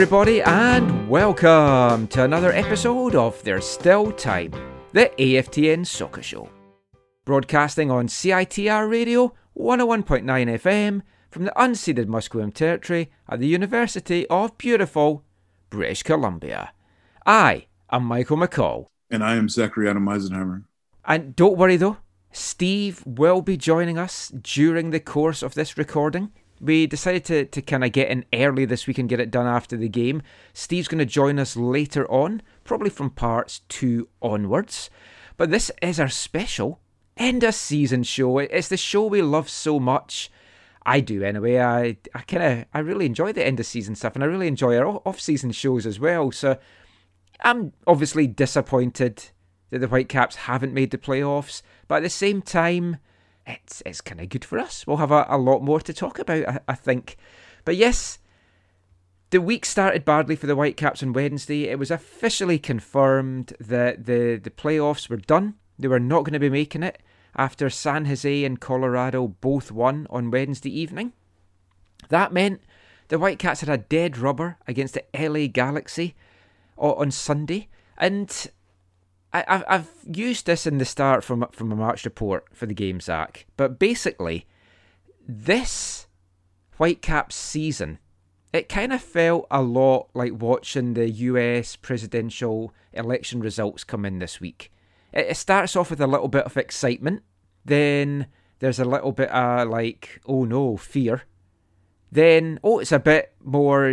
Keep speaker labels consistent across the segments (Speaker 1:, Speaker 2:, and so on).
Speaker 1: Everybody, and welcome to another episode of There's Still Time, the AFTN Soccer Show. Broadcasting on CITR Radio 101.9 FM from the unceded Musqueam Territory at the University of beautiful British Columbia. I am Michael McColl.
Speaker 2: And I am Zachary Adam Eisenhammer.
Speaker 1: And don't worry though, Steve will be joining us during the course of this recording. We decided to, to kind of get in early this week and get it done after the game. Steve's going to join us later on, probably from parts two onwards. But this is our special end of season show. It's the show we love so much. I do anyway. I I kind of I really enjoy the end of season stuff, and I really enjoy our off season shows as well. So I'm obviously disappointed that the Whitecaps haven't made the playoffs, but at the same time, it's it's kind of good for us. We'll have a, a lot more to talk about, I, I think. But yes, the week started badly for the Whitecaps on Wednesday. It was officially confirmed that the, the playoffs were done. They were not going to be making it after San Jose and Colorado both won on Wednesday evening. That meant the Whitecaps had a dead rubber against the LA Galaxy on Sunday, and I, I've, I've used this in the start from from a March report for the game, Zach. But basically, this Whitecaps season, it kind of felt a lot like watching the US presidential election results come in this week. It, it starts off with a little bit of excitement, then there's a little bit of like, oh no, fear. Then, oh, it's a bit more,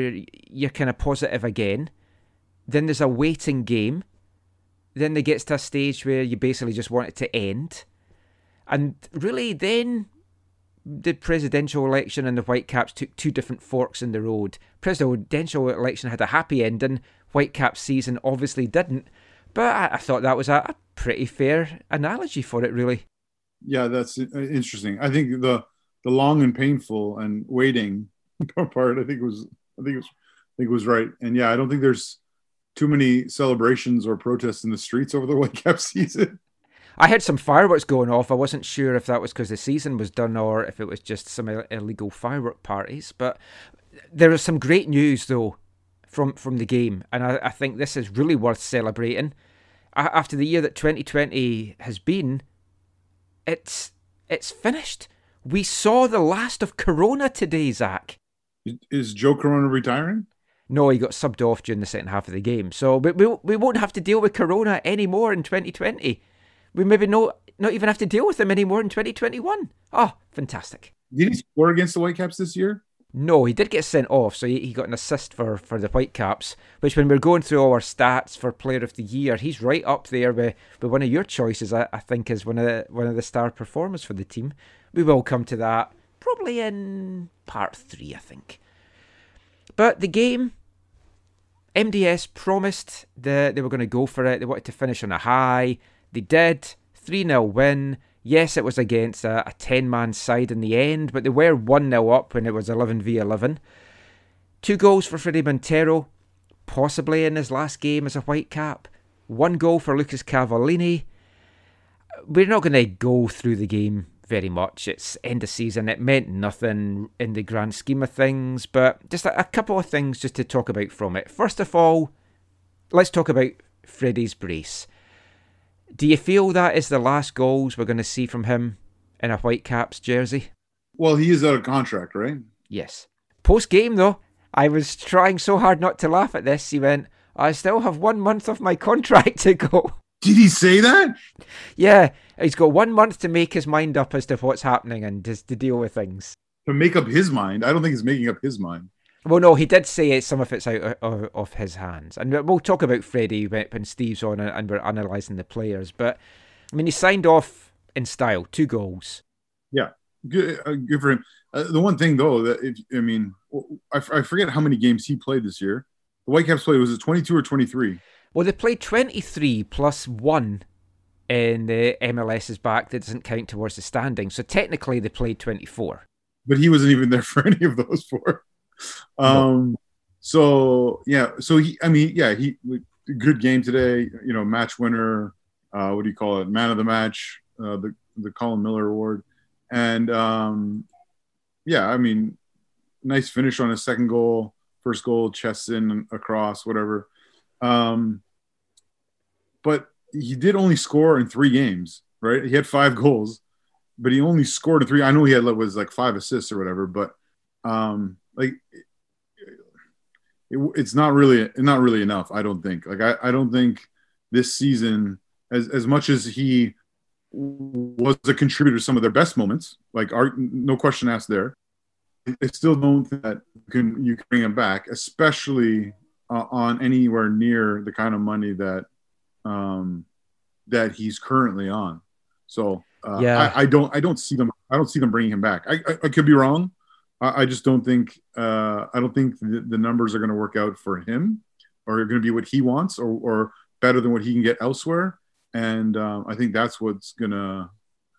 Speaker 1: you're kind of positive again. Then there's a waiting game then it gets to a stage where you basically just want it to end. And really, then the presidential election and the Whitecaps took two different forks in the road. Presidential election had a happy ending, Whitecaps season obviously didn't. But I, I thought that was a, a pretty fair analogy for it, really.
Speaker 2: Yeah, that's interesting. I think the the long and painful and waiting part. I think was I think was I think it was right. And yeah, I don't think there's too many celebrations or protests in the streets over the Whitecap season.
Speaker 1: I had some fireworks going off. I wasn't sure if that was because the season was done or if it was just some illegal firework parties. But there is some great news though from from the game, and I, I think this is really worth celebrating. After the year that 2020 has been, it's it's finished. We saw the last of Corona today, Zach.
Speaker 2: Is Joe Corona retiring?
Speaker 1: No, he got subbed off during the second half of the game. So we, we, we won't have to deal with Corona anymore in 2020. We maybe no, not even have to deal with him anymore in 2021. Oh, ah, fantastic.
Speaker 2: Did he score against the Whitecaps this year?
Speaker 1: No, he did get sent off, so he, he got an assist for, for the Whitecaps, which when we're going through all our stats for Player of the Year, he's right up there with, with one of your choices, I, I think, is one of, the, one of the star performers for the team. We will come to that probably in part three, I think. But the game, MDS promised that they were going to go for it. They wanted to finish on a high. They did. 3 0 win. Yes, it was against a 10 man side in the end, but they were 1 0 up when it was 11 v 11. Two goals for Fredy Montero, possibly in his last game as a Whitecap. One goal for Lucas Cavallini. We're not going to go through the game very much. It's end of season. It meant nothing in the grand scheme of things, but just a, a couple of things just to talk about from it. First of all, let's talk about Freddie's brace. Do you feel that is the last goals we're going to see from him in a Whitecaps jersey.
Speaker 2: Well, he is out of contract, right?
Speaker 1: Yes. Post game, though, I was trying so hard not to laugh at this. He went, I still have one month of my contract to go.
Speaker 2: Did he say that?
Speaker 1: Yeah, he's got one month to make his mind up as to what's happening and just to deal with things.
Speaker 2: To make up his mind? I don't think he's making up his mind.
Speaker 1: Well, no, he did say it, some of it's out of, of his hands. And we'll talk about Freddie when, Steve's on and we're analysing the players. But, I mean, he signed off in style, two goals.
Speaker 2: Yeah, good, uh, good for him. Uh, the one thing, though, that if, I mean, I, I forget how many games he played this year. The Whitecaps played, was it 22 or 23?
Speaker 1: Well, they played 23 plus one in the MLS's back that doesn't count towards the standing. So technically, they played 24.
Speaker 2: But he wasn't even there for any of those four. Um, no. So yeah, so he, I mean, yeah, he good game today. You know, match winner. Uh, what do you call it? Man of the match. Uh, the the Colin Miller Award, and um, yeah, I mean, nice finish on his second goal. First goal, chest in across, whatever. Um, but he did only score in three games, right? He had five goals, but he only scored in three. I know he had was like five assists or whatever, but um, like it, it's not really not really enough. I don't think. Like I, I don't think this season, as as much as he was a contributor to some of their best moments, like art, no question asked there. I still don't think that you can you can bring him back, especially uh, on anywhere near the kind of money that um, that he's currently on. So uh, yeah, I, I, don't I don't see them I don't see them bringing him back. I, I, I could be wrong. I, I just don't think uh, I don't think the, the numbers are going to work out for him, or are going to be what he wants, or, or better than what he can get elsewhere. And um, I think that's what's gonna.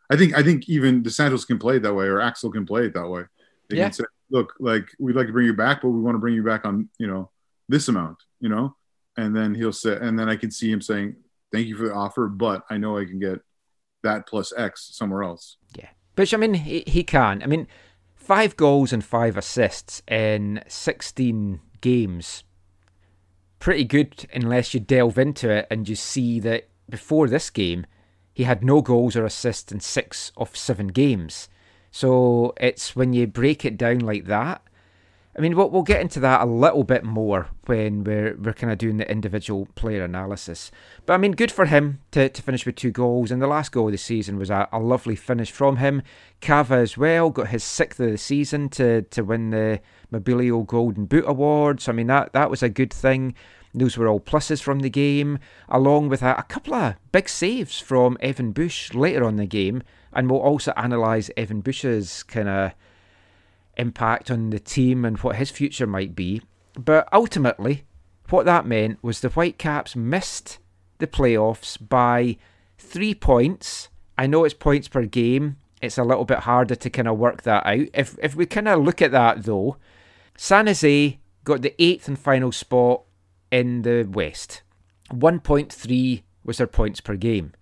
Speaker 2: I think I think even Dos Santos can play it that way, or Axel can play it that way. They yeah. can say, "Look, like we'd like to bring you back, but we want to bring you back on you know this amount," you know, and then he'll say, and then I can see him saying, "Thank you for the offer, but I know I can get that plus X somewhere else."
Speaker 1: Yeah, which I mean he, he can. I mean Five goals and five assists in 16 games. Pretty good unless you delve into it and you see that before this game, he had no goals or assists in six of seven games. So it's when you break it down like that I mean, we'll, we'll get into that a little bit more when we're, we're kind of doing the individual player analysis. But I mean, good for him to, to finish with two goals. And the last goal of the season was a, a lovely finish from him. Cava as well got his sixth of the season to, to win the Mobilio Golden Boot Award. So, I mean, that, that was a good thing. Those were all pluses from the game, along with a, a couple of big saves from Evan Bush later on the game. And we'll also analyse Evan Bush's kind of impact on the team and what his future might be. But ultimately, what that meant was the Whitecaps missed the playoffs by three points. I know it's points per game. It's a little bit harder to kind of work that out. If if we kind of look at that though, San Jose got the eighth and final spot in the West. 1.3 was their points per game,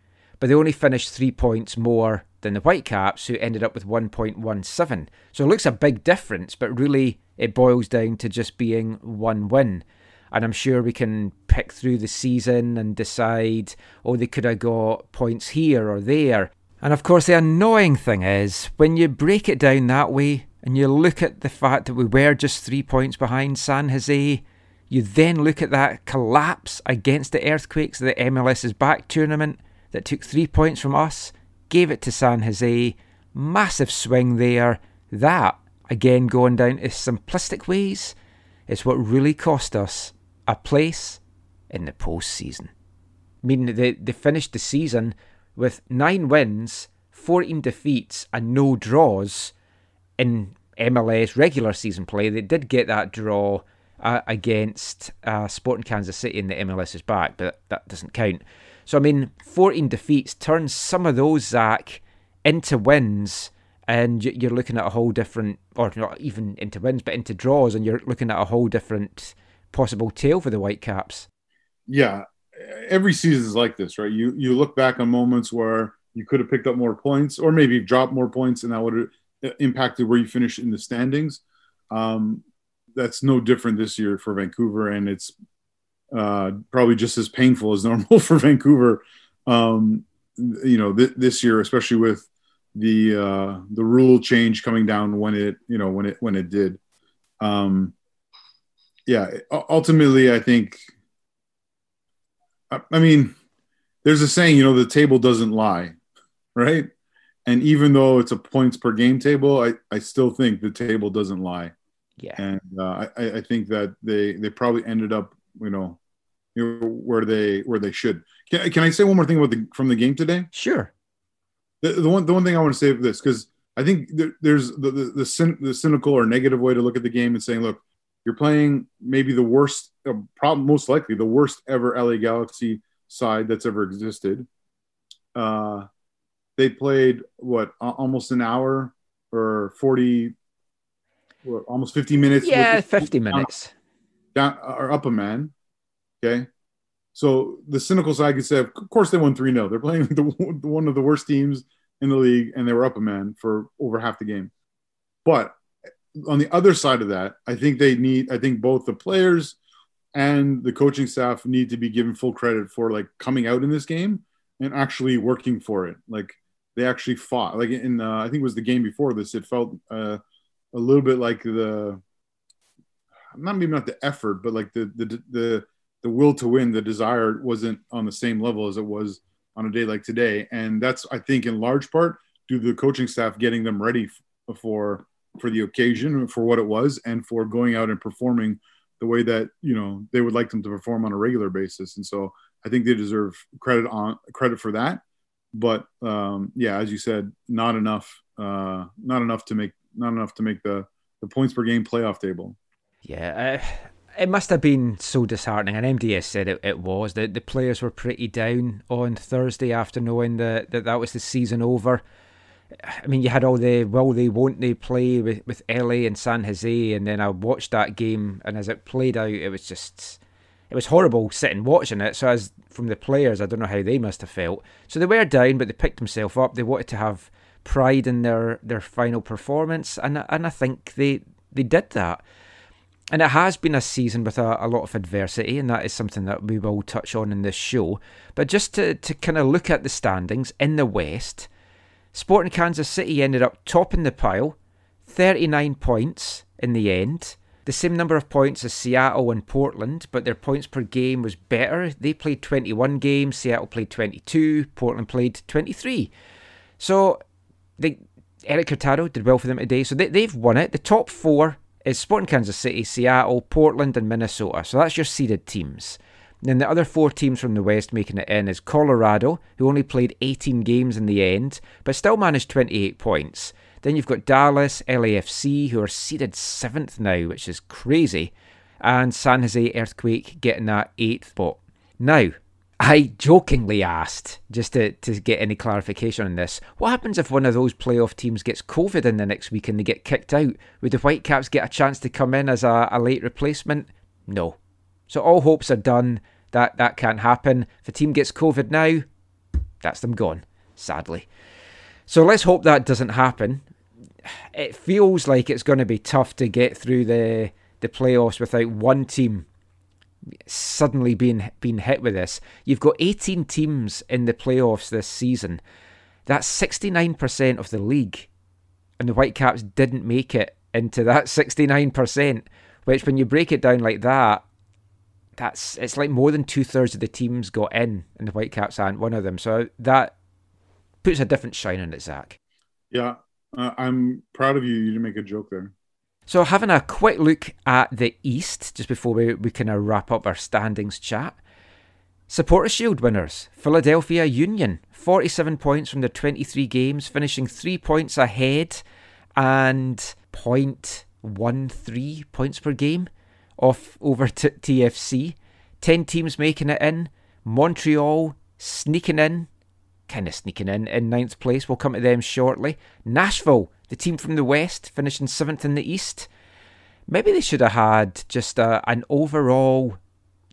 Speaker 1: but they only finished three points more than the Whitecaps, who ended up with 1.17. So it looks a big difference, but really it boils down to just being one win. And I'm sure we can pick through the season and decide, oh, they could have got points here or there. And of course, the annoying thing is when you break it down that way and you look at the fact that we were just three points behind San Jose, you then look at that collapse against the Earthquakes of the MLS's back tournament that took three points from us gave it to San Jose. Massive swing there. That, again, going down to simplistic ways, is what really cost us a place in the postseason. Meaning they, they finished the season with nine wins, 14 defeats, and no draws in MLS regular season play. They did get that draw uh, against uh, Sporting Kansas City in the MLS's back, but that doesn't count. So, I mean, 14 defeats turns some of those, Zach, into wins. And you're looking at a whole different, or not even into wins, but into draws, and you're looking at a whole different possible tale for the Whitecaps.
Speaker 2: Yeah, every season is like this, right? You you look back on moments where you could have picked up more points, or maybe dropped more points, and that would have impacted where you finish in the standings. Um, that's no different this year for Vancouver, and it's uh, probably just as painful as normal for Vancouver. Um, you know, th- this year, especially with the uh, the rule change coming down when it you know when it when it did. Um, yeah, ultimately, I think. I, I mean, there's a saying, you know, the table doesn't lie, right? And even though it's a points per game table, I, I still think the table doesn't lie.
Speaker 1: Yeah.
Speaker 2: And uh, I, I think that they they probably ended up, you know, you know, where they where they should. Can, can I say one more thing about the from the game today?
Speaker 1: Sure.
Speaker 2: The, the one the one thing I want to say of this because I think there, there's the the, the, cyn, the cynical or negative way to look at the game and saying, look, you're playing maybe the worst, uh, problem most likely the worst ever LA Galaxy side that's ever existed. Uh, they played what almost an hour or 40 what, almost 50 minutes
Speaker 1: yeah 50 minutes
Speaker 2: down, or up a man okay so the cynical side could say of course they won 3-0 they're playing the, one of the worst teams in the league and they were up a man for over half the game but on the other side of that i think they need i think both the players and the coaching staff need to be given full credit for like coming out in this game and actually working for it. Like they actually fought. Like in uh, I think it was the game before this, it felt uh, a little bit like the not maybe not the effort, but like the the the the will to win, the desire wasn't on the same level as it was on a day like today. And that's I think in large part due to the coaching staff getting them ready for for the occasion for what it was and for going out and performing the way that you know they would like them to perform on a regular basis. And so I think they deserve credit on credit for that. But um, yeah, as you said, not enough, uh, not enough to make not enough to make the the points per game playoff table.
Speaker 1: Yeah. Uh, it must have been so disheartening, and MDS said it, it was. that the players were pretty down on Thursday after knowing that, that that was the season over. I mean, you had all the will they, won't they play with, with LA and San Jose, and then I watched that game, and as it played out, it was just, it was horrible sitting watching it. So, as from the players, I don't know how they must have felt. So they were down, but they picked themselves up. They wanted to have pride in their, their final performance, and and I think they they did that. And it has been a season with a, a lot of adversity, and that is something that we will touch on in this show. But just to, to kind of look at the standings in the West, Sporting Kansas City ended up topping the pile, 39 points in the end. The same number of points as Seattle and Portland, but their points per game was better. They played 21 games, Seattle played 22, Portland played 23. So they, Erik Hurtado did well for them today. So they, they've won it. The top four is Sporting Kansas City, Seattle, Portland, and Minnesota. So that's your seeded teams. Then the other four teams from the West making it in is Colorado, who only played 18 games in the end, but still managed 28 points. Then you've got Dallas, LAFC, who are seeded seventh now, which is crazy, and San Jose Earthquake getting that eighth spot. Now, I jokingly asked, just to, to get any clarification on this, what happens if one of those playoff teams gets COVID in the next week and they get kicked out? Would the Whitecaps get a chance to come in as a, a late replacement? No. So all hopes are done. That that can't happen. If a team gets COVID now, that's them gone, sadly. So let's hope that doesn't happen. It feels like it's going to be tough to get through the the playoffs without one team suddenly being being hit with this. You've got 18 teams in the playoffs this season. That's 69% of the league. And the Whitecaps didn't make it into that 69%, which when you break it down like that, that's it's like more than two thirds of the teams got in, and the Whitecaps aren't one of them. So that puts a different shine on it, Zach.
Speaker 2: Yeah, uh, I'm proud of you. You didn't make a joke there.
Speaker 1: So having a quick look at the East just before we we kind of wrap up our standings chat. Supporter Shield winners Philadelphia Union, 47 points from their 23 games, finishing three points ahead and 0.13 points per game off over to TFC. 10 teams making it in. Montreal sneaking in, kind of sneaking in, in ninth place. We'll come to them shortly. Nashville, the team from the West, finishing seventh in the East. Maybe they should have had just a, an overall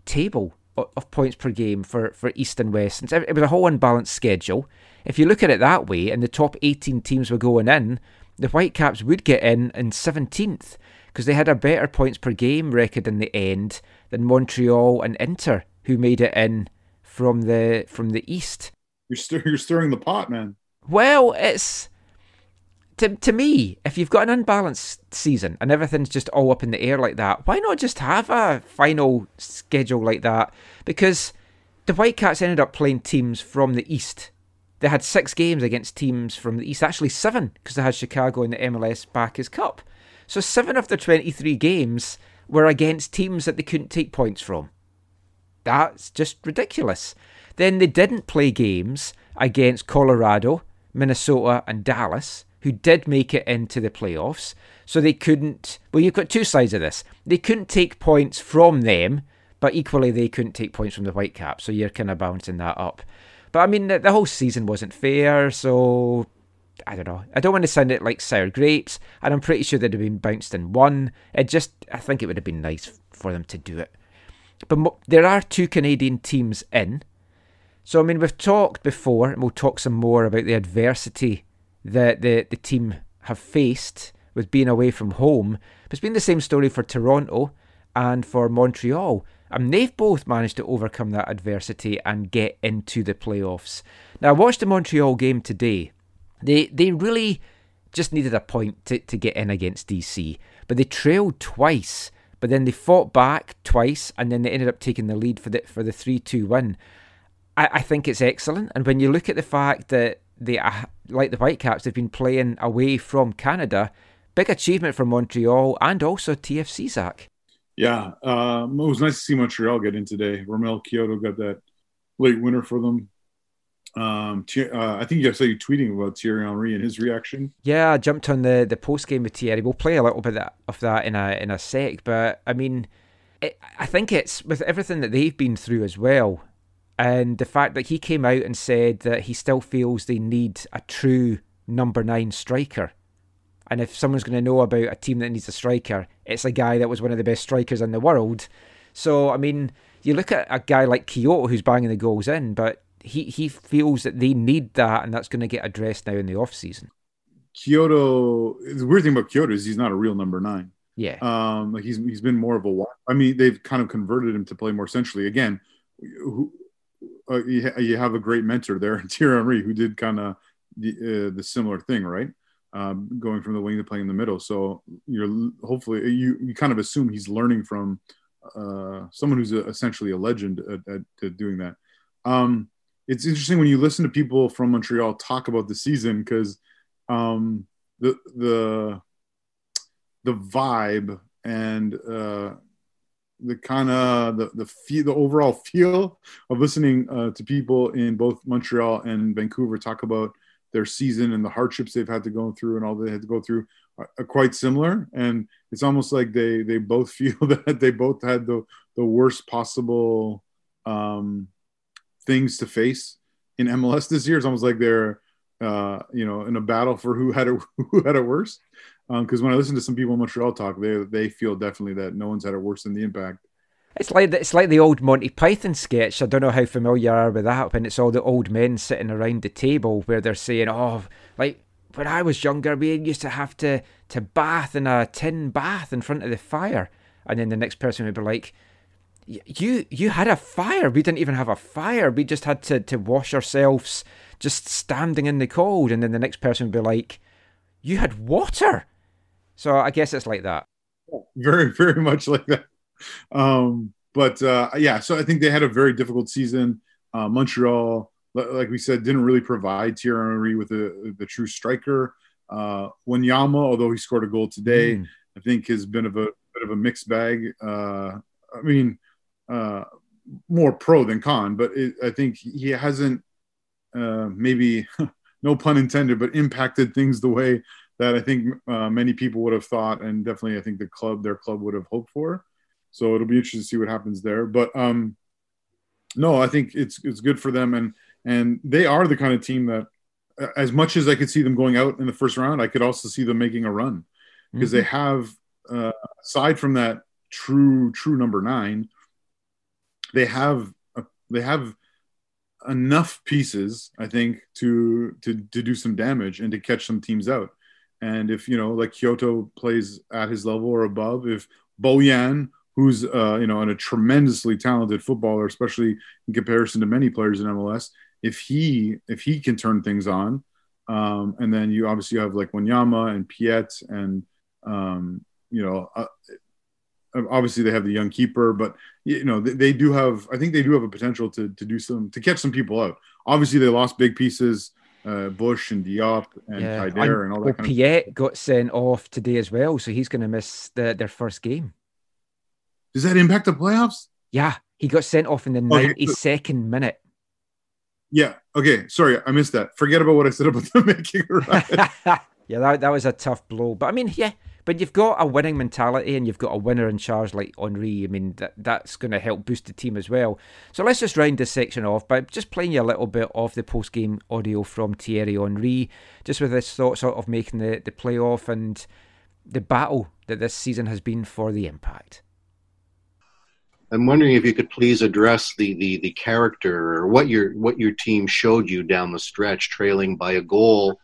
Speaker 1: table of points per game for, for East and West. It was a whole unbalanced schedule. If you look at it that way, and the top 18 teams were going in, the Whitecaps would get in in 17th because they had a better points per game record in the end than Montreal and Inter, who made it in from the from the east.
Speaker 2: You're stir- you're stirring the pot, man.
Speaker 1: Well, it's to, to me, if you've got an unbalanced season and everything's just all up in the air like that, why not just have a final schedule like that? Because the Whitecaps ended up playing teams from the East. They had six games against teams from the East, actually seven, because they had Chicago in the MLS Bacchus Cup. So seven of their 23 games were against teams that they couldn't take points from. That's just ridiculous. Then they didn't play games against Colorado, Minnesota, and Dallas, who did make it into the playoffs. So they couldn't. Well, you've got two sides of this. They couldn't take points from them, but equally they couldn't take points from the Whitecaps. So you're kind of bouncing that up. But I mean, the, the whole season wasn't fair. So I don't know. I don't want to sound it like sour grapes, and I'm pretty sure they'd have been bounced in one. It just, I think it would have been nice for them to do it. But mo- there are two Canadian teams in. So, I mean, we've talked before, and we'll talk some more about the adversity that the, the team have faced with being away from home. But it's been the same story for Toronto and for Montreal. And they've both managed to overcome that adversity and get into the playoffs. Now, I watched the Montreal game today. They they really just needed a point to, to get in against DC, but they trailed twice. But then they fought back twice, and then they ended up taking the lead for the for the three two win. I, I think it's excellent, and when you look at the fact that they uh, like the Whitecaps, they've been playing away from Canada, big achievement for Montreal and also TFC. Zach.
Speaker 2: Yeah, um, it was nice to see Montreal get in today. Romell Quioto got that late winner for them. Um, uh, I think you saw you tweeting about Thierry Henry and his reaction.
Speaker 1: Yeah, I jumped on the, the post game with Thierry. We'll play a little bit of that in a in a sec, but I mean, it, I think it's with everything that they've been through as well, and the fact that he came out and said that he still feels they need a true number nine striker. And if someone's going to know about a team that needs a striker, it's a guy that was one of the best strikers in the world. So, I mean, you look at a guy like Quioto who's banging the goals in, but he, he feels that they need that, and that's going to get addressed now in the off season.
Speaker 2: Quioto, the weird thing about Quioto is he's not a real number nine.
Speaker 1: Yeah.
Speaker 2: Um, like he's he's been more of a. I mean, they've kind of converted him to play more centrally. Again, who, uh, you, have a great mentor there, Thierry Henry, who did kind of the, uh, the similar thing, right? Um, going from the wing to playing in the middle. So you're hopefully you you kind of assume he's learning from uh, someone who's a, essentially a legend at, at, at doing that. Um, it's interesting when you listen to people from Montreal talk about the season because um, the the the vibe and uh, the kind of the the feel, the overall feel of listening uh, to people in both Montreal and Vancouver talk about their season and the hardships they've had to go through and all they had to go through are, are quite similar and it's almost like they they both feel that they both had the the worst possible um, things to face in MLS this year. It's almost like they're uh, you know in a battle for who had it who had it worse. Because um, when I listen to some people in Montreal talk, they they feel definitely that no one's had it worse than the impact.
Speaker 1: It's like it's like the old Monty Python sketch. I don't know how familiar you are with that, when it's all the old men sitting around the table where they're saying, "Oh, like when I was younger, we used to have to to bath in a tin bath in front of the fire," and then the next person would be like, you you had a fire. We didn't even have a fire. We just had to, to wash ourselves just standing in the cold. And then the next person would be like, You had water. So I guess it's like that.
Speaker 2: Very, very much like that. Um, but uh, yeah, so I think they had a very difficult season. Uh, Montreal, like we said, didn't really provide Thierry Henry with the, the true striker. Uh, Wanyama, although he scored a goal today, mm. I think has been of a bit of a mixed bag. Uh, I mean, uh, more pro than con, but it, I think he hasn't uh, maybe no pun intended, but impacted things the way that I think uh, many people would have thought, and definitely I think the club, their club, would have hoped for. So it'll be interesting to see what happens there. But um, no, I think it's it's good for them, and and they are the kind of team that, as much as I could see them going out in the first round, I could also see them making a run because mm-hmm. they have, uh, aside from that true true number nine they have a, they have enough pieces, I think, to to to do some damage and to catch some teams out. And if you know, like Quioto plays at his level or above, if Bojan, who's uh, you know, and a tremendously talented footballer, especially in comparison to many players in MLS, if he if he can turn things on, Um, and then you obviously have like Wanyama and Piette and um, you know uh, obviously they have the young keeper, but you know they, they, do have. I think they do have a potential to to do some to catch some people out. Obviously they lost big pieces, uh, Bush and Diop and yeah. and, and all that.
Speaker 1: Well,
Speaker 2: kind
Speaker 1: Piette of... got sent off today as well, so he's going to miss the, their first game.
Speaker 2: Does that impact the playoffs?
Speaker 1: Yeah, he got sent off in the ninety second minute.
Speaker 2: Yeah. Okay. Sorry, I missed that. Forget about what I said about them making
Speaker 1: a yeah, that that was a tough blow. But I mean, yeah, but you've got a winning mentality and you've got a winner in charge like Henry. I mean, that that's going to help boost the team as well. So let's just round this section off by just playing you a little bit of the post game audio from Thierry Henry, just with his thoughts sort of making the, the playoff and the battle that this season has been for the impact.
Speaker 3: I'm wondering if you could please address the, the, the character or what your what your team showed you down the stretch, trailing by a goal,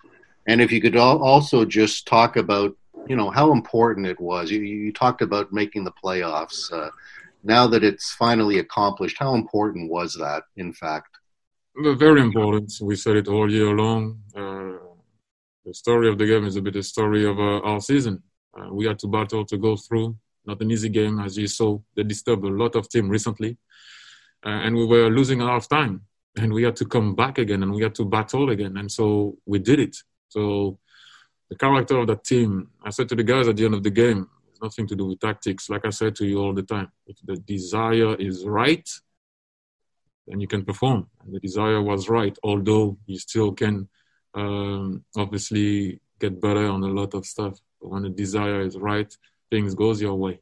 Speaker 3: and if you could also just talk about you know how important it was. You, you talked about making the playoffs. Uh, now that it's finally accomplished, how important was that? In fact,
Speaker 4: very important. We said it all year long. Uh, the story of the game is a bit the story of uh, our season. Uh, we had to battle to go through. Not an easy game, as you saw. They disturbed a lot of team recently, uh, and we were losing a lot of time. And we had to come back again, and we had to battle again, and so we did it. So the character of that team. I said to the guys at the end of the game, it's nothing to do with tactics. Like I said to you all the time, if the desire is right, then you can perform. And the desire was right, although you still can um, obviously get better on a lot of stuff. But when the desire is right, things goes your way.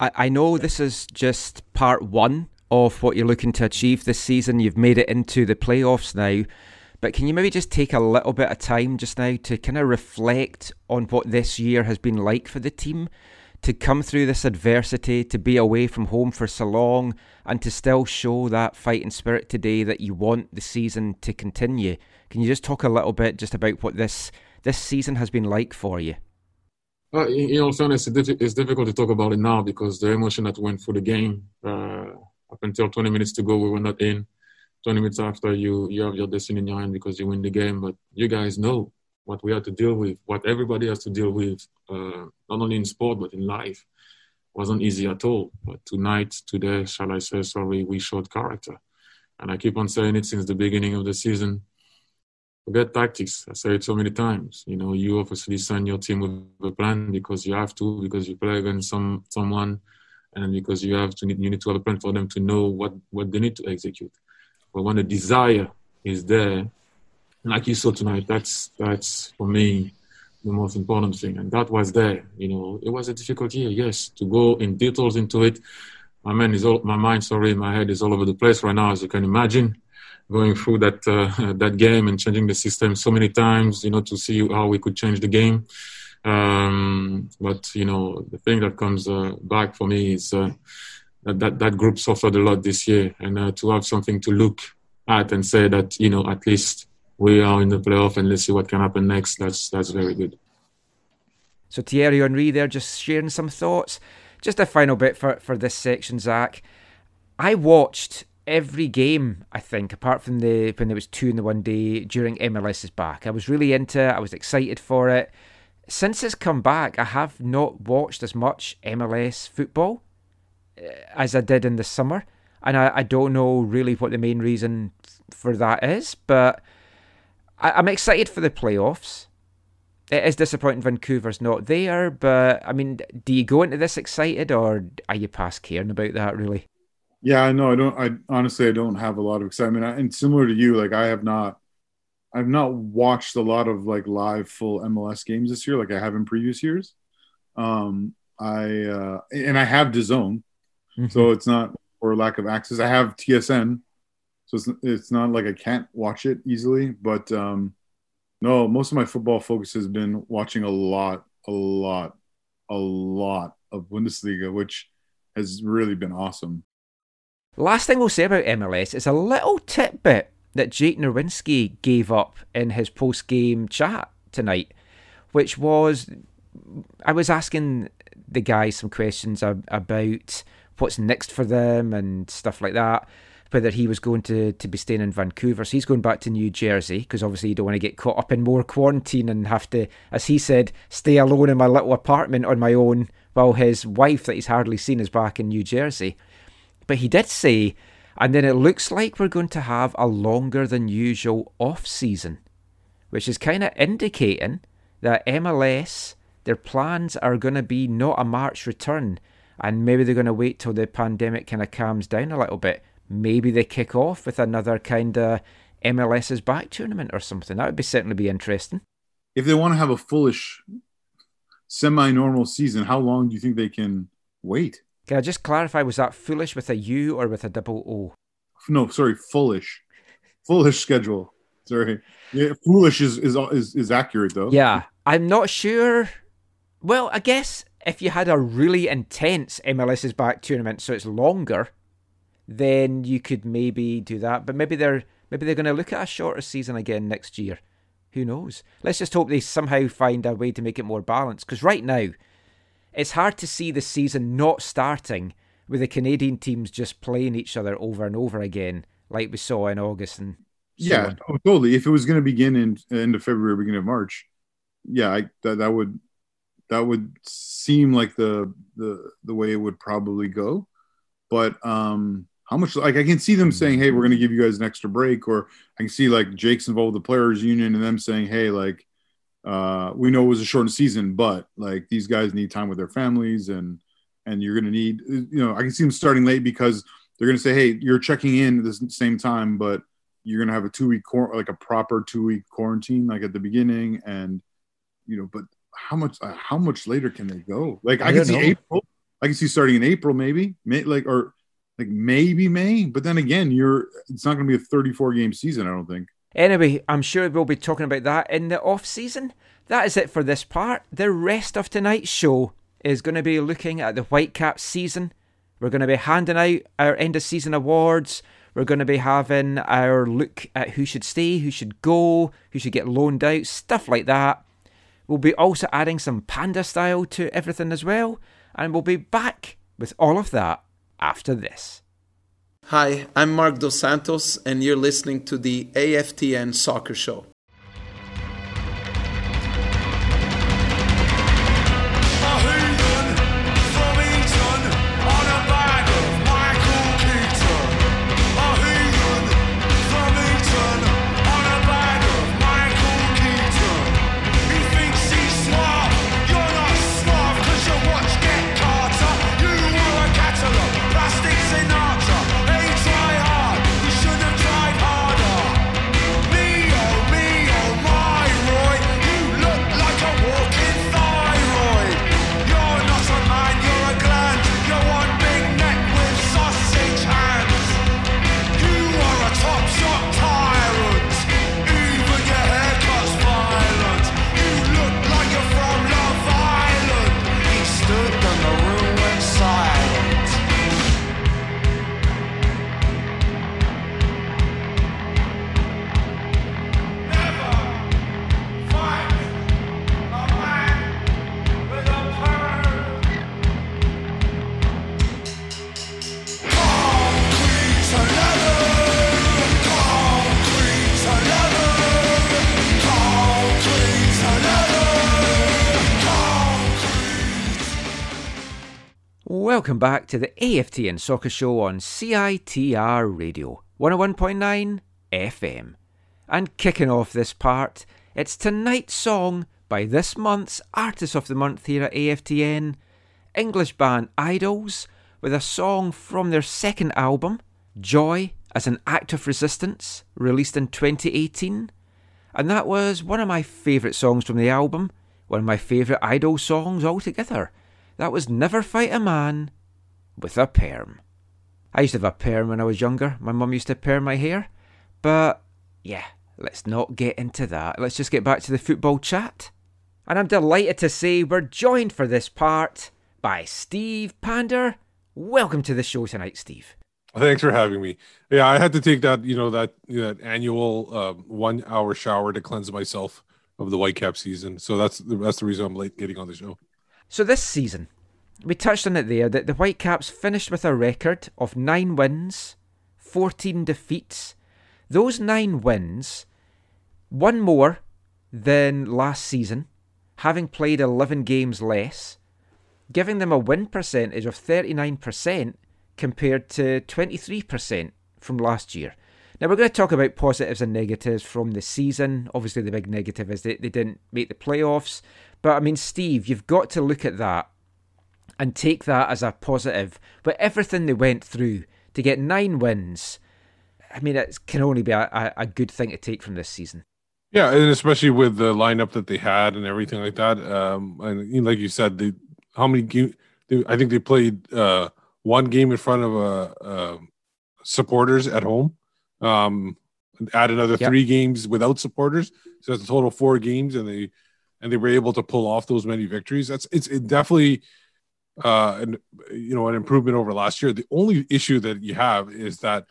Speaker 1: I, I know this is just part one of what you're looking to achieve this season. You've made it into the playoffs now. But can you maybe just take a little bit of time just now to kind of reflect on what this year has been like for the team? To come through this adversity, to be away from home for so long, and to still show that fighting spirit today that you want the season to continue. Can you just talk a little bit just about what this this season has been like for you?
Speaker 4: Uh, in all fairness, it's difficult to talk about it now because the emotion that went through the game uh, up until 20 minutes to go, we were not in. 20 minutes after you you have your destiny in your hand because you win the game. But you guys know what we have to deal with, what everybody has to deal with, uh, not only in sport but in life. wasn't easy at all. But tonight, today, shall I say, sorry, we showed character, and I keep on saying it since the beginning of the season. Forget tactics. I say it so many times. You know, you obviously send your team with a plan because you have to, because you play against some someone, and because you have to. You need to have a plan for them to know what what they need to execute. But when the desire is there, like you saw tonight, that's that's for me the most important thing. And that was there. You know, it was a difficult year, yes. To go in details into it, my mind is all my mind, sorry, my head is all over the place right now, as you can imagine. Going through that uh, that game and changing the system so many times, you know, to see how we could change the game. Um, but you know, the thing that comes uh, back for me is uh, that, that that group suffered a lot this year, and uh, to have something to look at and say that you know at least we are in the playoff and let's see what can happen next. That's that's very good.
Speaker 1: So Thierry Henry there just sharing some thoughts. Just a final bit for for this section, Zach. I watched every game, I think, apart from the when there was two in the one day during MLS's back. I was really into it. I was excited for it. Since it's come back, I have not watched as much MLS football. Uh, as I did in the summer. And I, I don't know really what the main reason for that is, but I, I'm excited for the playoffs. It is disappointing Vancouver's not there, but I mean, do you go into this excited or are you past caring about that really?
Speaker 2: Yeah, I know. I don't. I honestly, I don't have a lot of excitement. And similar to you, like I have not, I've not watched a lot of like live full MLS games this year, like I have in previous years. Um, I uh, and I have DAZN, Mm-hmm. So it's not for lack of access. I have TSN, so it's it's not like I can't watch it easily. But um, no, most of my football focus has been watching a lot, a lot, a lot of Bundesliga, which has really been awesome.
Speaker 1: Last thing we'll say about MLS is a little tidbit that Jake Nerwinski gave up in his post game chat tonight, which was I was asking the guys some questions about what's next for them and stuff like that. whether he was going to, to be staying in Vancouver. So he's going back to New Jersey because obviously you don't want to get caught up in more quarantine and have to, as he said, stay alone in my little apartment on my own while his wife that he's hardly seen is back in New Jersey. But he did say, and then it looks like we're going to have a longer than usual off season, which is kind of indicating that MLS, their plans are going to be not a March return and maybe they're going to wait till the pandemic kind of calms down a little bit. Maybe they kick off with another kind of MLS's back tournament or something. That would be certainly be interesting.
Speaker 2: If they want to have a foolish, semi-normal season, how long do you think they can wait?
Speaker 1: Can I just clarify? Was that foolish with a U or with a double O?
Speaker 2: No, sorry, foolish, foolish schedule. Sorry, yeah, foolish is is is, is accurate though.
Speaker 1: Yeah, I'm not sure. Well, I guess if you had a really intense MLS's back tournament, so it's longer, then you could maybe do that. But maybe they're maybe they're going to look at a shorter season again next year. Who knows? Let's just hope they somehow find a way to make it more balanced. Because right now, it's hard to see the season not starting with the Canadian teams just playing each other over and over again, like we saw in August and so
Speaker 2: yeah, oh, totally. If it was going to begin in end of February, beginning of March, yeah, I, that that would that would seem like the the the way it would probably go. But um how much like I can see them saying, "Hey, we're going to give you guys an extra break," or I can see like Jake's involved with the players' union and them saying, "Hey, like uh, we know it was a shortened season, but like these guys need time with their families, and and you're going to need, you know, I can see them starting late because they're going to say, "Hey, you're checking in at the same time, but you're going to have a two week like a proper two week quarantine like at the beginning, and you know, but how much uh, how much later can they go? Like I,
Speaker 1: I
Speaker 2: can see
Speaker 1: know.
Speaker 2: April, I can see starting in April, maybe, May, like or like maybe May, but then again, you're it's not going to be a 34 game season. I don't think.
Speaker 1: Anyway, I'm sure we'll be talking about that in the off season. That is it for this part. The rest of tonight's show is going to be looking at the Whitecaps season. We're going to be handing out our end of season awards. We're going to be having our look at who should stay, who should go, who should get loaned out, stuff like that. We'll be also adding some panda style to everything as well. And we'll be back with all of that after this.
Speaker 5: Hi, I'm Marc Dos Santos, and you're listening to the AFTN Soccer Show.
Speaker 1: Welcome back to the AFTN Soccer Show on CITR Radio 101.9 FM. And kicking off this part, it's tonight's song by this month's Artist of the Month here at AFTN, English band IDLES, with a song from their second album, Joy as an Act of Resistance, released in 2018. And that was one of my favourite songs from the album, one of my favourite Idol songs altogether. That was Never Fight a Man with a Perm. I used to have a perm when I was younger. My mum used to perm my hair. But yeah, let's not get into that. Let's just get back to the football chat. And I'm delighted to say we're joined for this part by Steve Pander. Welcome to the show tonight, Steve.
Speaker 6: Thanks for having me. Yeah, I had to take that, you know, that that annual um, one hour shower to cleanse myself of the Whitecap season. So that's the, that's the reason I'm late getting on the show.
Speaker 1: So this season, we touched on it there that the Whitecaps finished with a record of nine wins, 14 defeats. Those nine wins, one more than last season, having played 11 games less, giving them a win percentage of 39% compared to 23% from last year. Now, we're going to talk about positives and negatives from the season. Obviously, the big negative is that they didn't make the playoffs. But I mean, Steve, you've got to look at that and take that as a positive. But everything they went through to get nine wins, I mean, it can only be a, a, good thing to take from this season.
Speaker 6: Yeah, and especially with the lineup that they had and everything like that. Um, and like you said, they how many games? I think they played uh, one game in front of uh, uh, supporters at home. Um, add another
Speaker 1: Yep.
Speaker 6: three games without supporters, so that's a total of four games, and they and they were able to pull off those many victories. That's it's it definitely uh, an you know an improvement over last year. The only issue that you have is that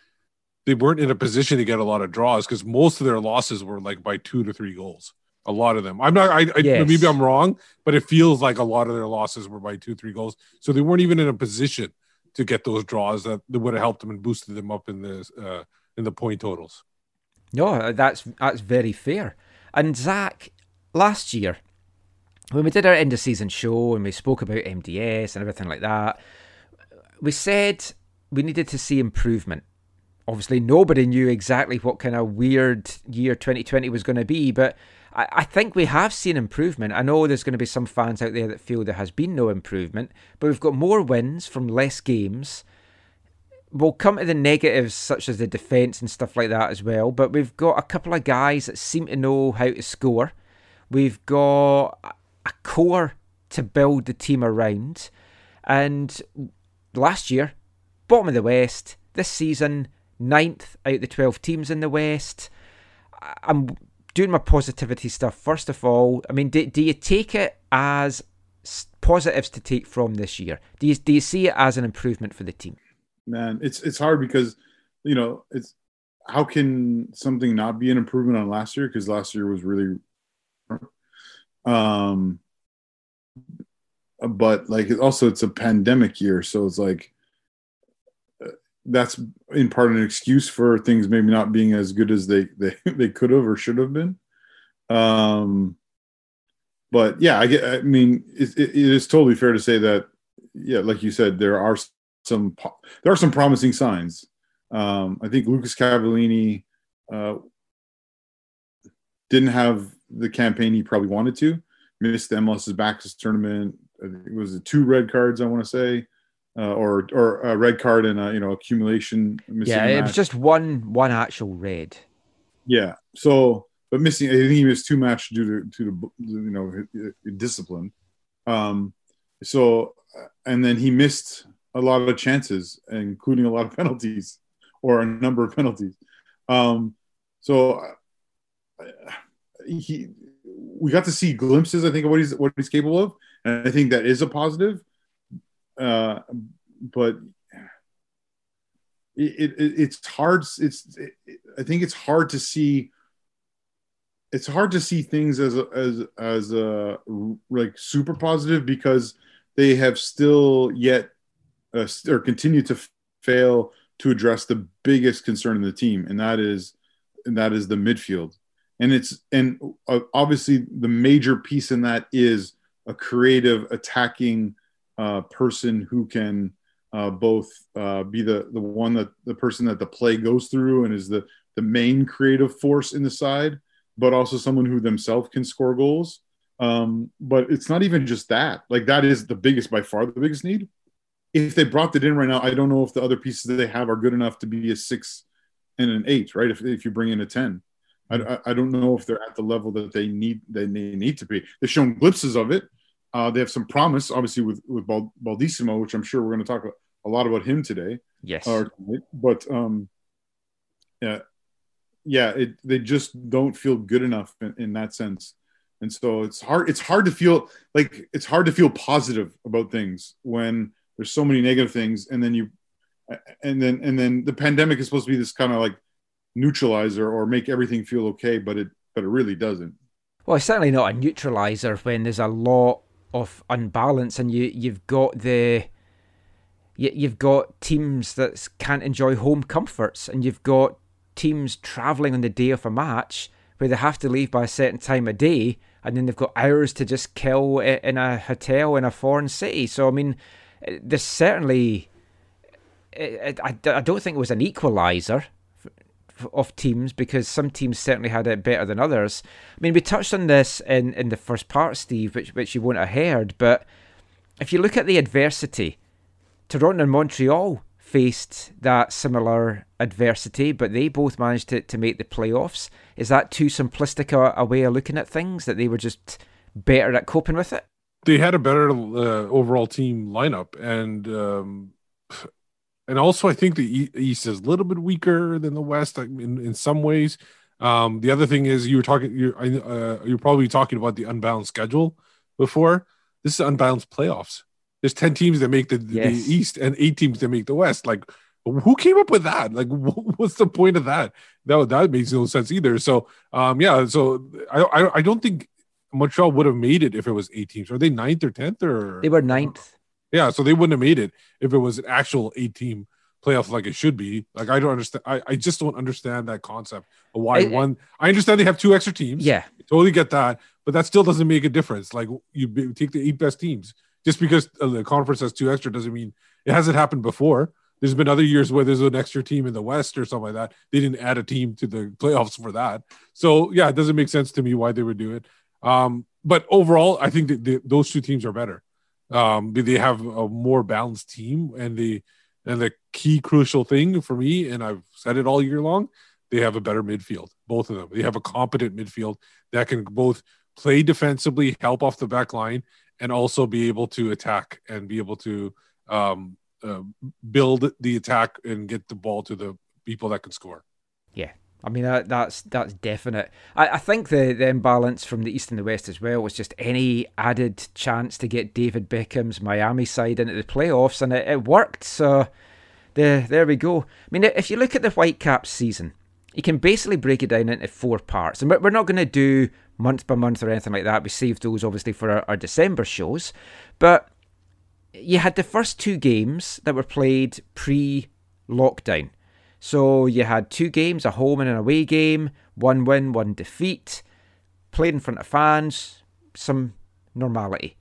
Speaker 6: they weren't in a position to get a lot of draws because most of their losses were like by two to three goals. A lot of them. I'm not. I, I
Speaker 1: Yes.
Speaker 6: maybe I'm wrong, but it feels like a lot of their losses were by two, three goals. So they weren't even in a position to get those draws that, that would have helped them and boosted them up in the uh, in the point totals.
Speaker 1: No, that's that's very fair. And Zach, last year, when we did our end of season show and we spoke about MDS and everything like that, we said we needed to see improvement. Obviously, nobody knew exactly what kind of weird year 2020 was going to be, but I, I think we have seen improvement. I know there's going to be some fans out there that feel there has been no improvement, but we've got more wins from less games we'll come to the negatives such as the defence and stuff like that as well. But we've got a couple of guys that seem to know how to score. We've got a core to build the team around. And last year, bottom of the West. This season, ninth out of the 12 teams in the West. I'm doing my positivity stuff first of all. I mean, do, do you take it as positives to take from this year? Do you, do you see it as an improvement for the team?
Speaker 2: man it's it's hard because you know it's how can something not be an improvement on last year because last year was really um but like also it's a pandemic year so it's like uh, that's in part an excuse for things maybe not being as good as they they, they could have or should have been um but yeah i get i mean it, it, it is totally fair to say that yeah like you said there are some there are some promising signs. Um, I think Lucas Cavallini uh, didn't have the campaign he probably wanted to. Missed the MLS's Backus tournament. I It was two red cards, I want to say, uh, or or a red card and a, you know accumulation.
Speaker 1: Yeah, it was just one one actual red.
Speaker 2: Yeah. So, but missing, I think he missed two matches due to to the you know discipline. Um, so, uh, and then he missed a lot of chances, including a lot of penalties or a number of penalties. Um, so, uh, he we got to see glimpses, I think, of what he's what he's capable of, and I think that is a positive. Uh, but it, it it's hard it's it, i think it's hard to see it's hard to see things as a, as as a like super positive because they have still yet uh, or continue to f- fail to address the biggest concern in the team and that is and that is the midfield and it's and uh, obviously the major piece in that is a creative attacking uh, person who can uh, both uh, be the the one that the person that the play goes through and is the the main creative force in the side, but also someone who themselves can score goals. Um, but it's not even just that. Like that is the biggest by far the biggest need. If they brought it in right now, I don't know if the other pieces that they have are good enough to be a six and an eight, right? If, if you bring in a ten, I, I, don't know if they're at the level that they need they need to be. They've shown glimpses of it. Uh, they have some promise, obviously, with with Bald- Baldisimo, which I'm sure we're going to talk a lot about him today.
Speaker 1: Yes.
Speaker 2: Or, but um, yeah, yeah, it, they just don't feel good enough in, in that sense, and so it's hard. It's hard to feel like it's hard to feel positive about things when there's so many negative things, and then you, and then and then the pandemic is supposed to be this kind of like neutralizer or make everything feel okay, but it but it really doesn't.
Speaker 1: Well, it's certainly not a neutralizer when there's a lot of unbalance and you you've got the you, you've got teams that can't enjoy home comforts, and you've got teams traveling on the day of a match where they have to leave by a certain time of day, and then they've got hours to just kill in a hotel in a foreign city. So I mean, there's certainly. I, don't think it was an equalizer f- of teams because some teams certainly had it better than others. I mean, we touched on this in, in the first part, Steve, which which you won't have heard, but if you look at the adversity, Toronto and Montreal faced that similar adversity, but they both managed to, to make the playoffs. Is that too simplistic a, a way of looking at things that they were just better at coping with it?
Speaker 6: they had a better uh, overall team lineup and um and also I think the East is a little bit weaker than the West in in some ways. Um, the other thing is you were talking you're uh, you're probably talking about the unbalanced schedule before. This is unbalanced playoffs. There's ten teams that make the,
Speaker 1: Yes.
Speaker 6: the East and eight teams that make the West. Like, who came up with that? Like, what's the point of that? That that makes no sense either. So, um, yeah. So I I, I don't think Montreal would have made it if it was eight teams. Are they ninth or tenth or
Speaker 1: They were ninth.
Speaker 6: Yeah, so they wouldn't have made it if it was an actual eight team playoff like it should be. Like I don't understand. I, I just don't understand that concept of why
Speaker 1: I-
Speaker 6: one. I understand they have two extra teams.
Speaker 1: Yeah.
Speaker 6: I totally get that, but that still doesn't make a difference. Like you take the eight best teams just because uh, the conference has two extra doesn't mean it hasn't happened before. There's been other years where there's an extra team in the West or something like that. They didn't add a team to the playoffs for that. So yeah, it doesn't make sense to me why they would do it. Um, but overall, I think that the, those two teams are better. Um, they- have a more balanced team, and the and the key crucial thing for me, and I've said it all year long, they have a better midfield. Both of them, they have a competent midfield that can both play defensively, help off the back line, and also be able to attack and be able to um, uh, build the attack and get the ball to the people that can score.
Speaker 1: Yeah. I mean that, that's that's definite. I, I think the, the imbalance from the east and the west as well was just any added chance to get David Beckham's Miami side into the playoffs, and it, it worked. So there there we go. I mean, if you look at the Whitecaps season, you can basically break it down into four parts, and we're, not going to do month by month or anything like that. We saved those obviously for our, our December shows, but you had the first two games that were played pre lockdown. So you had two games, a home and an away game, one win, one defeat, played in front of fans, some normality.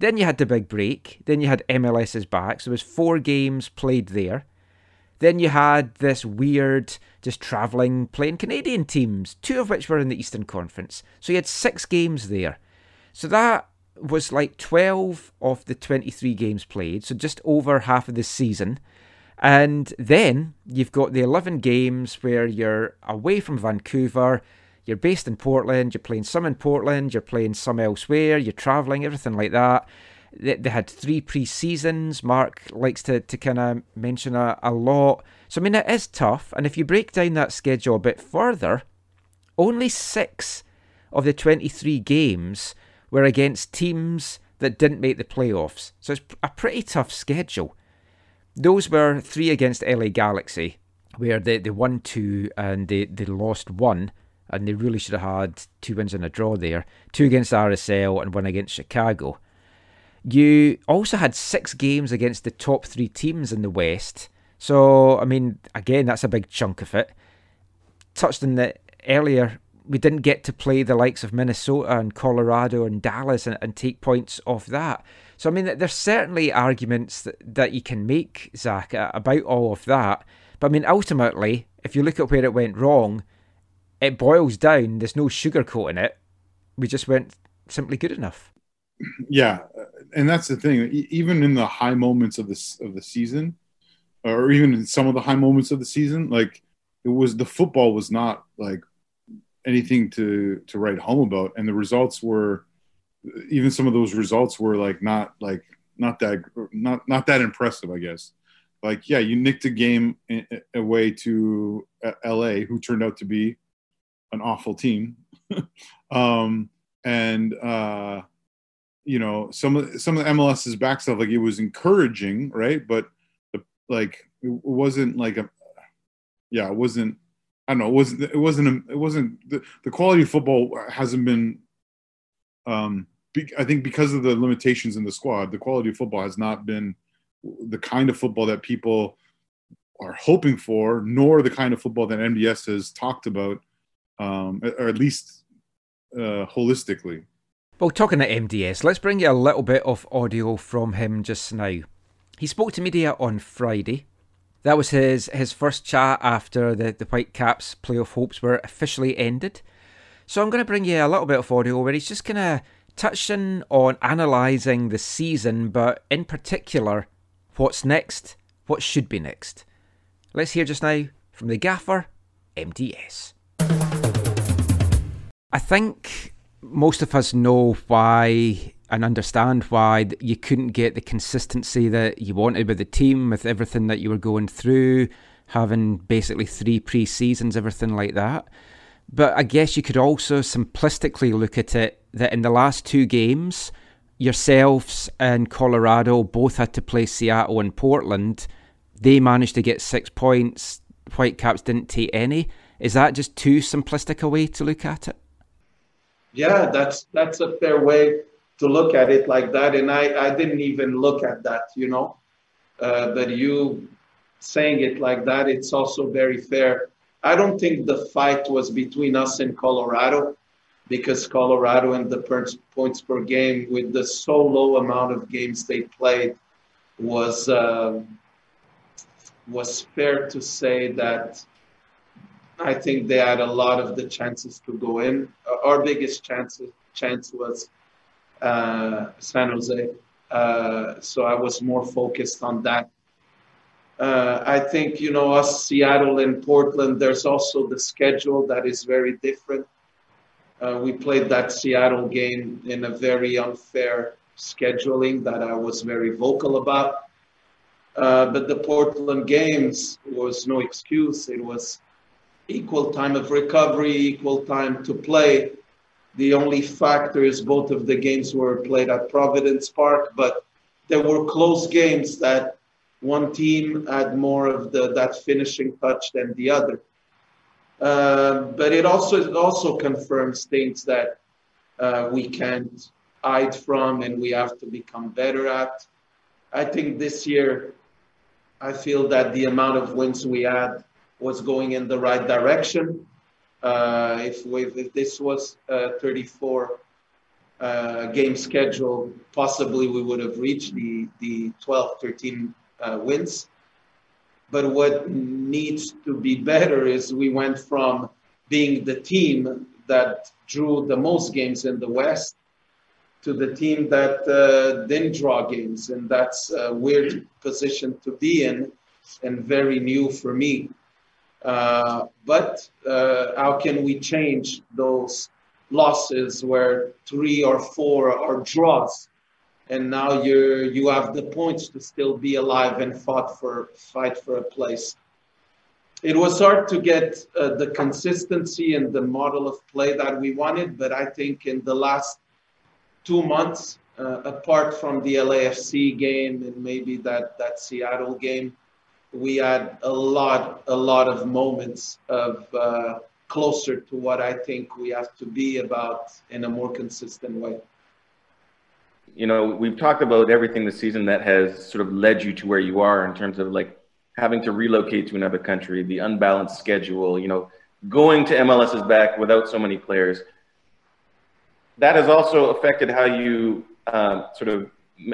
Speaker 1: Then you had the big break. Then you had MLS's back. So there was four games played there. Then you had this weird, just travelling, playing Canadian teams, two of which were in the Eastern Conference. So you had six games there. So that was like 12 of the 23 games played, so just over half of the season. And then you've got the 11 games where you're away from Vancouver, you're based in Portland, you're playing some in Portland, you're playing some elsewhere, you're travelling, everything like that. They, they had three pre seasons. Mark likes to, to kind of mention a, a lot. So, I mean, it is tough. And if you break down that schedule a bit further, only six of the 23 games were against teams that didn't make the playoffs. So it's a pretty tough schedule. Those were three against LA Galaxy, where they, they won two and they, they lost one, and they really should have had two wins and a draw there. Two against RSL and one against Chicago. You also had six games against the top three teams in the West. So, I mean, again, that's a big chunk of it. Touched on that earlier, we didn't get to play the likes of Minnesota and Colorado and Dallas and, and take points off that. So, I mean, there's certainly arguments that, that you can make, Zach, about all of that. But I mean, ultimately, if you look at where it went wrong, it boils down, there's no sugarcoating it. We just weren't simply good enough.
Speaker 2: yeah and that's the thing even in the high moments of this of the season or even in some of the high moments of the season like it was the football was not like anything to to write home about and the results were even some of those results were like not like not that not not that impressive i guess like yeah you nicked a game away to uh, la who turned out to be an awful team um and uh you know some of some of the MLS's back stuff like it was encouraging, right? But like it wasn't like a yeah, it wasn't I don't know, it wasn't it wasn't a, it wasn't the, the quality of football hasn't been um I think because of the limitations in the squad, the quality of football has not been the kind of football that people are hoping for, nor the kind of football that MDS has talked about, um, or at least uh, holistically.
Speaker 1: Well, talking to MDS, let's bring you a little bit of audio from him just now. He spoke to media on Friday. That was his, his first chat after the, the Whitecaps playoff hopes were officially ended. So I'm going to bring you a little bit of audio where he's just kind of touching on analysing the season, but in particular, what's next, what should be next. Let's hear just now from the gaffer, MDS. I think most of us know why and understand why you couldn't get the consistency that you wanted with the team, with everything that you were going through, having basically three pre seasons, everything like that. But I guess you could also simplistically look at it that in the last two games, yourselves and Colorado both had to play Seattle and Portland. They managed to get six points. Whitecaps didn't take any. Is that just too simplistic a way to look at it?
Speaker 7: Yeah, that's that's a fair way to look at it like that. And I, I didn't even look at that, you know. Uh, but you saying it like that, it's also very fair. I don't think the fight was between us and Colorado because Colorado and the points per game with the so low amount of games they played was uh, was fair to say that I think they had a lot of the chances to go in. Our biggest chance chance was uh, San Jose, uh, so I was more focused on that. Uh, I think you know us, Seattle and Portland. There's also the schedule that is very different. Uh, we played that Seattle game in a very unfair scheduling that I was very vocal about. Uh, but the Portland games was no excuse. It was equal time of recovery, equal time to play. The only factor is both of the games were played at Providence Park, but there were close games that one team had more of the that finishing touch than the other. Uh, but it also it also confirms things that uh, we can't hide from and we have to become better at. I think this year, I feel that the amount of wins we had was going in the right direction. Uh, if, we, if this was a 34 uh, game schedule, possibly we would have reached the, the 12, 13 uh, wins. But what needs to be better is we went from being the team that drew the most games in the West to the team that uh, didn't draw games. And that's a weird position to be in and very new for me. Uh, but uh, how can we change those losses where three or four are draws, and now you you have the points to still be alive and fought for fight for a place. It was hard to get uh, the consistency and the model of play that we wanted, but I think in the last two months, uh, apart from the LAFC game and maybe that that Seattle game, we had a lot, a lot of moments of uh, closer to what I think we have to be about in a more consistent way.
Speaker 8: You know, we've talked about everything this season that has sort of led you to where you are in terms of like having to relocate to another country, the unbalanced schedule, you know, going to MLS's back without so many players. That has also affected how you um, sort of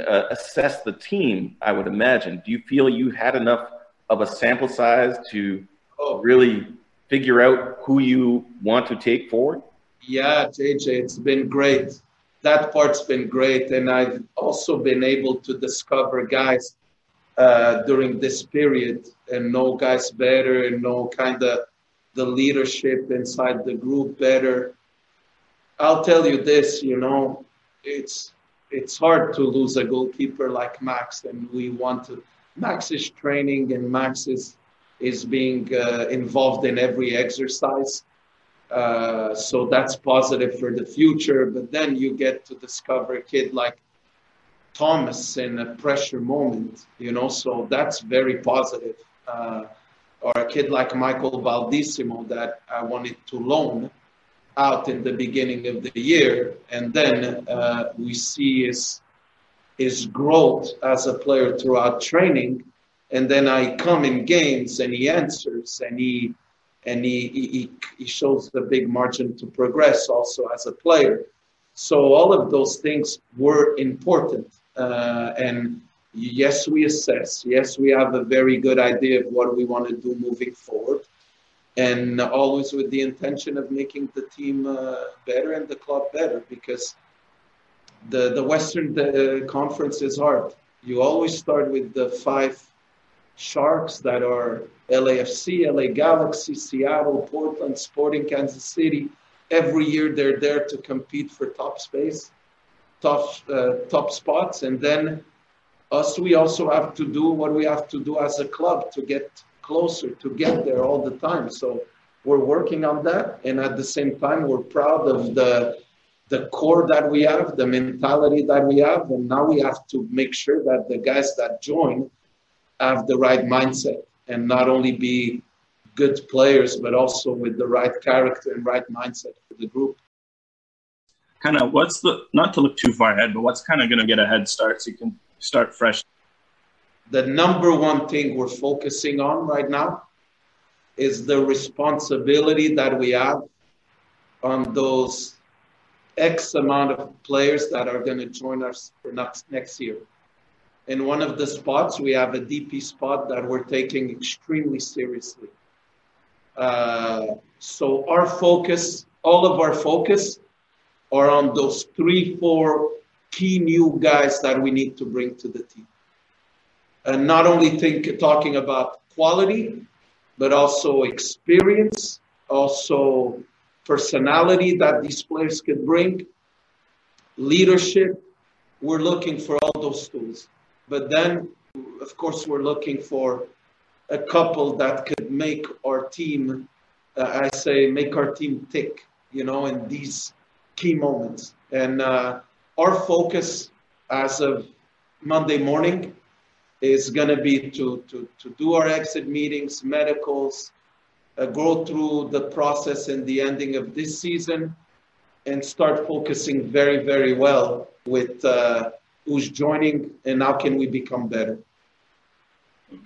Speaker 8: uh, assess the team, I would imagine. Do you feel you had enough of a sample size to really figure out who you want to take forward?
Speaker 7: Yeah, JJ, it's been great. That part's been great. And I've also been able to discover guys uh, during this period and know guys better and know kind of the leadership inside the group better. I'll tell you this, you know, it's it's hard to lose a goalkeeper like Max, and we want to. Max is training, and Max is is being uh, involved in every exercise. Uh, so that's positive for the future. But then you get to discover a kid like Thomas in a pressure moment, you know, so that's very positive. Uh, or a kid like Michael Baldisimo that I wanted to loan out in the beginning of the year. And then uh, we see his, his growth as a player throughout training, and then I come in games and he answers and he and he he, he shows the big margin to progress also as a player. So all of those things were important, uh, and yes, we assess. Yes, we have a very good idea of what we want to do moving forward, and always with the intention of making the team uh, better and the club better because the the Western uh, Conference is hard. You always start with the five sharks that are LAFC, LA Galaxy, Seattle, Portland, Sporting Kansas City. Every year they're there to compete for top space, top uh, top spots, and then us we also have to do what we have to do as a club to get closer, to get there all the time. So we're working on that, and at the same time we're proud of the the core that we have, the mentality that we have, and now we have to make sure that the guys that join have the right mindset and not only be good players, but also with the right character and right mindset for the group.
Speaker 9: Kind of what's the, not to look too far ahead, but what's kind of going to get a head start so you can start fresh?
Speaker 7: The number one thing we're focusing on right now is the responsibility that we have on those X amount of players that are going to join us for next, next year. In one of the spots, we have a DP spot that we're taking extremely seriously. Uh, so our focus, all of our focus, are on those three, four key new guys that we need to bring to the team. And not only think talking about quality, but also experience, also personality that these players could bring, leadership. We're looking for all those tools. But then, of course, we're looking for a couple that could make our team, uh, I say, make our team tick, you know, in these key moments. And uh, our focus as of Monday morning is going to be to, to, to do our exit meetings, medicals, uh, go through the process and the ending of this season, and start focusing very, very well with uh, who's joining and how can we become better.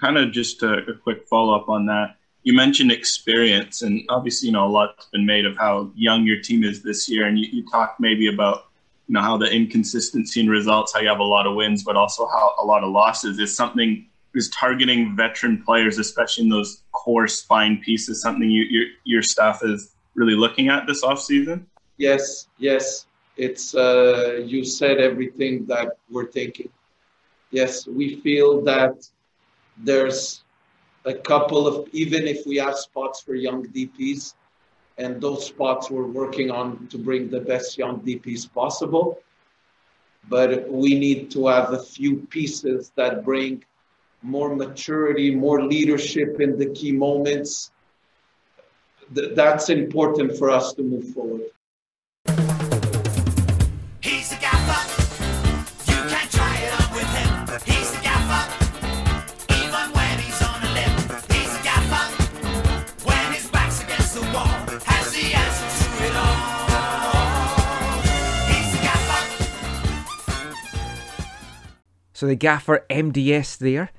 Speaker 9: Kind of just a, a quick follow up on that. You mentioned experience, and obviously, you know, a lot's been made of how young your team is this year, and you, you talked maybe about you know how the inconsistency in results, how you have a lot of wins, but also how a lot of losses is something is targeting veteran players, especially in those core spine pieces, something you, your your staff is really looking at this off season.
Speaker 7: Yes, yes, it's uh, you said everything that we're thinking. Yes, we feel that there's a couple of even if we have spots for young DPs, and those spots we're working on to bring the best young DPs possible. But we need to have a few pieces that bring more maturity, more leadership in the key moments. Th- that's important for us to move forward.
Speaker 1: So the gaffer MDS there.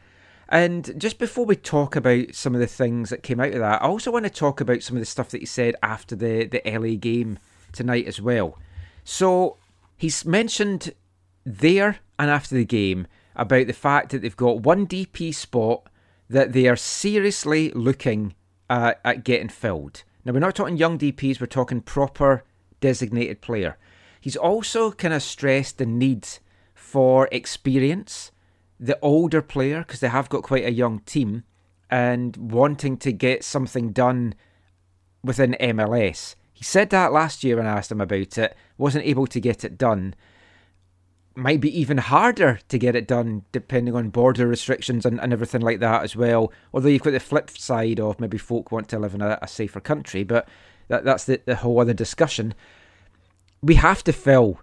Speaker 1: And just before we talk about some of the things that came out of that, I also want to talk about some of the stuff that he said after the, the LA game tonight as well. So he's mentioned there and after the game about the fact that they've got one DP spot that they are seriously looking at, at getting filled. Now, we're not talking young DPs, we're talking proper designated player. He's also kind of stressed the need for experience the older player because they have got quite a young team and wanting to get something done within MLS. He said that last year when I asked him about it, wasn't able to get it done. Might be even harder to get it done depending on border restrictions and, and everything like that as well. Although you've got the flip side of maybe folk want to live in a, a safer country, but that, that's the, the whole other discussion. We have to fill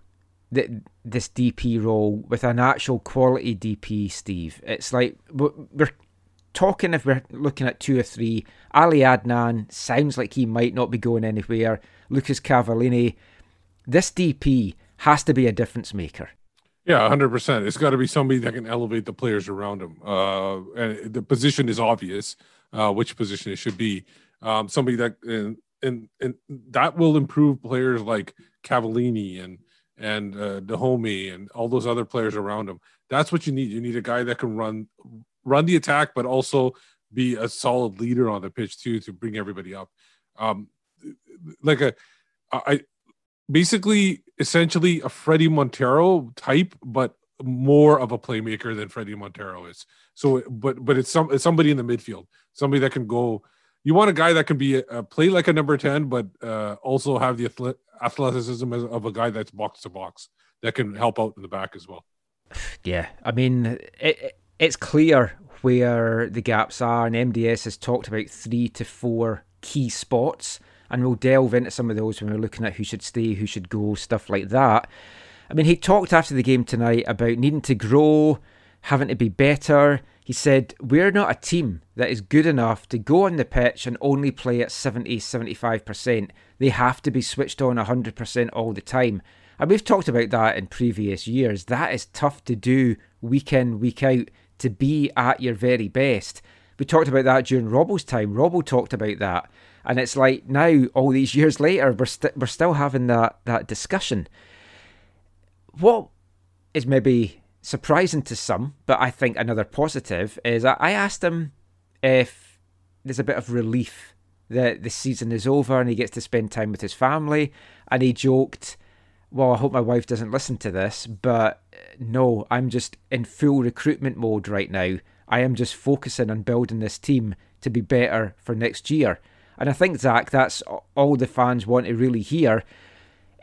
Speaker 1: the, this DP role with an actual quality DP, Steve. It's like we're talking if we're looking at two or three. Ali Adnan sounds like he might not be going anywhere. Lucas Cavallini. This DP has to be a difference maker.
Speaker 6: Yeah, hundred percent. It's got to be somebody that can elevate the players around him. Uh, and the position is obvious, uh, which position it should be. Um, somebody that and, and and that will improve players like Cavallini and and uh, Dajome and all those other players around him. That's what you need. You need a guy that can run run the attack, but also be a solid leader on the pitch too to bring everybody up. Um, like a, I basically essentially a Fredy Montero type, but more of a playmaker than Fredy Montero is. So, but but it's some it's somebody in the midfield, somebody that can go. You want a guy that can be a play like a number ten, but uh, also have the athleticism of a guy that's box to box that can help out in the back as well.
Speaker 1: Yeah, I mean, it- it's clear where the gaps are, and MDS has talked about three to four key spots, and we'll delve into some of those when we're looking at who should stay, who should go, stuff like that. I mean, he talked after the game tonight about needing to grow, having to be better. He said, We're not a team that is good enough to go on the pitch and only play at 70, 75%. They have to be switched on 100% all the time. And we've talked about that in previous years. That is tough to do week in, week out, to be at your very best. We talked about that during Robbo's time. Robbo talked about that. And it's like now, all these years later, we're, st- we're still having that, that discussion. What is maybe surprising to some, but I think another positive is I asked him if there's a bit of relief that the season is over and he gets to spend time with his family. And he joked, Well, I hope my wife doesn't listen to this, but uh, no, I'm just in full recruitment mode right now. I am just focusing on building this team to be better for next year. And I think, Zach, that's all the fans want to really hear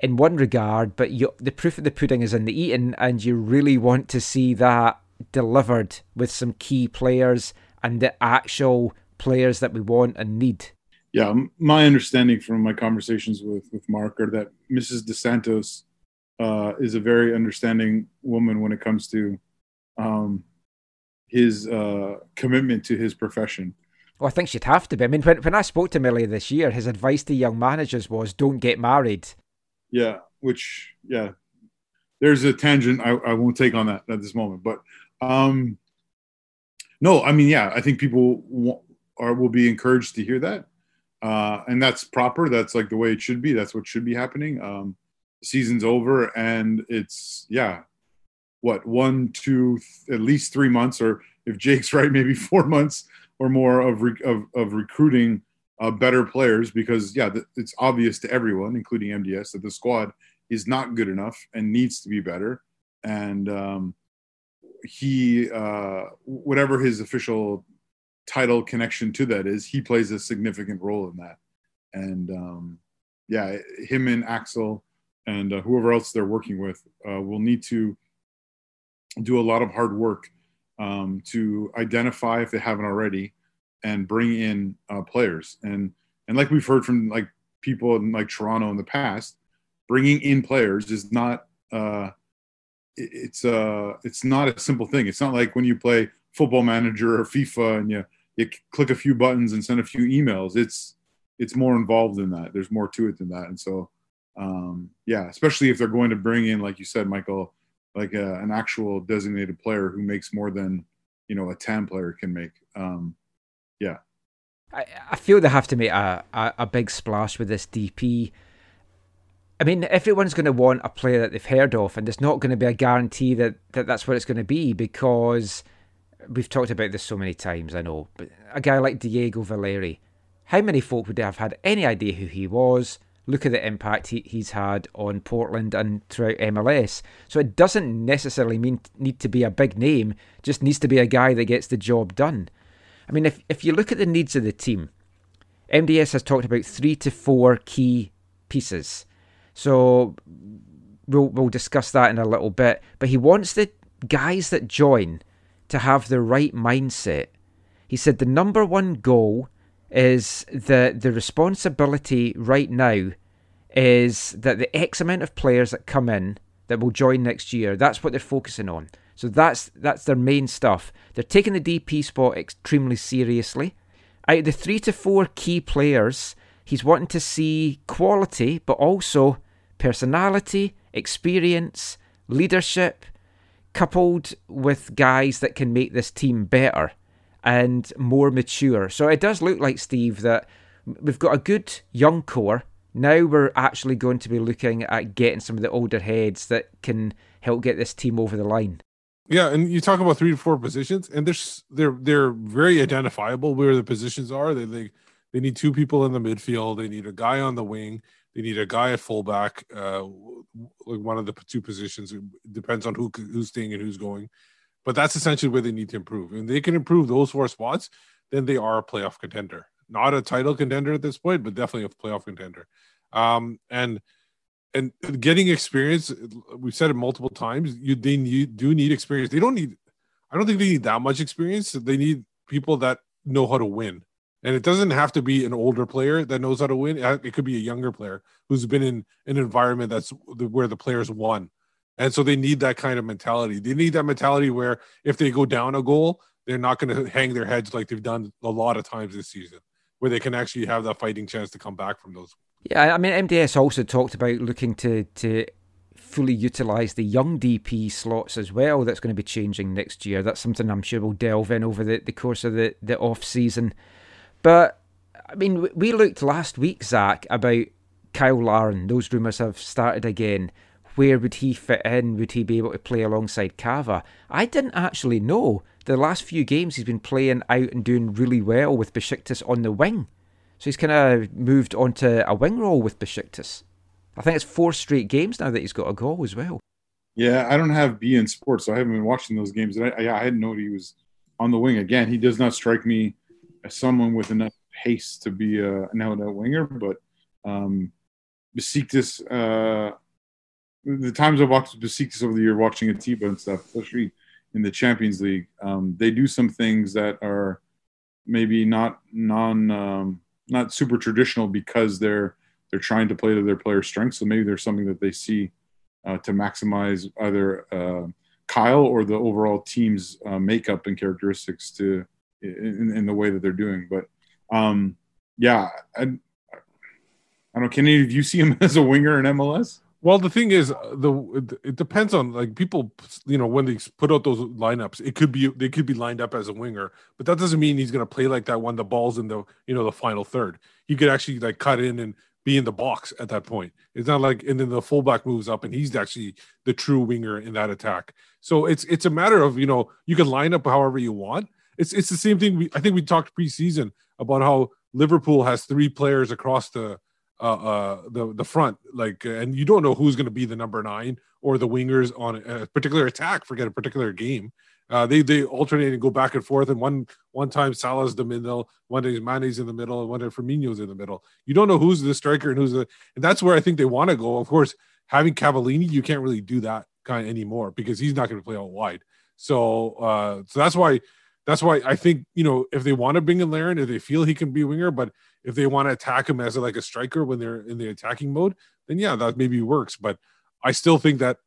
Speaker 1: in one regard, but you, the proof of the pudding is in the eating, and you really want to see that delivered with some key players and the actual players that we want and need.
Speaker 2: Yeah, my understanding from my conversations with with Mark are that Mrs. Dos Santos uh, is a very understanding woman when it comes to um, his uh, commitment to his profession.
Speaker 1: Well, I think she'd have to be. I mean, when, when I spoke to him earlier this year, his advice to young managers was don't get married.
Speaker 2: Yeah, which yeah, there's a tangent I, I won't take on that at this moment, but um, no, I mean yeah, I think people wa- are will be encouraged to hear that, uh, and that's proper. That's like the way it should be. That's what should be happening. Um, season's over, and it's yeah, what one, two, th- at least three months, or if Jake's right, maybe four months or more of re- of, of recruiting uh, better players because yeah, it's obvious to everyone, including MDS, that the squad is not good enough and needs to be better. And um, he, uh, whatever his official title connection to that is, he plays a significant role in that. And um, yeah, him and Axel and uh, whoever else they're working with uh, will need to do a lot of hard work um, to identify if they haven't already and bring in uh, players and and like we've heard from like people in like Toronto in the past, bringing in players is not uh, it's uh it's not a simple thing. It's not like when you play Football Manager or FIFA and you you click a few buttons and send a few emails. It's it's more involved than that. There's more to it than that. And so um, yeah, especially if they're going to bring in, like you said, Michael, like a, an actual designated player who makes more than you know a TAM player can make. Um, yeah.
Speaker 1: I, I feel they have to make a, a, a big splash with this DP. I mean, everyone's going to want a player that they've heard of, and there's not going to be a guarantee that, that that's what it's going to be because we've talked about this so many times, I know. But a guy like Diego Valeri, how many folk would have had any idea who he was? Look at the impact he, he's had on Portland and throughout MLS. So it doesn't necessarily mean need to be a big name, just needs to be a guy that gets the job done. I mean, if, if you look at the needs of the team, MDS has talked about three to four key pieces. So we'll we'll discuss that in a little bit. But he wants the guys that join to have the right mindset. He said the number one goal is that the responsibility right now is that the X amount of players that come in that will join next year, that's what they're focusing on. So that's that's their main stuff. They're taking the DP spot extremely seriously. Out of the three to four key players, he's wanting to see quality, but also personality, experience, leadership, coupled with guys that can make this team better and more mature. So it does look like, Steve, that we've got a good young core. Now we're actually going to be looking at getting some of the older heads that can help get this team over the line.
Speaker 6: Yeah, and you talk about three to four positions, and there's they're they're very identifiable where the positions are. They they they need two people in the midfield. They need a guy on the wing. They need a guy at fullback. Uh, like one of the two positions. It depends on who who's staying and who's going, but that's essentially where they need to improve. And they can improve those four spots, then they are a playoff contender. Not a title contender at this point, but definitely a playoff contender. Um, and and getting experience we've said it multiple times you they need, do need experience. They don't need i don't think they need that much experience. They need people that know how to win. And it doesn't have to be an older player that knows how to win. Uh, it could be a younger player who's been in an environment that's where the players won. And so they need that kind of mentality. They need that mentality where if they go down a goal they're not going to hang their heads like they've done a lot of times this season where they can actually have that fighting chance to come back from those
Speaker 1: yeah, I mean, MDS also talked about looking to to fully utilise the young DP slots as well. That's going to be changing next year. That's something I'm sure we'll delve in over the, the course of the, the off season. But I mean, we looked last week, Zach, about Kyle Larin. Those rumours have started again. Where would he fit in? Would he be able to play alongside Cava? I didn't actually know. The last few games he's been playing out and doing really well with Besiktas on the wing. So he's kind of moved onto a wing role with Besiktas. I think it's four straight games now that he's got a goal as well.
Speaker 2: Yeah, I don't have beIN Sports, so I haven't been watching those games. I, I, I hadn't known he was on the wing again. He does not strike me as someone with enough haste to be a, an out-and-out winger, but um, Besiktas, uh, the times I've watched Besiktas over the year, watching Atiba and stuff, especially in the Champions League, um, they do some things that are maybe not non um, not super traditional because they're they're trying to play to their players' strengths. So maybe there's something that they see uh, to maximize either uh, Kyle or the overall team's uh, makeup and characteristics to in, in, the way that they're doing. But um, yeah, I, I don't. Can any of you see him as a winger in MLS?
Speaker 6: Well, the thing is, uh, the it depends on like people. You know, when they put out those lineups, it could be they could be lined up as a winger, but that doesn't mean he's going to play like that when the ball's in the you know the final third. He could actually like cut in and be in the box at that point. It's not like and then the fullback moves up and he's actually the true winger in that attack. So it's it's a matter of you know you can line up however you want. It's it's the same thing. We I think we talked preseason about how Liverpool has three players across the uh, uh, the the front, like, and you don't know who's going to be the number nine or the wingers on a particular attack. Forget a particular game. Uh, they they alternate and go back and forth. And one one time Salah's the middle, one day Mane's in the middle, and one day Firmino's in the middle. You don't know who's the striker and who's the, and that's where I think they want to go. Of course, having Cavallini, you can't really do that kind of anymore because he's not going to play out wide. So uh, so that's why that's why I think you know if they want to bring in Larin, if they feel he can be a winger, but if they want to attack him as a, like a striker when they're in the attacking mode, then yeah, that maybe works. But I still think that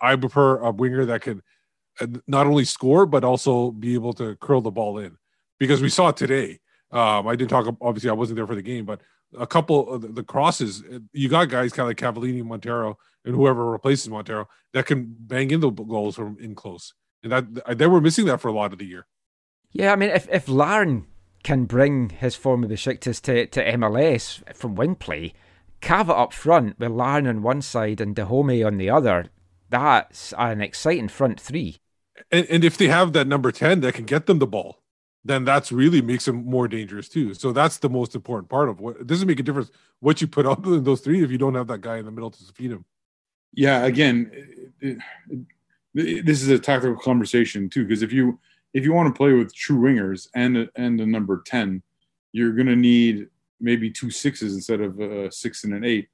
Speaker 6: I prefer a winger that can uh, not only score but also be able to curl the ball in because we saw today. Um, I didn't talk. Obviously, I wasn't there for the game, but a couple of the crosses. You got guys kind of like Cavallini, Montero, and whoever replaces Montero that can bang in the goals from in close, and that they were missing that for a lot of the year.
Speaker 1: Yeah, I mean, if if Larin can bring his form of the Besiktas to, to MLS from wing play, Cava up front with Larin on one side and Dajome on the other, that's an exciting front three.
Speaker 6: And, and if they have that number 10 that can get them the ball, then that's really makes them more dangerous too. So that's the most important part of what it doesn't make a difference what you put up in those three if you don't have that guy in the middle to feed him.
Speaker 2: Yeah, again, it, it, this is a tactical conversation too because if you if you want to play with true wingers and and a number 10 you're going to need maybe two sixes instead of a six and an eight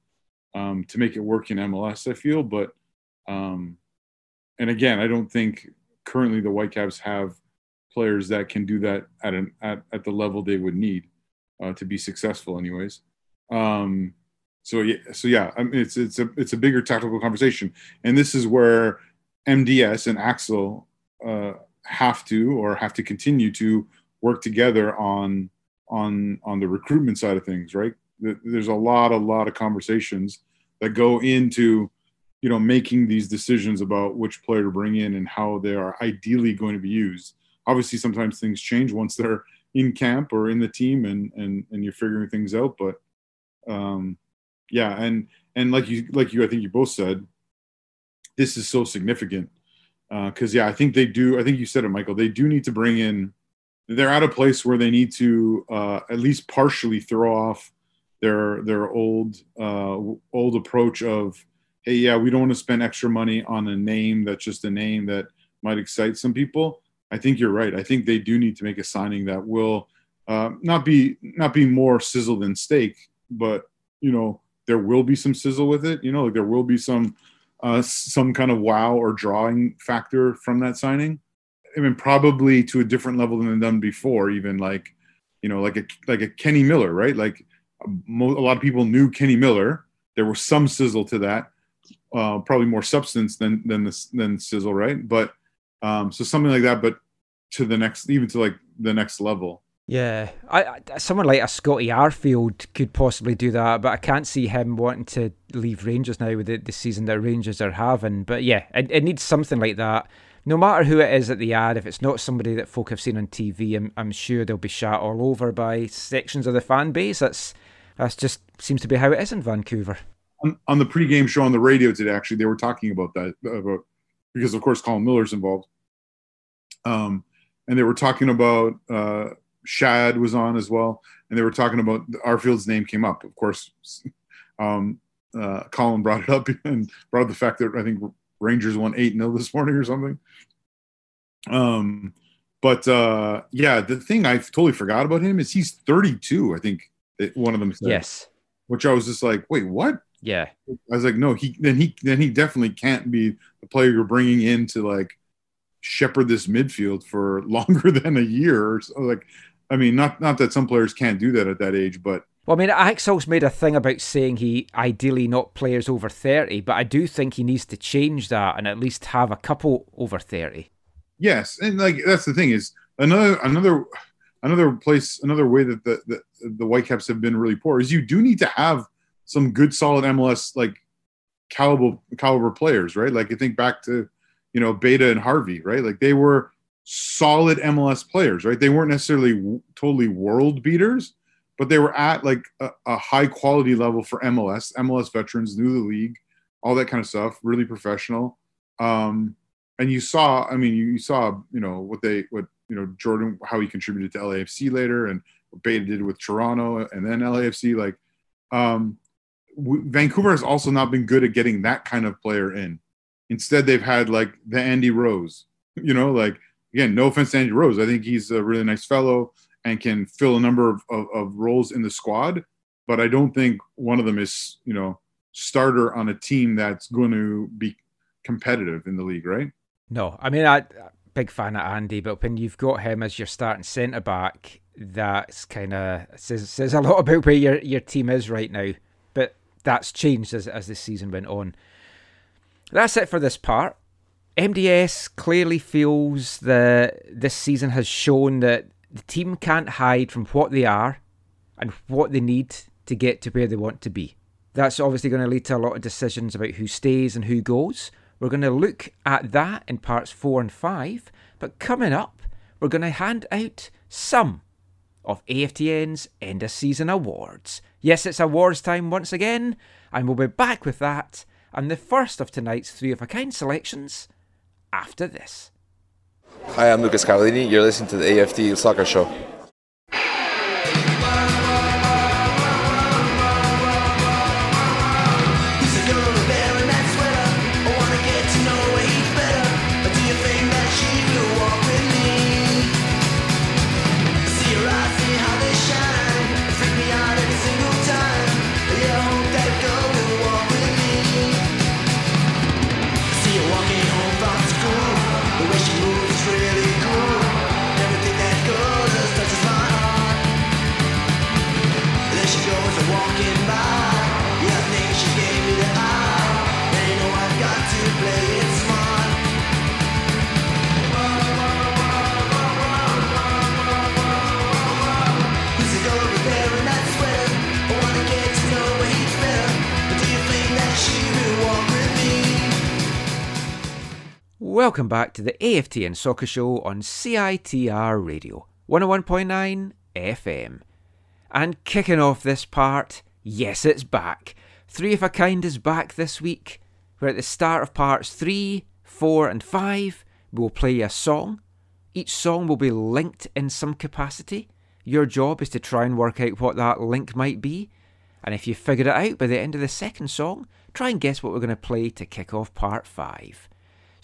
Speaker 2: um, to make it work in mls i feel. But um, and again i don't think currently the whitecaps have players that can do that at an at, at the level they would need uh, to be successful anyways. Um, so yeah so yeah I mean, it's it's a it's a bigger tactical conversation. And this is where mds and axel uh, have to or have to continue to work together on on on the recruitment side of things right there's a lot a lot of conversations that go into you know, making these decisions about which player to bring in and how they are ideally going to be used. Obviously, sometimes things change once they're in camp or in the team, and and and you're figuring things out. But um, yeah, and and like you like you, I think you both said, this is so significant because yeah, I think they do. I think you said it, Michael. They do need to bring in. They're at a place where they need to uh, at least partially throw off their their old uh, old approach of hey, yeah, we don't want to spend extra money on a name that's just a name that might excite some people. I think you're right. I think they do need to make a signing that will uh, not be not be more sizzle than steak, but you know there will be some sizzle with it. You know, like there will be some uh, some kind of wow or drawing factor from that signing. I mean, probably to a different level than done before. Even like you know, like a like a Kenny Miller, right? Like mo- a lot of people knew Kenny Miller. There was some sizzle to that, uh, probably more substance than than than sizzle, right? But um, so something like that, but to the next, even to like the next level.
Speaker 1: Yeah, I, I someone like a Scotty Arfield could possibly do that, but I can't see him wanting to leave Rangers now with the, the season that Rangers are having. But yeah, it, it needs something like that. No matter who it is at the ad, if it's not somebody that folk have seen on TV, I'm, I'm sure they'll be shot all over by sections of the fan base. That's that's just seems to be how it is in Vancouver.
Speaker 2: On, on the pregame show on the radio today, actually, they were talking about that about because of course Colin Miller's involved. Um, and they were talking about uh, Shad was on as well, and they were talking about Arfield's name came up. Of course, um, uh, Colin brought it up and brought up the fact that I think Rangers won eight 0 this morning or something. Um, but uh, yeah, the thing I totally forgot about him is he's 32. I think it, one of them said.
Speaker 1: Yes.
Speaker 2: Which I was just like, wait, what?
Speaker 1: Yeah.
Speaker 2: I was like, no, he then he then he definitely can't be the player you're bringing in to like shepherd this midfield for longer than a year. Or so. Like, I mean, not not that some players can't do that at that age, but
Speaker 1: Well, I mean, Axel's made a thing about saying he ideally not players over 30, but I do think he needs to change that and at least have a couple over 30.
Speaker 2: yes, and like that's the thing is another another another place another way that the the, the Whitecaps have been really poor is you do need to have some good solid MLS like caliber caliber players, right? Like you think back to you know Beta and Harvey, right? Like they were solid MLS players, right? They weren't necessarily w- totally world beaters, but they were at like a, a high quality level for MLS. MLS veterans knew the league, all that kind of stuff, really professional. Um, and you saw, I mean, you, you saw, you know, what they, what, you know, Jordan, how he contributed to LAFC later and what Beta did with Toronto and then LAFC. Like, um, w- Vancouver has also not been good at getting that kind of player in. Instead, they've had like the Andy Rose, you know, like, again, no offense to Andy Rose. I think he's a really nice fellow and can fill a number of, of, of roles in the squad. But I don't think one of them is, you know, starter on a team that's going to be competitive in the league, right?
Speaker 1: No, I mean, I big fan of Andy, but when you've got him as your starting centre back, that's kind of says says a lot about where your your team is right now. But that's changed as as the season went on. That's it for this part. MDS clearly feels that this season has shown that the team can't hide from what they are and what they need to get to where they want to be. That's obviously going to lead to a lot of decisions about who stays and who goes. We're going to look at that in parts four and five, but coming up, we're going to hand out some of AFTN's end of season awards. Yes, it's awards time once again, and we'll be back with that and the first of tonight's three of a kind selections after this.
Speaker 10: Hi, I'm Lucas Cavallini. You're listening to the AFT Soccer Show.
Speaker 1: Welcome back to the AFTN Soccer Show on CITR Radio 101.9 FM. And kicking off this part, yes, it's back. Three of a Kind is back this week. We're at the start of parts 3, 4, and 5. We'll play a song. Each song will be linked in some capacity. Your job is to try and work out what that link might be. And if you figure it out by the end of the second song, try and guess what we're going to play to kick off part 5.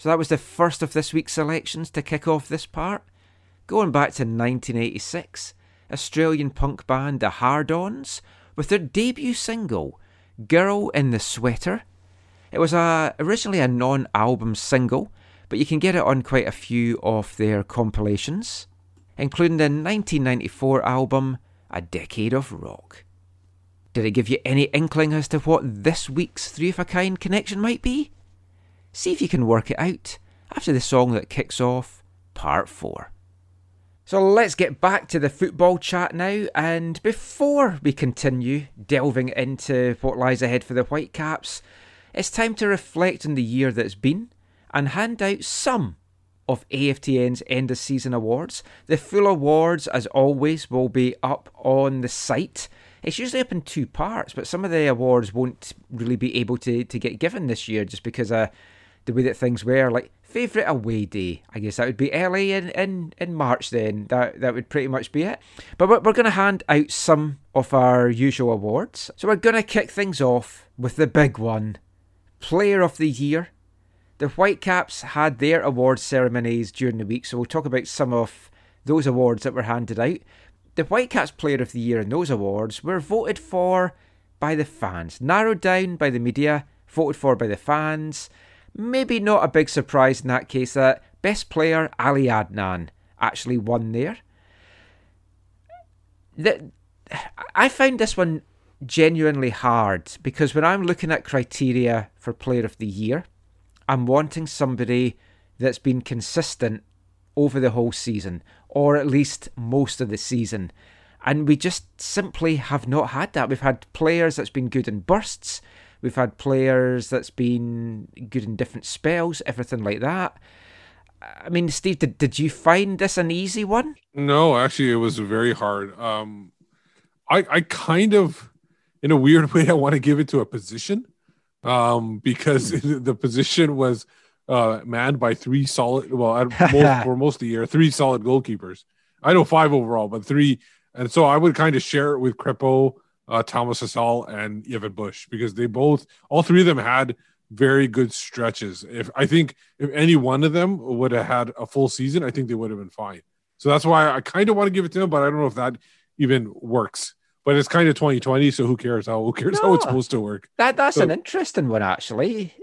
Speaker 1: So that was the first of this week's selections to kick off this part. Going back to 1986, Australian punk band The Hard Ons with their debut single, Girl in the Sweater. It was a, originally a non album single, but you can get it on quite a few of their compilations, including the 1994 album A Decade of Rock. Did it give you any inkling as to what this week's Three of a Kind connection might be? See if you can work it out after the song that kicks off part 4. So let's get back to the football chat now, and before we continue delving into what lies ahead for the Whitecaps, it's time to reflect on the year that's been and hand out some of AFTN's end of season awards. The full awards, as always, will be up on the site. It's usually up in two parts, but some of the awards won't really be able to, to get given this year just because of the way that things were. Like favourite away day, I guess that would be early in, in, in March. Then that that would pretty much be it. But we're, we're going to hand out some of our usual awards. So we're going to kick things off with the big one, Player of the Year. The Whitecaps had their awards ceremonies during the week, so we'll talk about some of those awards that were handed out. The Whitecaps Player of the Year and those awards were voted for by the fans, narrowed down by the media, voted for by the fans. Maybe not a big surprise in that case that best player Ali Adnan actually won there. The, I found this one genuinely hard because when I'm looking at criteria for player of the year, I'm wanting somebody that's been consistent over the whole season, or at least most of the season. And we just simply have not had that. We've had players that's been good in bursts, we've had players that's been good in different spells, everything like that. I mean, Steve, did, did you find this an easy one?
Speaker 6: No, actually, it was very hard. Um, I I kind of, in a weird way, I want to give it to a position, um, because the position was uh, manned by three solid. Well, at most, for most of the year, three solid goalkeepers. I know five overall, but three, and so I would kind of share it with Crépeau, uh, Thomas Hasal, and Evan Bush because they both, all three of them had very good stretches. If I think if any one of them would have had a full season, I think they would have been fine. So that's why I kind of want to give it to them, but I don't know if that even works. But it's kind of 2020, so who cares how who cares how it's supposed to work?
Speaker 1: That that's
Speaker 6: So-
Speaker 1: an interesting one, actually.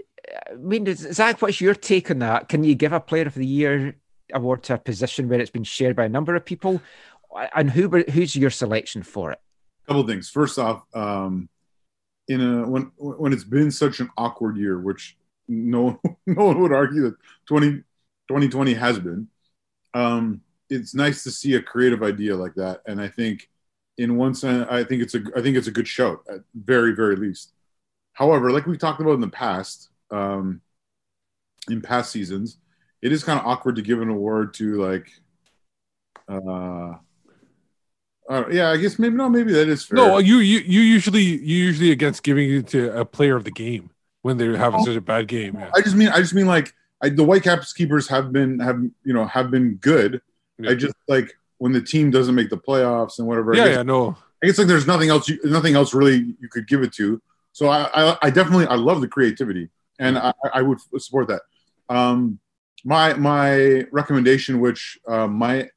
Speaker 1: I mean, Zach, what's your take on that? Can you give a Player of the Year award to a position where it's been shared by a number of people, and who who's your selection for it?
Speaker 2: Couple things. First off, um, in a when when it's been such an awkward year, which no no one would argue that 20, 2020 has been, um, it's nice to see a creative idea like that. And I think, in one sense, I think it's a I think it's a good shout at very very least. However, like we talked about in the past, um, in past seasons, it is kind of awkward to give an award to like. Uh, uh, yeah, I guess maybe no, maybe that is fair.
Speaker 6: No, you you you usually you usually against giving it to a player of the game when they're having such a bad game. Yeah.
Speaker 2: I just mean I just mean like I, the Whitecaps keepers have been have you know have been good. I just like when the team doesn't make the playoffs and whatever. I
Speaker 6: Yeah,
Speaker 2: guess,
Speaker 6: yeah, no.
Speaker 2: I guess like there's nothing else you, nothing else really you could give it to. So I I, I definitely I love the creativity and I, I would support that. Um, my my recommendation, which uh, my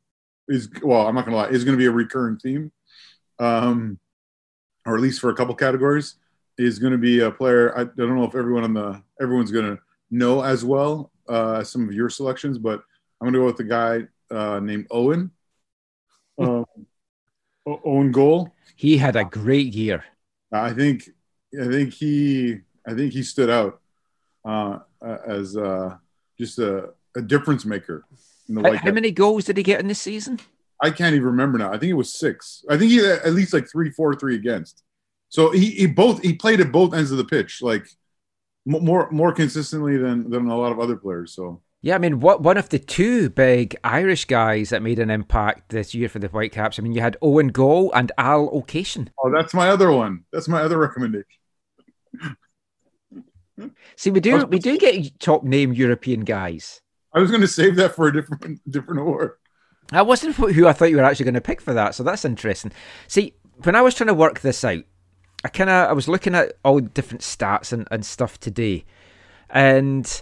Speaker 2: is well, I'm not gonna lie, is gonna be a recurring theme, um, or at least for a couple categories, is gonna be a player. I, I don't know if everyone on the everyone's gonna know as well uh, as some of your selections, but I'm gonna go with the guy uh, named Owen. Um, O- Owen Goal.
Speaker 1: He had a great year.
Speaker 2: I think I think he I think he stood out uh, as uh, just a, a difference maker
Speaker 1: How, how many goals did he get in this season?
Speaker 2: I can't even remember now. I think it was six. I think he had at least like three, four, three against. So he, he both he played at both ends of the pitch, like more more consistently than than a lot of other players. So
Speaker 1: Yeah, I mean, what one of the two big Irish guys that made an impact this year for the Whitecaps. I mean, you had Owen Goal and Al O'Cation.
Speaker 2: Oh, that's my other one. That's my other recommendation.
Speaker 1: See, we do we do get top name European guys.
Speaker 2: I was going to save that for a different different award.
Speaker 1: That wasn't who I thought you were actually going to pick for that, so that's interesting. See, when I was trying to work this out, I kind of I was looking at all different stats and, and stuff today, and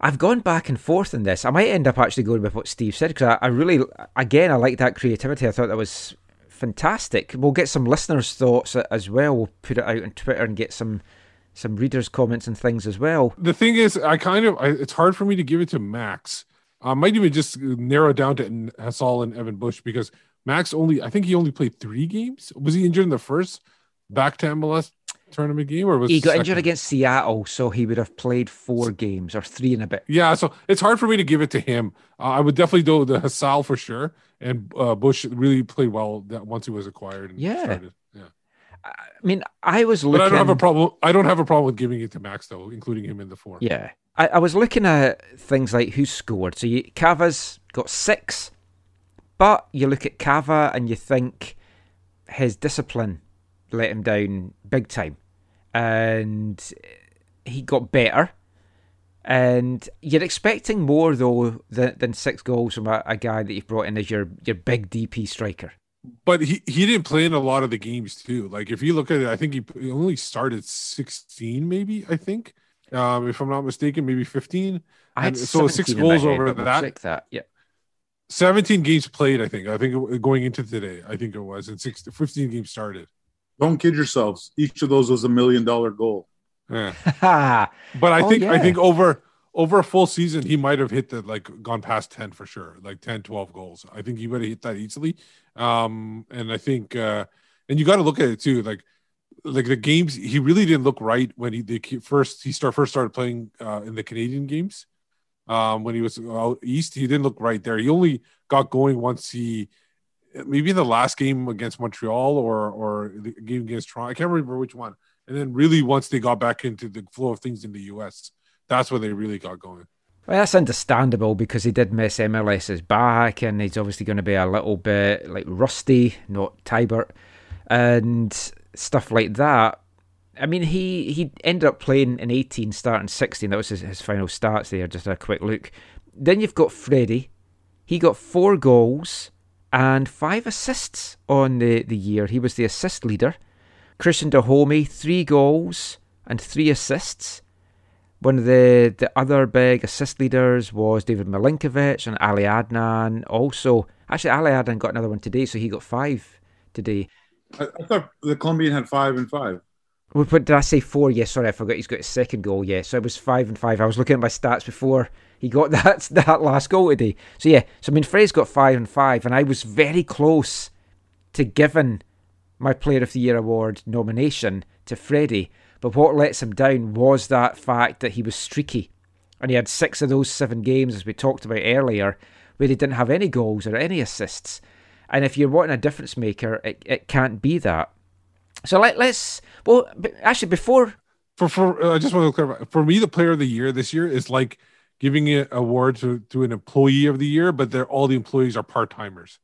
Speaker 1: I've gone back and forth in this. I might end up actually going with what Steve said because I, I really, again, I like that creativity. I thought that was fantastic. We'll get some listeners' thoughts as well. We'll put it out on Twitter and get some some readers' comments and things as well.
Speaker 6: The thing is, I kind of I, it's hard for me to give it to Max. I might even just narrow down to Hasal and Evan Bush because Max only I think he only played three games. Was he injured in the first back to MLS tournament game or was
Speaker 1: he got
Speaker 6: second?
Speaker 1: injured against Seattle, so he would have played four games or three and a bit.
Speaker 6: Yeah, so it's hard for me to give it to him. Uh, I would definitely do the Hasal for sure, and uh, Bush really played well that once he was acquired. And
Speaker 1: Yeah.
Speaker 6: started.
Speaker 1: I mean, I was looking.
Speaker 6: But I don't have a problem. I don't have a problem with giving it to Max though, including him in the four.
Speaker 1: Yeah. I, I was looking at things like who scored. So you, Cava's got six, but you look at Cava and you think his discipline let him down big time. And he got better. And you're expecting more, though, than, than six goals from a, a guy that you've brought in as your, your big DP striker.
Speaker 6: But he, he didn't play in a lot of the games too. Like if you look at it, I think he, he only started sixteen, maybe. I think, um, if I'm not mistaken, maybe fifteen.
Speaker 1: I had
Speaker 6: And so six
Speaker 1: 17 in my
Speaker 6: goals
Speaker 1: head,
Speaker 6: over that.
Speaker 1: check that. Yeah.
Speaker 6: 17 games played, I think. I think going into today, I think it was, and six, 15 games started.
Speaker 2: Don't kid yourselves. Each of those was a million dollar goal.
Speaker 6: Yeah. But I
Speaker 1: Oh,
Speaker 6: think I think over over a full season, he might have hit the like gone past 10 for sure, like 10, 12 goals. I think he would have hit that easily. Um, and I think uh and you got to look at it too, like like the games he really didn't look right when he the first he start first started playing uh in the Canadian games. Um when he was out east, he didn't look right there. He only got going once he maybe in the last game against Montreal or or the game against Toronto. I can't remember which one. And then really once they got back into the flow of things in the US, that's when they really got going.
Speaker 1: Well, that's understandable because he did miss MLS's back, and he's obviously going to be a little bit like rusty, not Tybert, and stuff like that. I mean, he he ended up playing in 18, starting 16. That was his, his final stats there. Just a quick look. Then you've got Fredy. He got four goals and five assists on the, the year. He was the assist leader. Christian Dajome, three goals and three assists. One of the, the other big assist leaders was David Milinkovic and Ali Adnan. Also, actually, Ali Adnan got another one today, so he got five today.
Speaker 2: I, I thought the Colombian had five and five.
Speaker 1: What did I say? Four? Yes, sorry, I forgot. He's got his second goal. Yeah, so it was five and five. I was looking at my stats before he got that that last goal today. So yeah, so I mean, Frey's got five and five, and I was very close to giving my Player of the Year award nomination to Fredy. But what lets him down was that fact that he was streaky, and he had six of those seven games, as we talked about earlier, where he didn't have any goals or any assists. And if you're wanting a difference maker, it, it can't be that. So let, let's well actually before
Speaker 6: For for uh, I just want to clarify. For me, the player of the year this year is like giving an award to, to an employee of the year, but they're all the employees are part timers.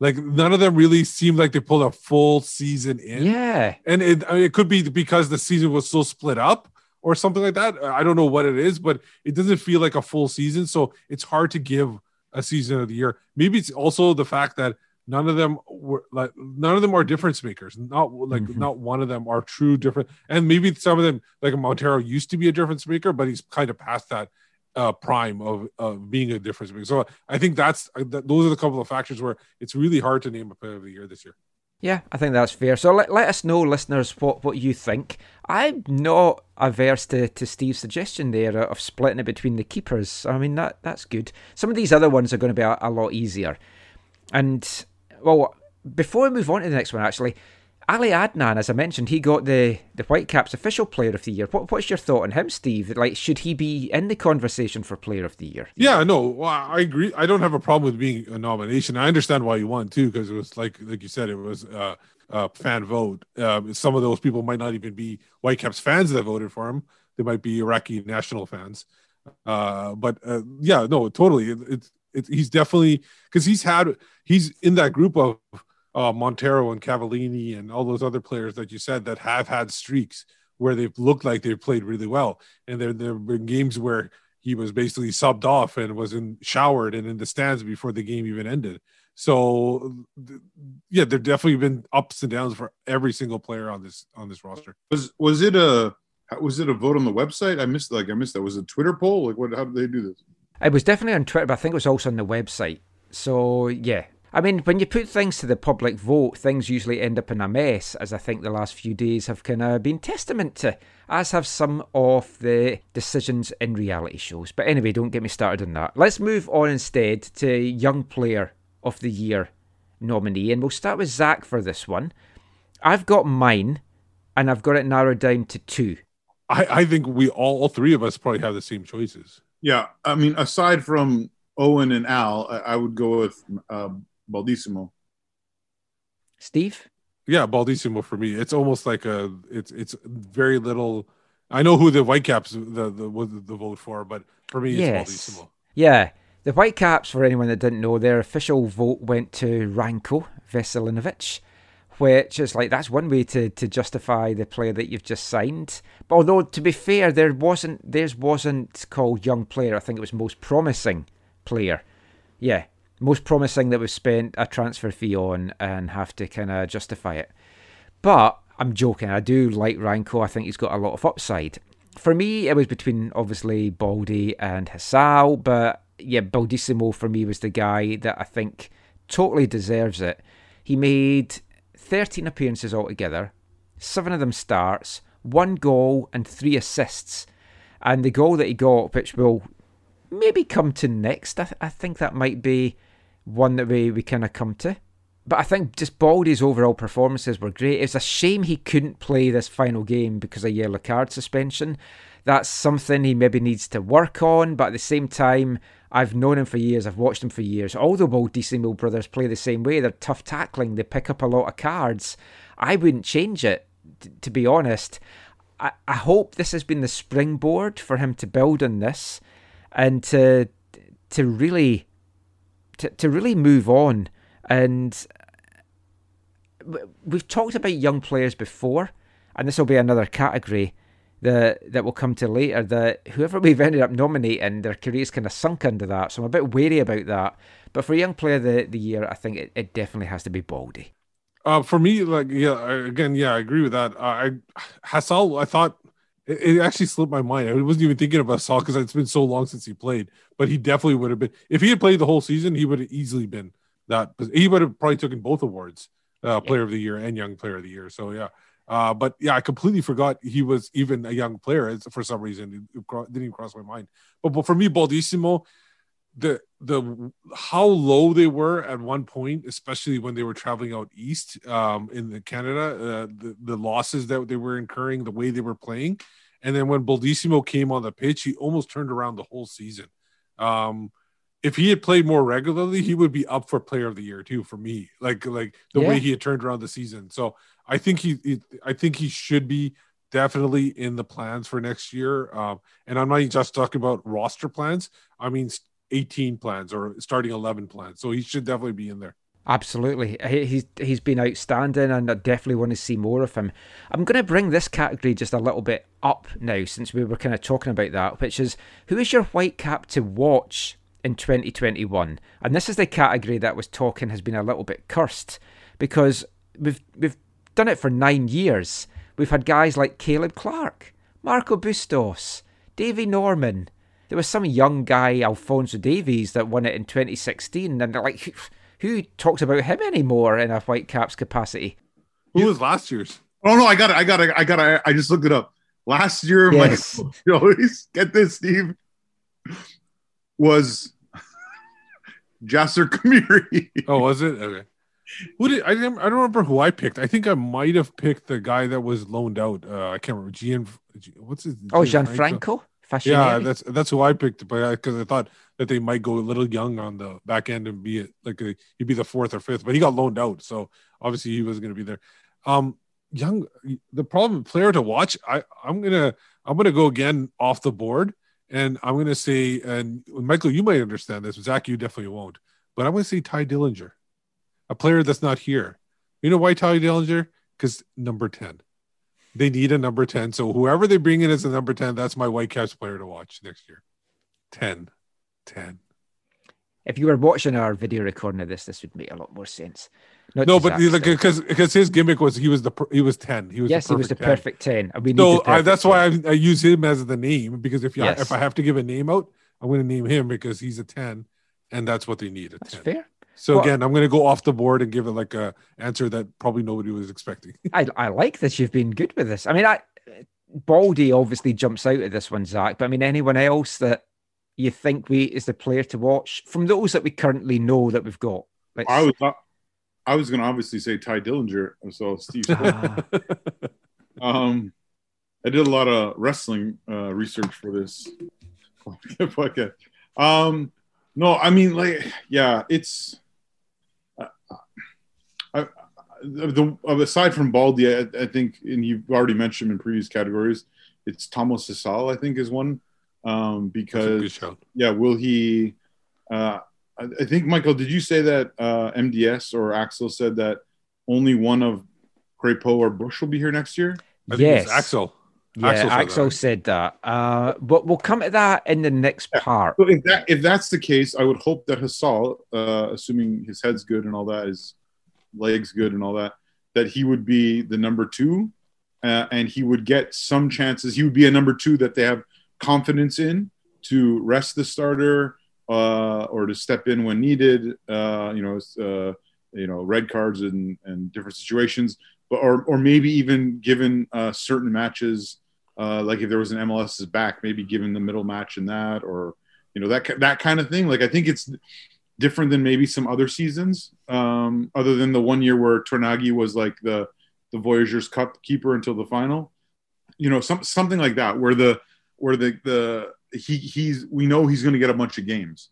Speaker 6: Like none of them really seem like they pulled a full season in.
Speaker 1: yeah
Speaker 6: and it I mean, it could be because the season was so split up or something like that. I don't know what it is, but it doesn't feel like a full season, so it's hard to give a season of the year. Maybe it's also the fact that none of them were like none of them are difference makers. Not like
Speaker 1: Mhm.
Speaker 6: not one of them are true different. And maybe some of them, like Montero, used to be a difference maker, but he's kind of past that uh, prime of of being a difference maker. So I think that's uh, that, those are the couple of factors where it's really hard to name a player of the year this year.
Speaker 1: yeah I think that's fair. So let, let us know, listeners, what what you think. I'm not averse to, to Steve's suggestion there of splitting it between the keepers. I mean that that's good. Some of these other ones are going to be a, a lot easier. And well, before we move on to the next one, actually, Ali Adnan, as I mentioned, he got the the Whitecaps official Player of the Year. What what's your thought on him, Steve? Like, should he be in the conversation for Player of the Year?
Speaker 6: Yeah, no, well, I agree. I don't have a problem with being a nomination. I understand why you won too, because it was like, like you said, it was uh, a fan vote. Um, some of those people might not even be Whitecaps fans that voted for him. They might be Iraqi national fans. Uh, but uh, yeah, no, totally. It, it's it's he's definitely because he's had he's in that group of uh, Montero and Cavallini and all those other players that you said that have had streaks where they've looked like they've played really well, and there there have been games where he was basically subbed off and was in showered and in the stands before the game even ended. So yeah, there have definitely been ups and downs for every single player on this on this roster.
Speaker 2: Was was it a was it a vote on the website? I missed like I missed that. Was it a Twitter poll? Like what? How did they do this?
Speaker 1: It was definitely on Twitter, but I think it was also on the website. So yeah, I mean, when you put things to the public vote, things usually end up in a mess, as I think the last few days have kind of been testament to, as have some of the decisions in reality shows. But anyway, don't get me started on that. Let's move on instead to Young Player of the Year nominee, and we'll start with Zach for this one. I've got mine, and I've got it narrowed down to two.
Speaker 6: I, I think we all, all three of us probably have the same choices.
Speaker 2: Yeah, I mean, aside from Owen and Al, I, I would go with uh, Baldisimo.
Speaker 1: Steve?
Speaker 6: Yeah, Baldisimo for me. It's almost like a it's it's very little. I know who the Whitecaps the the was the vote for, but for me, it's
Speaker 1: Yes.
Speaker 6: Baldisimo.
Speaker 1: Yeah. The Whitecaps, for anyone that didn't know, their official vote went to Ranko Veselinovic, which is like that's one way to, to justify the player that you've just signed. But although to be fair, there wasn't theirs wasn't called young player. I think it was most promising player. Yeah, most promising that we've spent a transfer fee on and have to kind of justify it. But I'm joking. I do like Ranko. I think he's got a lot of upside. For me, it was between obviously Baldy and Hasal, but yeah, Baldisimo for me was the guy that I think totally deserves it. He made 13 appearances altogether, seven of them starts, one goal and three assists. And the goal that he got, which will maybe come to next, I, th- I think that might be one that we, we kind of come to. But I think just Baldy's overall performances were great. It's a shame he couldn't play this final game because of yellow card suspension. That's something he maybe needs to work on, but at the same time, I've known him for years, I've watched him for years. All the Baldisimo brothers play the same way. They're tough tackling, they pick up a lot of cards. I wouldn't change it, t- to be honest. I, I hope this has been the springboard for him to build on this and to to really to, to really move on and we've talked about young players before, and this will be another category that that will come to later. That whoever we've ended up nominating, their careers kind of sunk under that. So I'm a bit wary about that. But for a young player of the the year, I think it, it definitely has to be Baldy.
Speaker 6: Uh, for me, like yeah, again, yeah, I agree with that. Uh, I Hasal, I thought it, it actually slipped my mind. I wasn't even thinking about Hasal because it's been so long since he played. But he definitely would have been if he had played the whole season. He would have easily been that. He would have probably taken both awards, uh, Player of the Year and Young Player of the Year. So yeah. Uh, but yeah, I completely forgot he was even a young player for some reason. It cro- didn't even cross my mind. But, but for me, Baldisimo, the the how low they were at one point, especially when they were traveling out east um, in the Canada, uh, the the losses that they were incurring, the way they were playing, and then when Baldisimo came on the pitch, he almost turned around the whole season. Um, if he had played more regularly, he would be up for Player of the Year too. For me, like like the
Speaker 1: Yeah.
Speaker 6: way he had turned around the season. So I think he, he I think he should be definitely in the plans for next year. Um, and I'm not just talking about roster plans. I mean, 18 plans or starting 11 plans. So he should definitely be in there.
Speaker 1: Absolutely, He- he's he's been outstanding, and I definitely want to see more of him. I'm going to bring this category just a little bit up now, since we were kind of talking about that, which is who is your white cap to watch in 2021? And this is the category that was talking has been a little bit cursed because we've we've done it for nine years. We've had guys like Caleb Clark, Marco Bustos, Davy Norman. There was some young guy, Alfonso Davies, that won it in 2016, and they're like, who, who talks about him anymore in a Whitecaps capacity?
Speaker 6: Who was last year's?
Speaker 2: Oh no, I got it. I got it. I got it. I just looked it up. Last year,
Speaker 1: Yes.
Speaker 2: Michael, you always get this, Steve, was Jasser Khmiri.
Speaker 6: Oh, was it? Okay. Who did I? Didn't, I don't remember who I picked. I think I might have picked the guy that was loaned out. Uh, I can't remember. Gian, what's his?
Speaker 1: Oh, Gianfranco?
Speaker 6: Yeah, that's that's who I picked, but because I thought that they might go a little young on the back end and be it like a, he'd be the fourth or fifth, but he got loaned out, so obviously he wasn't going to be there. Um, young, the problem player to watch. I I'm gonna I'm gonna go again off the board, and I'm to say, and Michael, you might understand this. Zach, you definitely won't. But I'm to say Tye Dillinger, a player that's not here. You know why Tye Dillinger? Because number 10. They need a number 10. So whoever they bring in as a number 10, that's my Whitecaps player to watch next year. 10. 10.
Speaker 1: If you were watching our video recording of this, this would make a lot more sense. Not
Speaker 6: no, but like because because his gimmick was he was the per- he was ten. He was
Speaker 1: yes, he was the
Speaker 6: 10.
Speaker 1: perfect ten. we need
Speaker 6: So I, that's
Speaker 1: 10.
Speaker 6: why I, I use him as the name because if you
Speaker 1: Yes.
Speaker 6: if I have to give a name out, I'm going to name him because he's a ten, and that's what they need. A
Speaker 1: That's
Speaker 6: 10.
Speaker 1: fair.
Speaker 6: So
Speaker 1: Well-
Speaker 6: again, I'm going to go off the board and give it like a answer that probably nobody was expecting.
Speaker 1: I, I like this. You've been good with this. I mean, I Baldy obviously jumps out of this one, Zach. But I mean, anyone else that you think we is the player to watch from those that we currently know that we've got? Let's-
Speaker 2: I was I was going to obviously say Tye Dillinger. So Steve.
Speaker 1: Ah.
Speaker 2: um, I did a lot of wrestling uh, research for this podcast. Um, no, I mean, like, yeah, it's. I, I, the aside from Baldy, I, I think, and you've already mentioned in previous categories, it's Thomas Hasal. I think is one um, because yeah, will he? Uh, I, I think Michael, did you say that uh, MDS or Axel said that only one of Crépeau or Bush will be here next year?
Speaker 6: I think
Speaker 1: Yes.
Speaker 6: Axel.
Speaker 1: yeah,
Speaker 6: Axel
Speaker 1: Axel,
Speaker 6: said that.
Speaker 1: said that. Uh, but we'll come to that in the next part.
Speaker 2: So if that if that's the case, I would hope that Hasal, uh, assuming his head's good and all that, his legs good and all that, that he would be the number two, uh, and he would get some chances. He would be a number two that they have confidence in to rest the starter uh, or to step in when needed. Uh, you know, uh, you know, red cards and and different situations, but or or maybe even given uh, certain matches. Uh, like if there was an MLS's back, maybe given the middle match in that, or you know that that kind of thing. Like I think it's different than maybe some other seasons, um, other than the one year where Tornaghi was like the the Voyageurs Cup keeper until the final. You know, some something like that, where the where the the he he's we know he's going to get a bunch of games,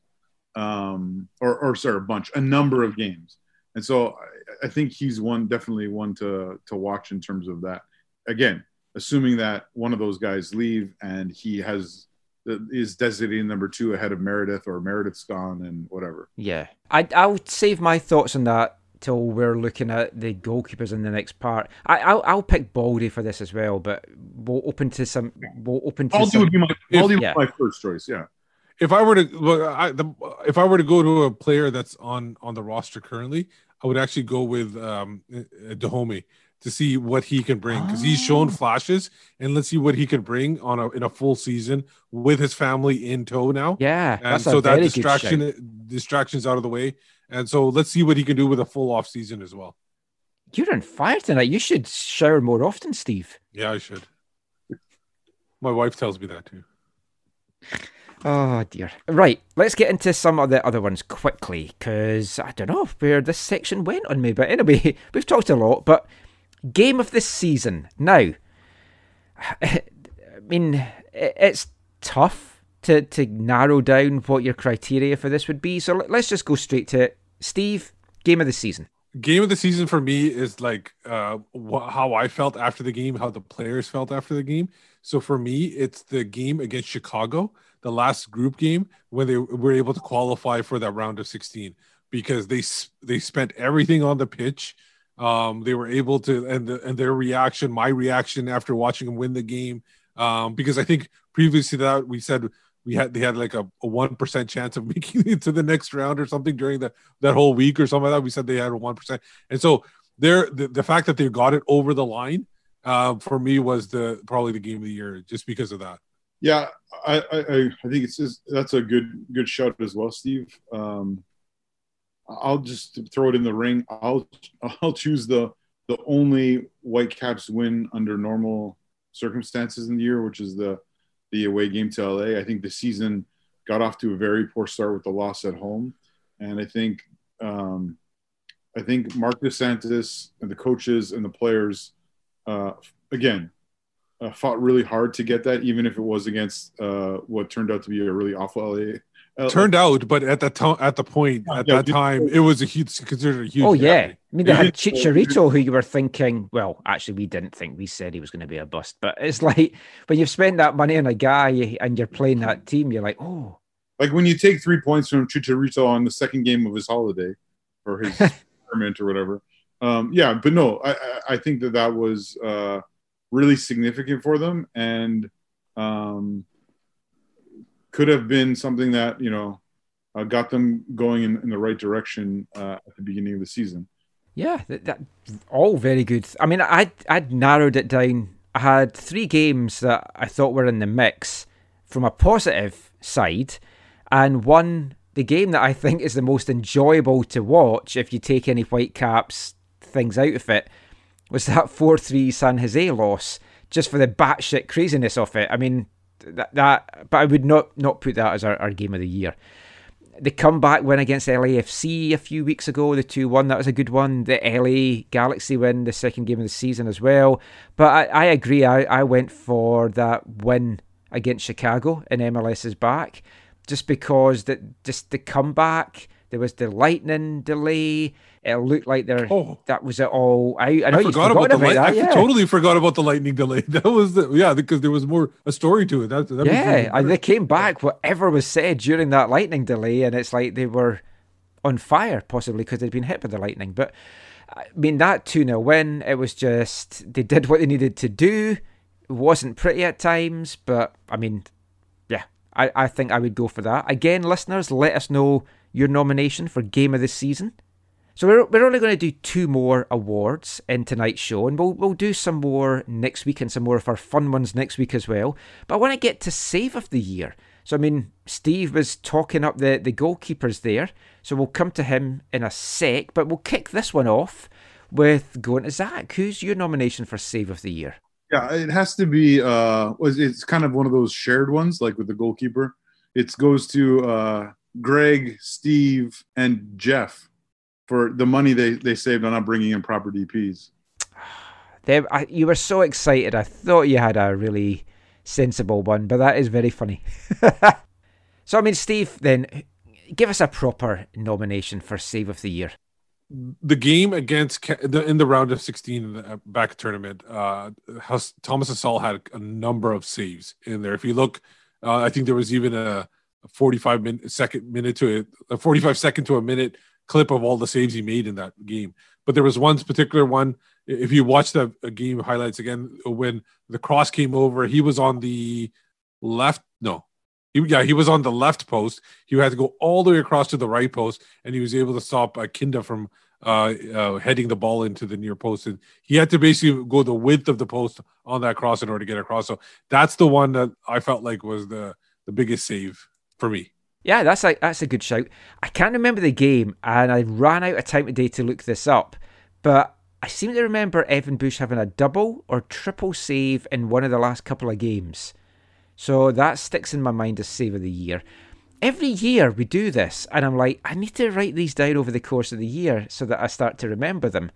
Speaker 2: um, or or sorry, a bunch, a number of games, and so I, I think he's one definitely one to to watch in terms of that. Again, assuming that one of those guys leave and he has is designated number two ahead of Meredith or Meredith's gone and whatever.
Speaker 1: Yeah, I I'll save my thoughts on that till we're looking at the goalkeepers in the next part. I I'll, I'll pick Baldy for this as well, but we'll open to some. We'll open to
Speaker 2: Baldy
Speaker 1: some,
Speaker 2: would be my Baldy
Speaker 1: yeah.
Speaker 2: would be my first choice. Yeah.
Speaker 6: If I were to look, I, the, if I were to go to a player that's on on the roster currently, I would actually go with um, Dajome to see what he can bring because he's shown oh. flashes, and let's see what he can bring on a in a full season with his family in tow now.
Speaker 1: Yeah,
Speaker 6: and so that distraction distractions out of the way, and so let's see what he can do with a full off season as well.
Speaker 1: You're on fire tonight. You should shower more often, Steve.
Speaker 6: Yeah, I should. My wife tells me that too.
Speaker 1: Oh dear. Right, let's get into some of the other ones quickly because I don't know where this section went on me. But anyway, we've talked a lot. But game of the season now. I mean, it's tough to to narrow down what your criteria for this would be. So let- let's just go straight to it. Steve. Game of the season.
Speaker 6: game of the season for me is like uh wh- how I felt after the game, how the players felt after the game. So for me, it's the game against Chicago, the last group game when they were able to qualify for that round of 16 because they they spent everything on the pitch. Um, they were able to and the, and their reaction, my reaction after watching them win the game, um, because I think previously that we said we had they had like a one percent chance of making it to the next round or something during the that whole week or something like that. We said they had a one percent, and so there the, the fact that they got it over the line uh, for me was the probably the game of the year just because of that.
Speaker 2: Yeah, I, I, I think it's just, that's a good good shout as well, Steve. Um, I'll just throw it in the ring. I'll I'll choose the the only Whitecaps win under normal circumstances in the year, which is the the away game to LA. I think the season got off to a very poor start with the loss at home, and I think um, I think Marc Dos Santos and the coaches and the players uh, again uh, fought really hard to get that, even if it was against uh, what turned out to be a really awful LA Uh,
Speaker 6: turned out, but at the time, at the point, at
Speaker 2: Yeah,
Speaker 6: that
Speaker 2: we-
Speaker 6: time, it was a huge considered a huge.
Speaker 1: Oh yeah,
Speaker 6: happening.
Speaker 1: I mean they had
Speaker 2: Yeah.
Speaker 1: Chicharito, who you were thinking. Well, actually, we didn't think. We said he was going to be a bust, but it's like when you've spent that money on a guy and you're playing that team, you're like, oh,
Speaker 2: like when you take three points from Chicharito on the second game of his holiday or his tournament or whatever. Um, yeah, but no, I, I- I think that that was uh, really significant for them and um, could have been something that you know uh, got them going in, in the right direction uh, at the beginning of the season.
Speaker 1: Yeah, that, that all very good. I mean, I'd I'd narrowed it down. I had three games that I thought were in the mix from a positive side, and one the game that I think is the most enjoyable to watch if you take any Whitecaps things out of it was that four three San Jose loss. Just for the batshit craziness of it. I mean, that that. But I would not not put that as our, our game of the year the comeback win against LAFC a few weeks ago, the 2 1, that was a good one. The LA Galaxy win, the second game of the season as well. But I, I agree, I, I went for that win against Chicago in MLS's back just because that just the comeback, there was the lightning delay. It looked like there
Speaker 6: Oh.
Speaker 1: that was it all out. I
Speaker 6: I forgot
Speaker 1: forgot
Speaker 6: about the
Speaker 1: about
Speaker 6: light.
Speaker 1: that.
Speaker 6: I
Speaker 1: yeah.
Speaker 6: totally forgot about the lightning delay. That was the yeah because there was more a story to it. That, that
Speaker 1: yeah,
Speaker 6: really
Speaker 1: and they came back. Whatever was said during that lightning delay, and it's like they were on fire, possibly because they'd been hit by the lightning. But I mean, that 2 0 win, it was just they did what they needed to do. It wasn't pretty at times, but I mean, yeah, I, I think I would go for that. Again, listeners, let us know your nomination for game of the season. So we're, we're only going to do two more awards in tonight's show, and we'll we'll do some more next week and some more of our fun ones next week as well. But I want to get to save of the year. So I mean, Steve was talking up the the goalkeepers there, so we'll come to him in a sec. But we'll kick this one off with going to Zach. Who's your nomination for save of the year?
Speaker 2: Yeah, it has to be. Uh, it's kind of one of those shared ones, like with the goalkeeper. It goes to uh, Greg, Steve, and Jeff for the money they they saved on not bringing in proper DPS.
Speaker 1: They, I, you were so excited. I thought you had a really sensible one, but that is very funny. so, I mean, Steve, then give us a proper nomination for Save of the Year.
Speaker 6: the game against in the round of 16 in the uh, back tournament, uh, how S- Thomas Hasal had a number of saves in there. If you look, uh, I think there was even a, a 45 minute second minute to it, a 45 second to a minute clip of all the saves he made in that game. But there was one particular one. If you watch the uh, game highlights again, when the cross came over, he was on the left. No, he, yeah, he was on the left post. He had to go all the way across to the right post, and he was able to stop uh, Kinda from uh, uh, heading the ball into the near post. And he had to basically go the width of the post on that cross in order to get across. So that's the one that I felt like was the the biggest save for me.
Speaker 1: Yeah, that's a that's a good shout. I can't remember the game, and I ran out of time today to look this up, but I seem to remember Evan Bush having a double or triple save in one of the last couple of games. So that sticks in my mind as save of the year. Every year we do this, and I'm like, I need to write these down over the course of the year so that I start to remember them,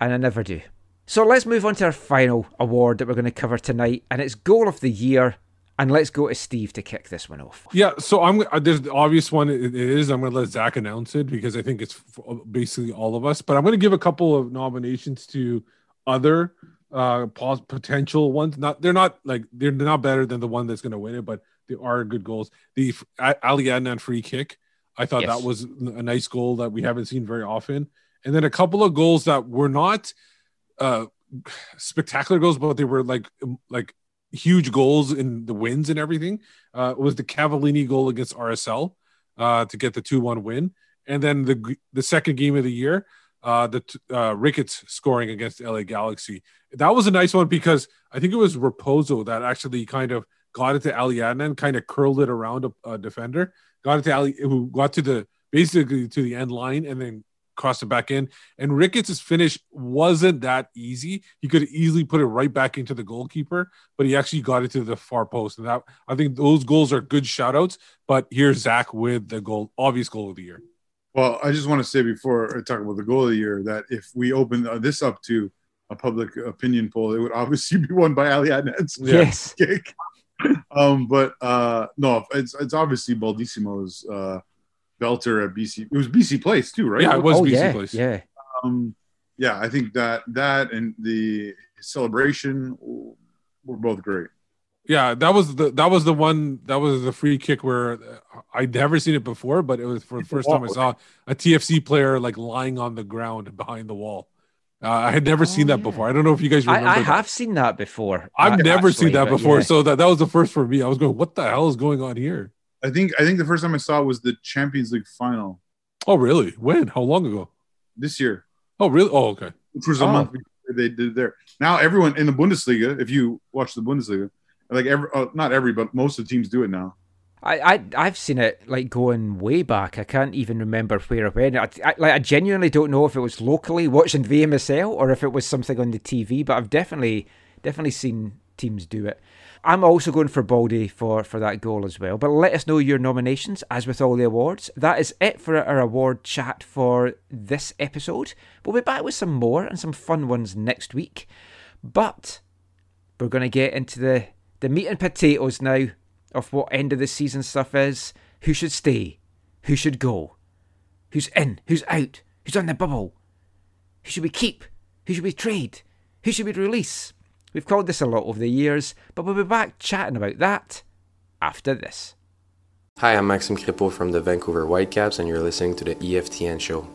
Speaker 1: and I never do. So let's move on to our final award that we're going to cover tonight, and it's goal of the year. And let's go to Steve to kick this one off.
Speaker 6: Yeah, so I'm uh, there's the obvious one. It is. I'm going to let Zach announce it because I think it's f- basically all of us. But I'm going to give a couple of nominations to other uh potential ones. Not they're not like they're not better than the one that's going to win it, but they are good goals. The Ali Adnan free kick, I thought
Speaker 1: Yes.
Speaker 6: that was a nice goal that we haven't seen very often. And then a couple of goals that were not uh spectacular goals, but they were like like huge goals in the wins and everything. Uh, was the Cavallini goal against RSL uh, to get the two one win, and then the the second game of the year, uh, the uh, Ricketts scoring against LA Galaxy. That was a nice one because I think it was Raposo that actually kind of got it to Ali Adnan, kind of curled it around a, a defender, got it to Ali, who got to the basically to the end line, and then crossed it back in. And Ricketts' finish wasn't that easy. He could easily put it right back into the goalkeeper, but he actually got it to the far post. And that I think those goals are good shout outs. But here's Zach with the goal, obvious goal of the year.
Speaker 2: Well, I just want to say before I talk about the goal of the year that if we open uh, this up to a public opinion poll, it would obviously be won by Ali Adnan's
Speaker 1: Yes.
Speaker 2: kick. Um, but uh, no, it's it's obviously Baldisimo's uh, belter at BC. It was BC Place too, right?
Speaker 6: Yeah, it was
Speaker 1: oh
Speaker 6: BC
Speaker 1: yeah,
Speaker 6: Place.
Speaker 1: yeah.
Speaker 2: Um, yeah, I think that that and the celebration were both great.
Speaker 6: Yeah, that was the that was the one that was the free kick where uh, I'd never seen it before, but it was for the first time I saw a TFC player like lying on the ground behind the wall. Uh, I had never seen that before. I don't know if you guys remember.
Speaker 1: I, I
Speaker 6: that.
Speaker 1: have seen that before.
Speaker 6: I've
Speaker 1: uh,
Speaker 6: never
Speaker 1: actually,
Speaker 6: seen that before,
Speaker 1: yeah.
Speaker 6: so that that was the first for me. I was going, "What the hell is going on here?"
Speaker 2: I think I think the first time I saw it was the Champions League final
Speaker 6: Oh, really? When? How long ago?
Speaker 2: this year,
Speaker 6: Oh, really? Oh, okay.
Speaker 2: which was a
Speaker 1: Oh.
Speaker 2: month before they did it there. Now everyone in the Bundesliga, if you watch the Bundesliga, like every uh, not every, but most of the teams do it now.
Speaker 1: I, I I've seen it like going way back. I can't even remember where or when. I, I like I genuinely don't know if it was locally watching VMSL or if it was something on the TV. But I've definitely definitely seen teams do it. I'm also going for Baldy for for that goal as well. But let us know your nominations. As with all the awards, that is it for our award chat for this episode. We'll be back with some more and some fun ones next week. But we're going to get into the the meat and potatoes now of what end of the season stuff is. Who should stay? Who should go? Who's in? Who's out? Who's on the bubble? Who should we keep? Who should we trade? Who should we release? We've called this a lot over the years, but we'll be back chatting about that after this.
Speaker 11: Hi, I'm Maxime Crépeau from the Vancouver Whitecaps, and you're listening to the AFTN show.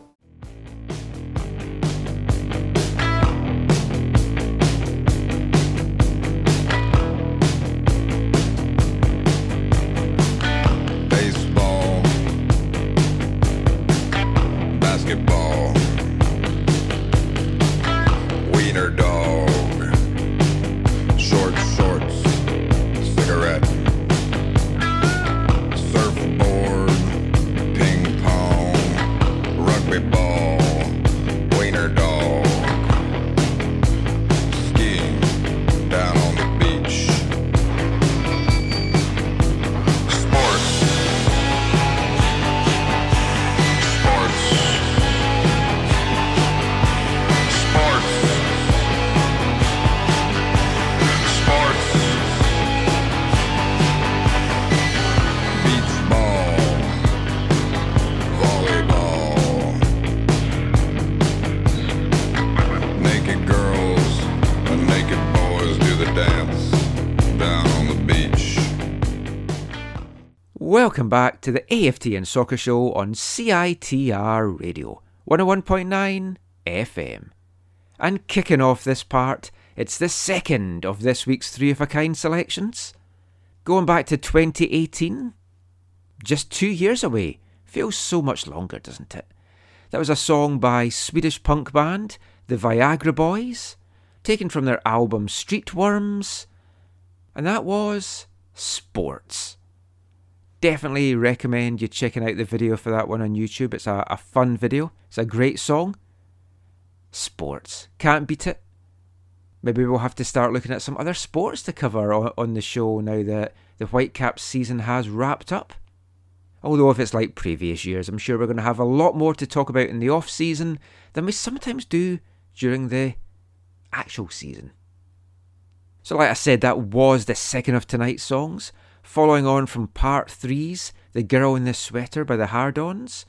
Speaker 1: Welcome back to the AFTN Soccer Show on CITR Radio 101.9 FM. And kicking off this part, it's the second of this week's three of a kind selections. Going back to 2018, just two years away. Feels so much longer, doesn't it? That was a song by Swedish punk band the Viagra Boys, taken from their album Street Worms, and that was Sports definitely recommend you checking out the video for that one on YouTube. It's a, a fun video. It's a great song. Sports. Can't beat it. Maybe we'll have to start looking at some other sports to cover on, on the show now that the Whitecaps season has wrapped up. Although, if it's like previous years, I'm sure we're going to have a lot more to talk about in the off season than we sometimes do during the actual season. So, like I said, that was the second of tonight's songs, following on from part three's The Girl in the Sweater by the Hard Ons.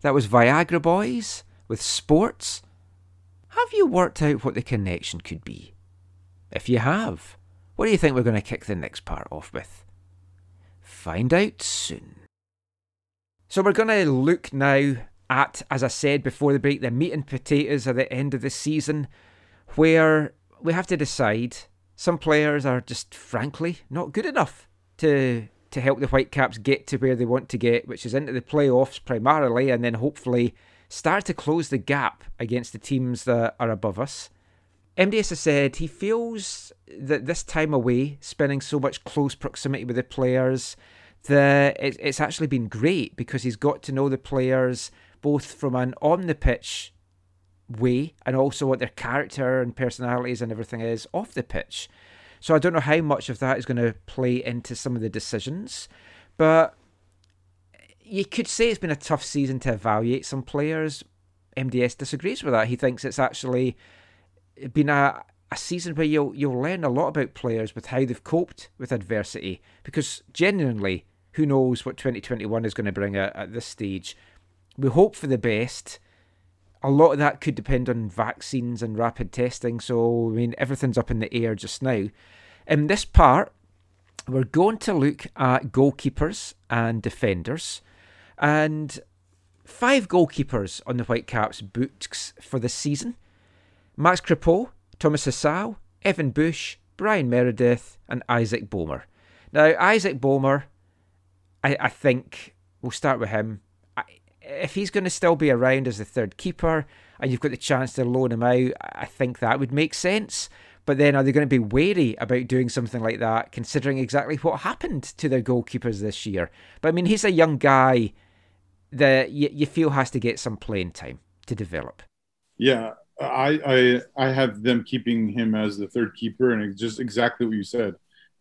Speaker 1: That was Viagra Boys with Sports. Have you worked out what the connection could be? If you have, what do you think we're going to kick the next part off with? Find out soon. So we're going to look now at, as I said before the break, the meat and potatoes at the end of the season, where we have to decide some players are just frankly not good enough to to help the Whitecaps get to where they want to get, which is into the playoffs primarily, and then hopefully start to close the gap against the teams that are above us. MDS has said he feels that this time away, spending so much close proximity with the players, that it, it's actually been great because he's got to know the players both from an on the pitch way and also what their character and personalities and everything is off the pitch. So I don't know how much of that is going to play into some of the decisions, but you could say it's been a tough season to evaluate some players. MDS disagrees with that. He thinks it's actually been a a season where you'll you'll learn a lot about players with how they've coped with adversity. Because genuinely, who knows what 2021 is going to bring at, at this stage? We hope for the best. A lot of that could depend on vaccines and rapid testing. So I mean, everything's up in the air just now. In this part, we're going to look at goalkeepers and defenders, and five goalkeepers on the Whitecaps books for the season. Max Crépeau, Thomas Hasal, Evan Bush, Bryan Meredith, and Isaac Boehmer. Now, Isaac Boehmer, I, I think we'll start with him. If he's going to still be around as the third keeper and you've got the chance to loan him out, I think that would make sense. But then are they going to be wary about doing something like that, considering exactly what happened to their goalkeepers this year? But I mean, he's a young guy that you, you feel has to get some playing time to develop.
Speaker 2: Yeah, I, I I have them keeping him as the third keeper, and it's just exactly what you said.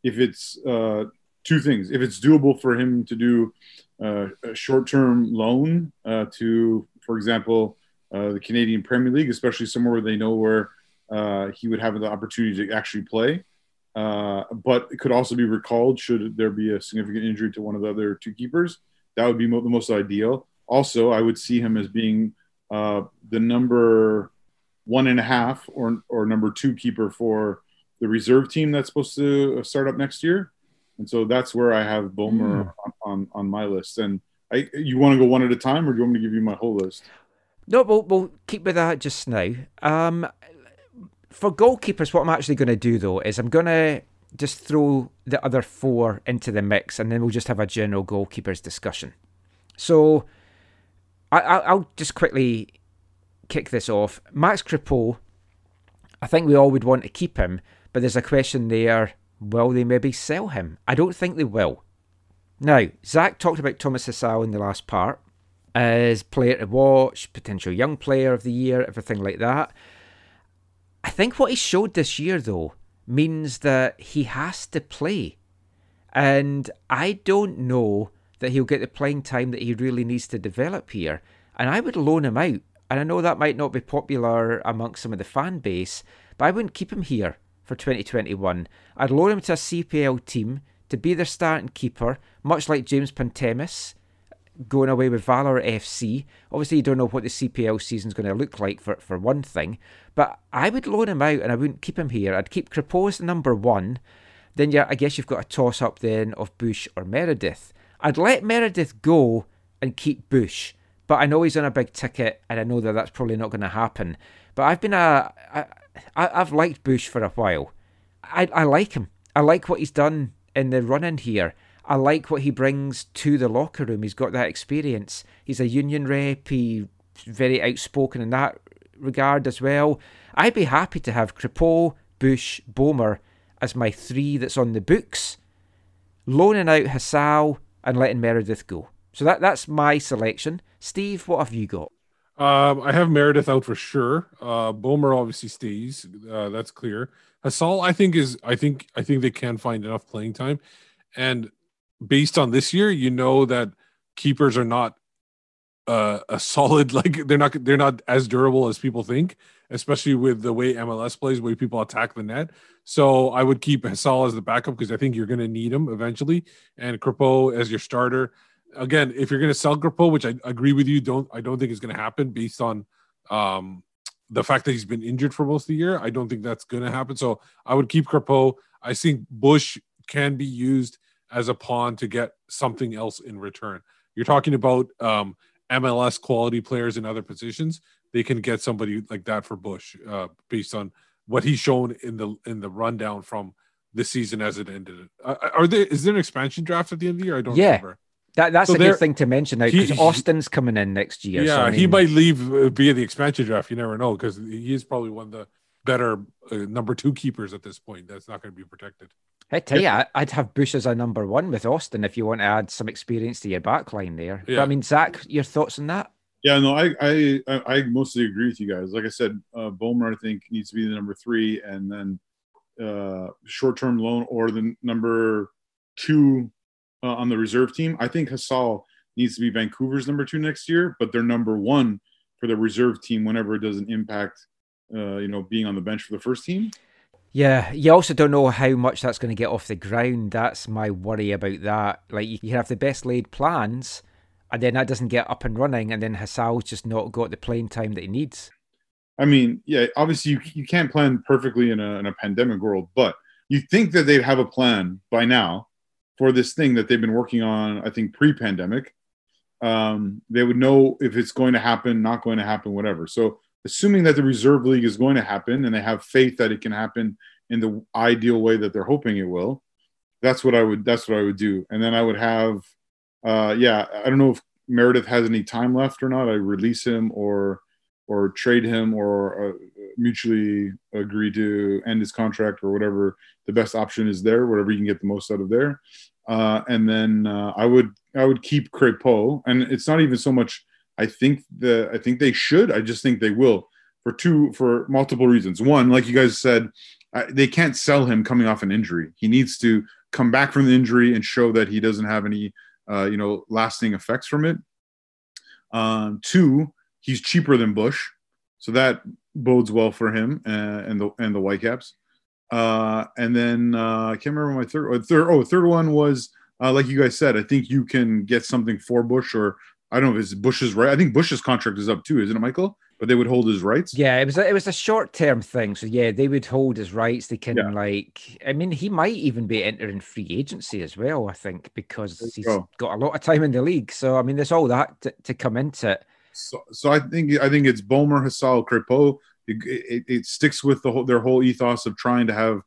Speaker 2: If it's uh, two things, if it's doable for him to do a short-term loan uh, to, for example, uh, the Canadian Premier League, especially somewhere where they know where uh, he would have the opportunity to actually play. But it could also be recalled should there be a significant injury to one of the other two keepers. That would be mo- the most ideal. Also, I would see him as being the number one and a half or or number two keeper for the reserve team that's supposed to start up next year. And so that's where I have Boehmer
Speaker 1: Mm.
Speaker 2: on, on, my list. And I, you want to go one at a time, or do you want me to give you my whole list?
Speaker 1: No, we'll, we'll keep with that just now. Um, for goalkeepers, what I'm actually going to do though is I'm going to just throw the other four into the mix, and then we'll just have a general goalkeepers discussion. So, I, I, I'll just quickly kick this off. Max Crépeau, I think we all would want to keep him, but there's a question there: Will they maybe sell him? I don't think they will. Now, Zach talked about Thomas Hasal in the last part as player to watch, potential young player of the year, everything like that. I think what he showed this year, though, means that he has to play. And I don't know that he'll get the playing time that he really needs to develop here. And I would loan him out. And I know that might not be popular amongst some of the fan base, but I wouldn't keep him here for 2021. I'd loan him to a CPL team to be their starting keeper, much like James Pantemis going away with Valour FC. Obviously, you don't know what the CPL season's going to look like for, for one thing, but I would loan him out and I wouldn't keep him here. I'd keep the number one. Then yeah, I guess you've got a toss up then of Bush or Meredith. I'd let Meredith go and keep Bush, but I know he's on a big ticket and I know that that's probably not going to happen. But I've been a, I, I've liked Bush for a while. I, I like him. I like what he's done in the run in here. I like what he brings to the locker room. He's got that experience. He's a union rep. He's very outspoken in that regard as well. I'd be happy to have Crépeau, Bush, Boehmer as my three that's on the books, loaning out Hasal and letting Meredith go. So that that's my selection. Steve, what have you got?
Speaker 6: Um, I have Meredith out for sure. Uh, Boehmer obviously stays. Uh, that's clear. Hasal, I think is. I think. I think they can find enough playing time, and based on this year, you know that keepers are not uh, a solid. Like they're not. They're not as durable as people think, especially with the way MLS plays, the way people attack the net. So I would keep Hasal as the backup because I think you're going to need him eventually, and Crépeau as your starter again, if you're going to sell Crépeau, which I agree with you, don't I don't think is going to happen based on um, the fact that he's been injured for most of the year. I don't think that's going to happen. So I would keep Crépeau. I think Bush can be used as a pawn to get something else in return. You're talking about um, MLS quality players in other positions. They can get somebody like that for Bush uh, based on what he's shown in the in the rundown from this season as it ended. Uh, are there is there an expansion draft at the end of the year? I don't
Speaker 1: Yeah.
Speaker 6: remember.
Speaker 1: That that's
Speaker 6: So
Speaker 1: a good thing to mention now because
Speaker 6: He- he-
Speaker 1: Austin's coming in next year.
Speaker 6: Yeah,
Speaker 1: so, I
Speaker 6: he
Speaker 1: mean-
Speaker 6: might leave uh, via the expansion draft. You never know because he's probably one of the better uh, number two keepers at this point. That's not going to be protected.
Speaker 1: I tell you, I- I'd have Bush as a number one with Austin if you want to add some experience to your back line there. But, I mean, Zach, your thoughts on that?
Speaker 2: Yeah, no, I I I I mostly agree with you guys. Like I said, uh, Boehmer I think needs to be the number three, and then uh, short-term loan or the number two uh, on the reserve team. I think Hasal needs to be Vancouver's number two next year, but they're number one for the reserve team whenever it doesn't impact, uh, you know, being on the bench for the first team.
Speaker 1: Yeah, you also don't know how much that's going to get off the ground. That's my worry about that. Like, you can have the best laid plans, and then that doesn't get up and running, and then Hasal's just not got the playing time that he needs.
Speaker 2: I mean, yeah, obviously you you can't plan perfectly in a in a pandemic world, but you think that they'd have a plan by now for this thing that they've been working on. I think pre-pandemic, um, they would know if it's going to happen, not going to happen, whatever. So, assuming that the reserve league is going to happen, and they have faith that it can happen in the ideal way that they're hoping it will, that's what I would. That's what I would do, and then I would have, uh, yeah, I don't know if Meredith has any time left or not. I release him or or trade him or uh, mutually agree to end his contract or whatever the best option is there, whatever you can get the most out of there. Uh, and then uh, I would I would keep Crépeau, and it's not even so much. I think the I think they should. I just think they will for two for multiple reasons. One, like you guys said, uh, they can't sell him coming off an injury. He needs to come back from the injury and show that he doesn't have any uh, you know lasting effects from it. Um, two, he's cheaper than Bush, so that bodes well for him uh, and the and the Whitecaps. Uh, and then uh, I can't remember my third. Or third oh, third one was uh, like you guys said. I think you can get something for Bush, or I don't know if it's Bush's right. I think Bush's contract is up too, isn't it, Michael? But they would hold his rights.
Speaker 1: Yeah, it was a, it was a short term thing. So yeah, they would hold his rights. They can
Speaker 2: Yeah.
Speaker 1: like, I mean, he might even be entering free agency as well. I think because he's
Speaker 2: go.
Speaker 1: got a lot of time in the league. So I mean, there's all that to, to come into it.
Speaker 2: So, so I think I think it's Boehmer, Hasal, Crépeau. It, it, it sticks with the whole, their whole ethos of trying to have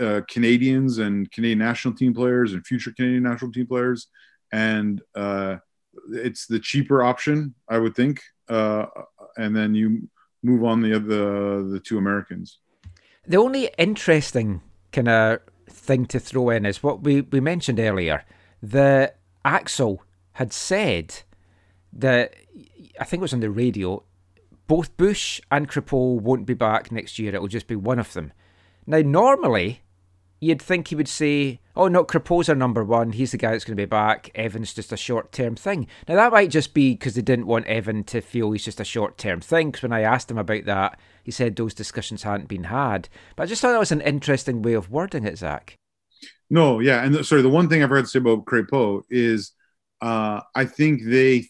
Speaker 2: uh, Canadians and Canadian national team players and future Canadian national team players, and uh, it's the cheaper option, I would think. Uh, and then you move on the the two Americans.
Speaker 1: The only interesting kind of thing to throw in is what we, we mentioned earlier. The Axel had said that I think it was on the radio. Both Bush and Crépeau won't be back next year. It'll just be one of them. Now, normally, you'd think he would say, "Oh no, Crépeau's our number one. He's the guy that's going to be back. Evan's just a short-term thing." Now that might just be because they didn't want Evan to feel he's just a short-term thing. Because when I asked him about that, he said those discussions hadn't been had. But I just thought that was an interesting way of wording it, Zach.
Speaker 2: No, yeah, and the, sorry, the one thing I've heard to say about Crépeau is uh, I think they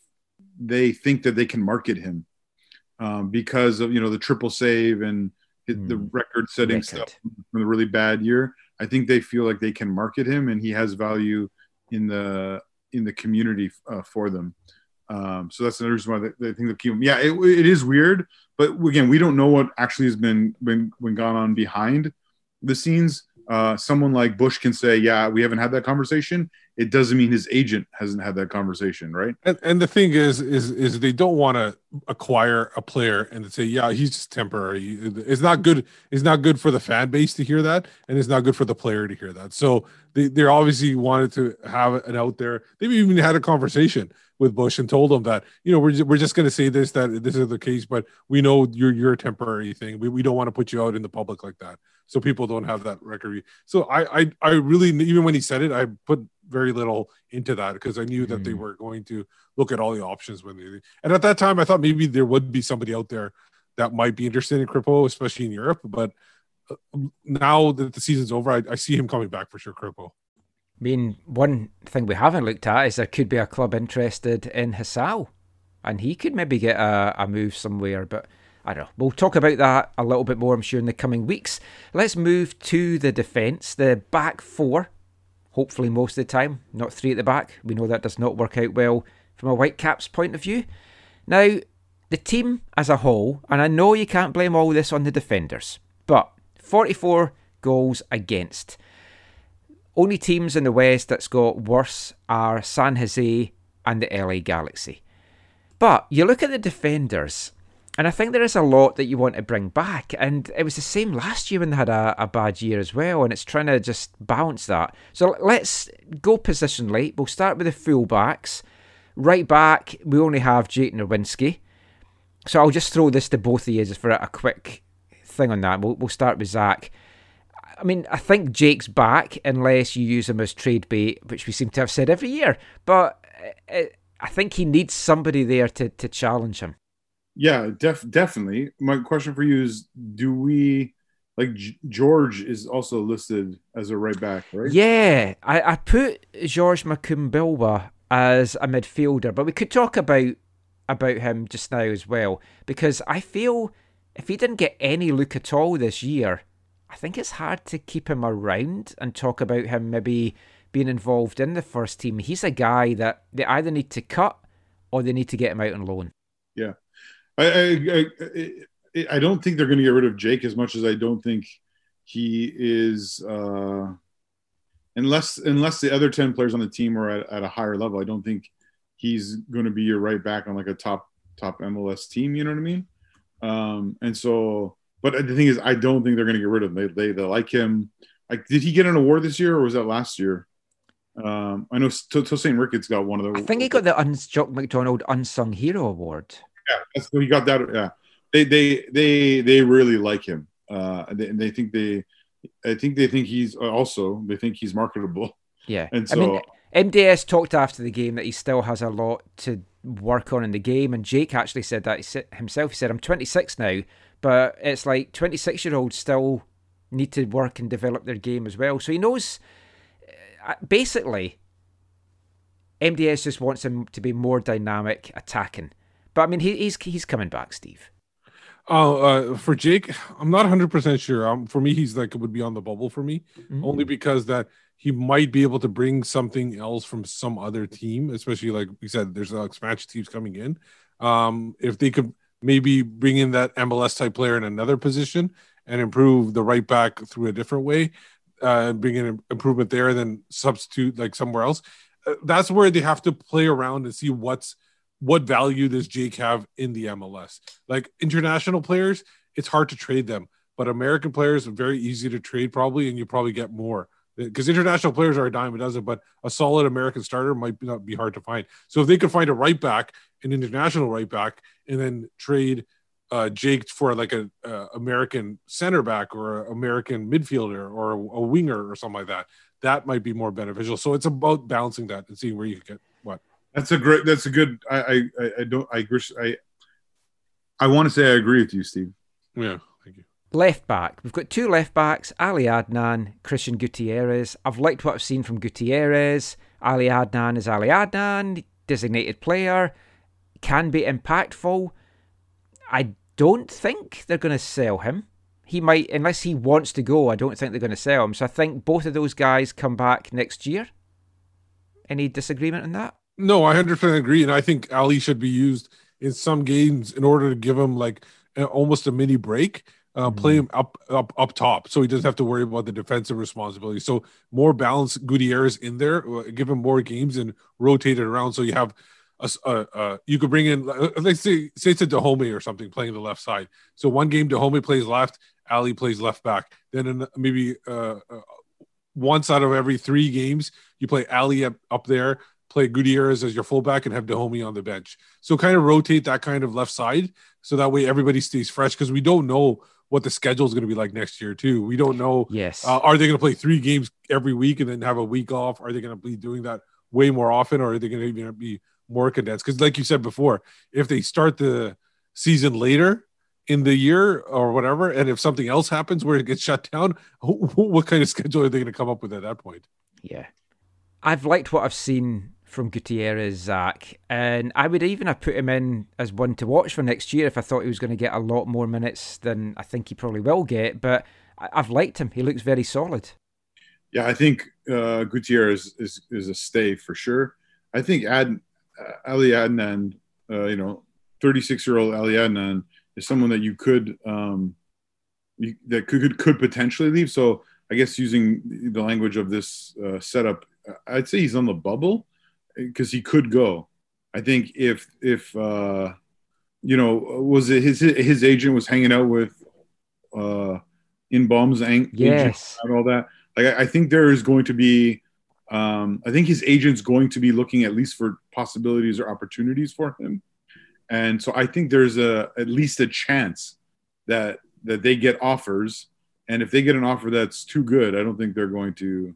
Speaker 2: they think that they can market him um, because of you know the triple save and hit the record setting stuff from the really bad year. I think they feel like they can market him and he has value in the in the community uh, for them. Um, so that's another reason why they, they think they'll keep him. Yeah, it, it is weird, but again, we don't know what actually has been been been gone on behind the scenes. Uh, someone like Bush can say, "Yeah, we haven't had that conversation." It doesn't mean his agent hasn't had that conversation, right?
Speaker 6: And, and the thing is, is is they don't want to acquire a player and say, yeah, he's just temporary. It's not good. It's not good for the fan base to hear that, and it's not good for the player to hear that. So they they obviously wanted to have it out there. They've even had a conversation with Bush and told him that you know we're we're just going to say this that this is the case, but we know you're you're a temporary thing. We we don't want to put you out in the public like that, so people don't have that record. So I I I really even when he said it, I put very little into that because I knew that they were going to look at all the options when they and at that time I thought maybe there would be somebody out there that might be interested in Crépeau, especially in Europe. But uh, now that the season's over, I, I see him coming back for sure. Crépeau.
Speaker 1: I mean, one thing we haven't looked at is there could be a club interested in Hasal, and he could maybe get a, a move somewhere. But I don't know. We'll talk about that a little bit more, I'm sure, in the coming weeks. Let's move to the defence, the back four. Hopefully, most of the time, not three at the back. We know that does not work out well from a Whitecaps point of view. Now, the team as a whole, and I know you can't blame all this on the defenders, but 44 goals against. Only teams in the West that's got worse are San Jose and the LA Galaxy. But you look at the defenders, and I think there is a lot that you want to bring back. And it was the same last year when they had a, a bad year as well, and it's trying to just balance that. So let's go positionally. We'll start with the fullbacks. Right back, we only have Jake Nerwinski. So I'll just throw this to both of you just for a quick thing on that. We'll, we'll start with Zach. I mean, I think Jake's back unless you use him as trade bait, which we seem to have said every year. But uh, I think he needs somebody there to, to challenge him.
Speaker 2: Yeah, def- definitely. My question for you is: Do we like G- George is also listed as a right back, right?
Speaker 1: Yeah, I, I put George Mukumbilwa as a midfielder, but we could talk about about him just now as well because I feel if he didn't get any look at all this year, I think it's hard to keep him around and talk about him maybe being involved in the first team. He's a guy that they either need to cut or they need to get him out on loan.
Speaker 2: Yeah, I I, I, I don't think they're going to get rid of Jake as much as I don't think he is. Uh, unless unless the other ten players on the team are at, at a higher level, I don't think he's going to be your right back on like a top top MLS team. You know what I mean? Um, and so, but the thing is, I don't think they're going to get rid of him. They, they they like him. Like, did he get an award this year or was that last year? Um, I know Tosaint Ricketts got one of the.
Speaker 1: I think he got the Un- McDonald Unsung Hero Award.
Speaker 2: Yeah, that's what he got that. Yeah, they they they they really like him. Uh, they, they think they, I think they think he's also they think he's marketable.
Speaker 1: Yeah,
Speaker 2: and so
Speaker 1: I mean, MDS talked after the game that he still has a lot to work on in the game, and Jake actually said that himself. He said, "I'm 26 now, but it's like 26 year olds still need to work and develop their game as well." So he knows. uh, Basically, MDS just wants him to be more dynamic, attacking. But I mean, he, he's he's coming back, Steve.
Speaker 6: Oh, uh, for Jake, I'm not 100 percent sure. Um, for me, he's like would be on the bubble for me,
Speaker 1: Mhm.
Speaker 6: only because that he might be able to bring something else from some other team, especially like we said, there's uh, expansion teams coming in. Um, if they could maybe bring in that MLS type player in another position and improve the right back through a different way, uh, bring in improvement there, then substitute like somewhere else. Uh, that's where they have to play around and see what's what value does Jake have in the MLS. Like international players, it's hard to trade them, but American players are very easy to trade probably, and you probably get more because international players are a dime a dozen, but a solid American starter might not be hard to find. So if they could find a right back, an international right back, and then trade uh, Jake for like a, uh American center back or an American midfielder or a, a winger or something like that, that might be more beneficial. So it's about balancing that and seeing where you can get.
Speaker 2: That's a great. That's a good. I I I- I don't. I. I I want to say I agree with you, Steve.
Speaker 6: Yeah, thank you.
Speaker 1: Left back. We've got two left backs, Ali Adnan, Cristian Gutierrez. I've liked what I've seen from Gutierrez. Ali Adnan is Ali Adnan, designated player, can be impactful. I don't think they're going to sell him. He might, unless he wants to go, I don't think they're going to sell him. So I think both of those guys come back next year. Any disagreement on that?
Speaker 6: No, I 100% agree. And I think Ali should be used in some games in order to give him like a, almost a mini break. Uh, Play him up, up, up top, so he doesn't have to worry about the defensive responsibility. So more balance, Gutierrez in there, uh, give him more games and rotate it around. So you have a you could bring in, uh, let's say, say it's a Dajome or something playing the left side. So one game Dajome plays left, Ali plays left back. Then in maybe uh, uh, once out of every three games, you play Ali up, up there, play Gutierrez as your fullback, and have Dajome on the bench. So kind of rotate that kind of left side, so that way everybody stays fresh because we don't know what the schedule is going to be like next year too. We don't know.
Speaker 1: Yes.
Speaker 6: Uh, are they going to play three games every week and then have a week off? Are they going to be doing that way more often, or are they going to be more condensed? Because, like you said before, if they start the season later in the year or whatever, and if something else happens where it gets shut down, what kind of schedule are they going to come up with at that point?
Speaker 1: Yeah. I've liked what I've seen from Gutierrez, Zach, and I would even have put him in as one to watch for next year if I thought he was going to get a lot more minutes than I think he probably will get. But I've liked him; he looks very solid.
Speaker 2: Yeah, I think uh, Gutierrez is, is a stay for sure. I think Ad, uh, Ali Adnan, uh, you know, 36 year old Ali Adnan is someone that you could um, that could, could could potentially leave. So I guess using the language of this uh, setup, I'd say he's on the bubble because he could go. I think if if uh, you know was it his his agent was hanging out with uh, in bombs ang-
Speaker 1: Yes.
Speaker 2: and all that. Like I, I think there is going to be. Um, I think his agent's going to be looking at least for possibilities or opportunities for him, and so I think there's a at least a chance that that they get offers, and if they get an offer that's too good, I don't think they're going to.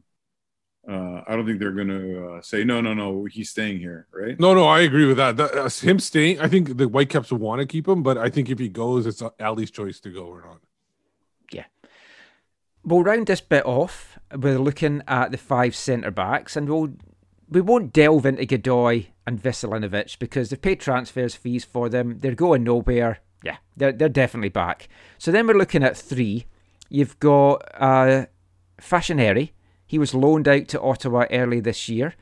Speaker 2: Uh, I don't think they're going to uh, say no, no, no. He's staying here, right?
Speaker 6: No, no, I agree with that. That- uh, him staying, I think the Whitecaps will want to keep him, but I think if he goes, it's Ali's choice to go or not.
Speaker 1: Yeah, we'll round this bit off. We're looking at the five centre backs, and we'll we won't delve into Godoy and Veselinovic because they've paid transfers fees for them. They're going nowhere. Yeah, they're they're definitely back. So then we're looking at three. You've got uh, Fashionary. He was loaned out to Ottawa early this year.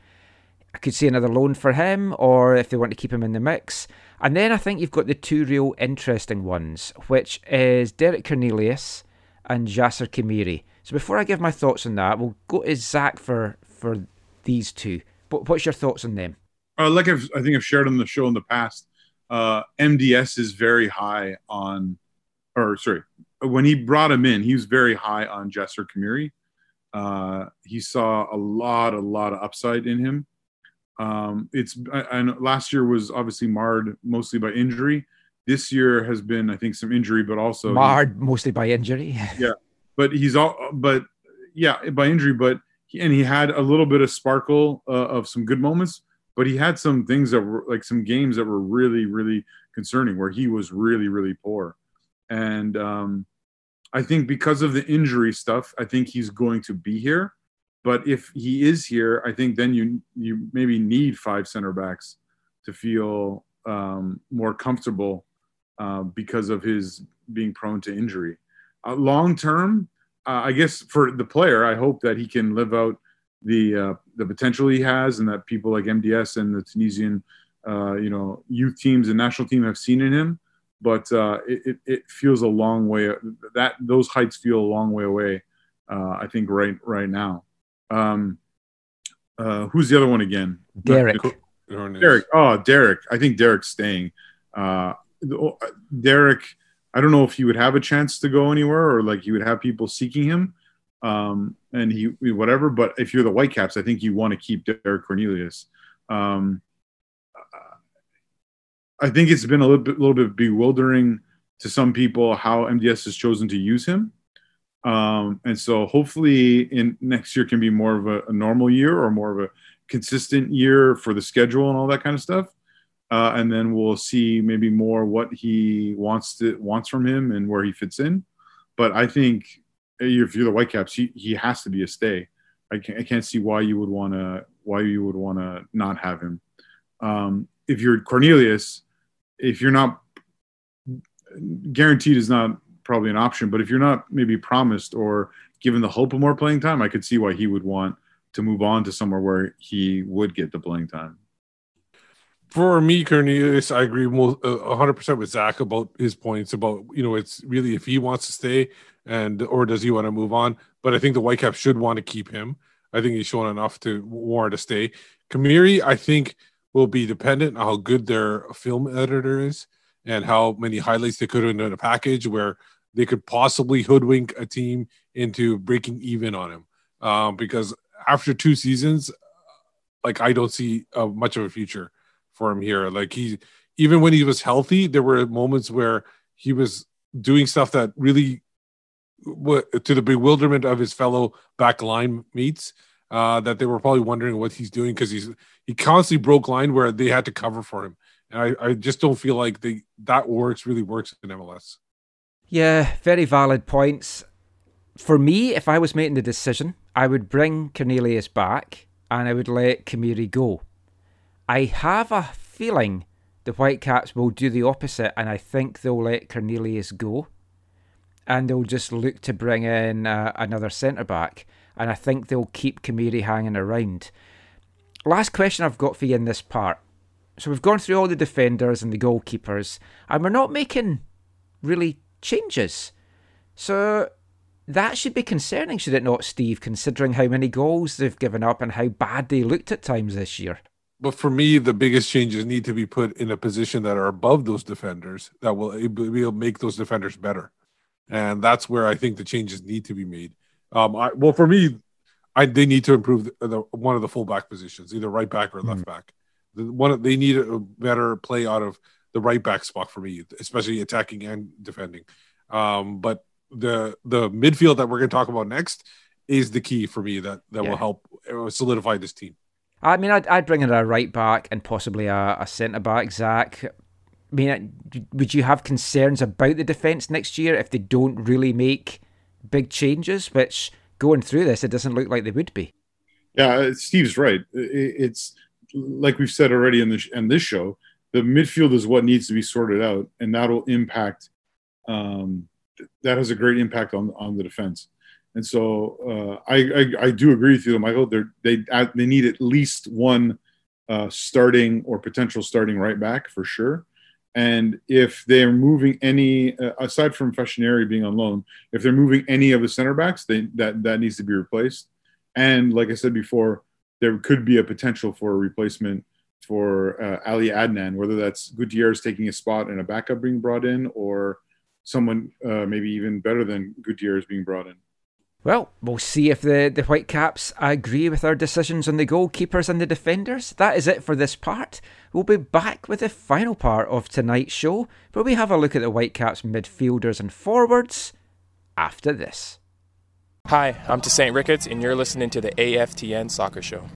Speaker 1: I could see another loan for him, or if they want to keep him in the mix. And then I think you've got the two real interesting ones, which is Derek Cornelius and Jasser Khmiri. So before I give my thoughts on that, we'll go to Zach for for these two. But what's your thoughts on them?
Speaker 2: Uh, like I've, I think I've shared on the show in the past, uh, MDS is very high on, or sorry, when he brought him in, he was very high on Jasser Khmiri. Uh, he saw a lot, a lot of upside in him. Um, it's and last year was obviously marred mostly by injury. This year has been, I think, some injury, but also
Speaker 1: marred mostly by injury.
Speaker 2: yeah, but he's all, but yeah, by injury, but he, and he had a little bit of sparkle uh, of some good moments, but he had some things that were like some games that were really, really concerning where he was really, really poor, and um, I think because of the injury stuff, I think he's going to be here. But if he is here, I think then you you maybe need five center backs to feel um, more comfortable uh, because of his being prone to injury. Uh, long term, uh, I guess for the player, I hope that he can live out the uh, the potential he has, and that people like MDS and the Tunisian, uh, you know, youth teams and national team have seen in him. But uh, it, it, it feels a long way. That those heights feel a long way away. I think right right now. Um, uh, who's the other one again?
Speaker 1: Derek.
Speaker 2: Derek. Oh, Derek. I think Derek's staying. Uh, Derek. I don't know if he would have a chance to go anywhere or like he would have people seeking him. Um, and he whatever. But if you're the Whitecaps, I think you want to keep Derek Cornelius. Um, I think it's been a little bit, little bit bewildering to some people how MDS has chosen to use him. Um, and so hopefully in next year can be more of a, a, normal year or more of a consistent year for the schedule and all that kind of stuff. Uh, and then we'll see maybe more what he wants to wants from him and where he fits in. But I think if you're the Whitecaps, he, he has to be a stay. I can't, I can't see why you would want to why you would want to not have him. Um, if you're Cornelius, if you're not guaranteed is not probably an option. But if you're not maybe promised or given the hope of more playing time, I could see why he would want to move on to somewhere where he would get the playing time.
Speaker 6: For me, Cornelius, I agree 100% uh, with Zach about his points about, you know, it's really if he wants to stay and or does he want to move on. But I think the Whitecaps should want to keep him. I think he's shown enough to warrant a stay. Khmiri, I think, will be dependent on how good their film editor is and how many highlights they could in a package where they could possibly hoodwink a team into breaking even on him. Um, because after two seasons, like I don't see uh, much of a future for him here. Like he, even when he was healthy, there were moments where he was doing stuff that really, to the bewilderment of his fellow back line mates, uh, that they were probably wondering what he's doing because he's he constantly broke line where they had to cover for him. And I, I just don't feel like they that works really works in MLS.
Speaker 1: Yeah, very valid points. For me, if I was making the decision, I would bring Cornelius back and I would let Khmiri go. I have a feeling the Whitecaps will do the opposite and I think they'll let Cornelius go and they'll just look to bring in uh, another centre back and I think they'll keep Khmiri hanging around. Last question I've got for you in this part so we've gone through all the defenders and the goalkeepers, and we're not making really changes. So that should be concerning, should it not, Steve, considering how many goals they've given up and how bad they looked at times this year?
Speaker 6: But for me, the biggest changes need to be put in a position that are above those defenders that will to make those defenders better. And that's where I think the changes need to be made. Um, I, well, for me, I, they need to improve the, the, one of the fullback positions, either right back or left mm. back. The one they need a better play out of the right back spot for me, especially attacking and defending. Um, but the the midfield that we're going to talk about next is the key for me that that yeah. will help uh, solidify this team.
Speaker 1: I mean, I'd, I'd bring in a right back and possibly a, a centre back, Zach. I mean, would you have concerns about the defence next year if they don't really make big changes, which going through this, it doesn't look like they would be.
Speaker 2: Yeah, uh, Steve's right. It's like we've said already in this in this show. The midfield is what needs to be sorted out, and that'll impact. Um, that has a great impact on on the defense. And so uh, I, I I do agree with you, Michael. They they they need at least one uh, starting or potential starting right back for sure. And if they're moving any, uh, aside from Fashionary being on loan, if they're moving any of the center backs, they, that that needs to be replaced. And like I said before, there could be a potential for a replacement for uh, Ali Adnan, whether that's Gutierrez taking a spot and a backup being brought in, or someone uh, maybe even better than Gutierrez being brought in.
Speaker 1: Well, we'll see if the, the Whitecaps agree with our decisions on the goalkeepers and the defenders. That is it for this part. We'll be back with the final part of tonight's show, where we have a look at the Whitecaps midfielders and forwards after this.
Speaker 12: Hi, I'm Tosaint Ricketts, and you're listening to the AFTN Soccer Show.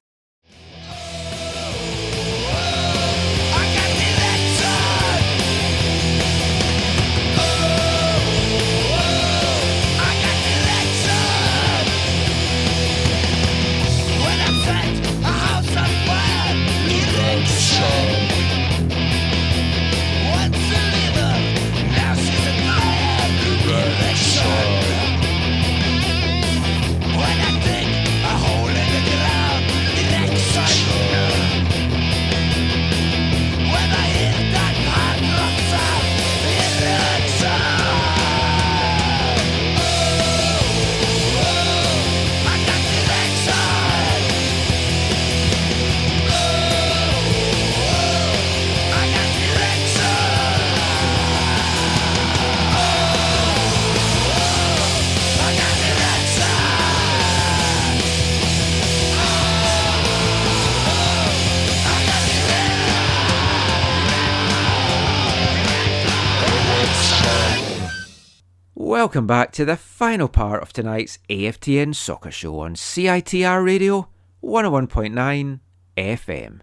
Speaker 1: Welcome back to the final part of tonight's AFTN Soccer Show on CITR Radio 101.9 FM.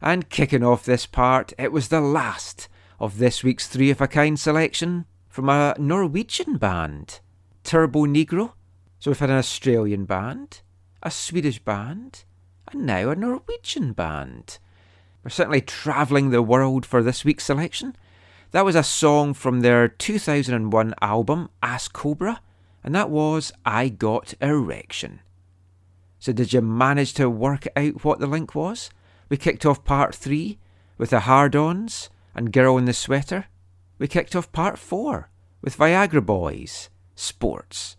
Speaker 1: And kicking off this part, it was the last of this week's Three of a Kind selection from a Norwegian band, Turbonegro. So we've had an Australian band, a Swedish band, and now a Norwegian band. We're certainly travelling the world for this week's selection. That was a song from their 2001 album, Ass Cobra, and that was I Got Erection. So, did you manage to work out what the link was? We kicked off part three with the Hard Ons and Girl in the Sweater. We kicked off part four with Viagra Boys, Sports.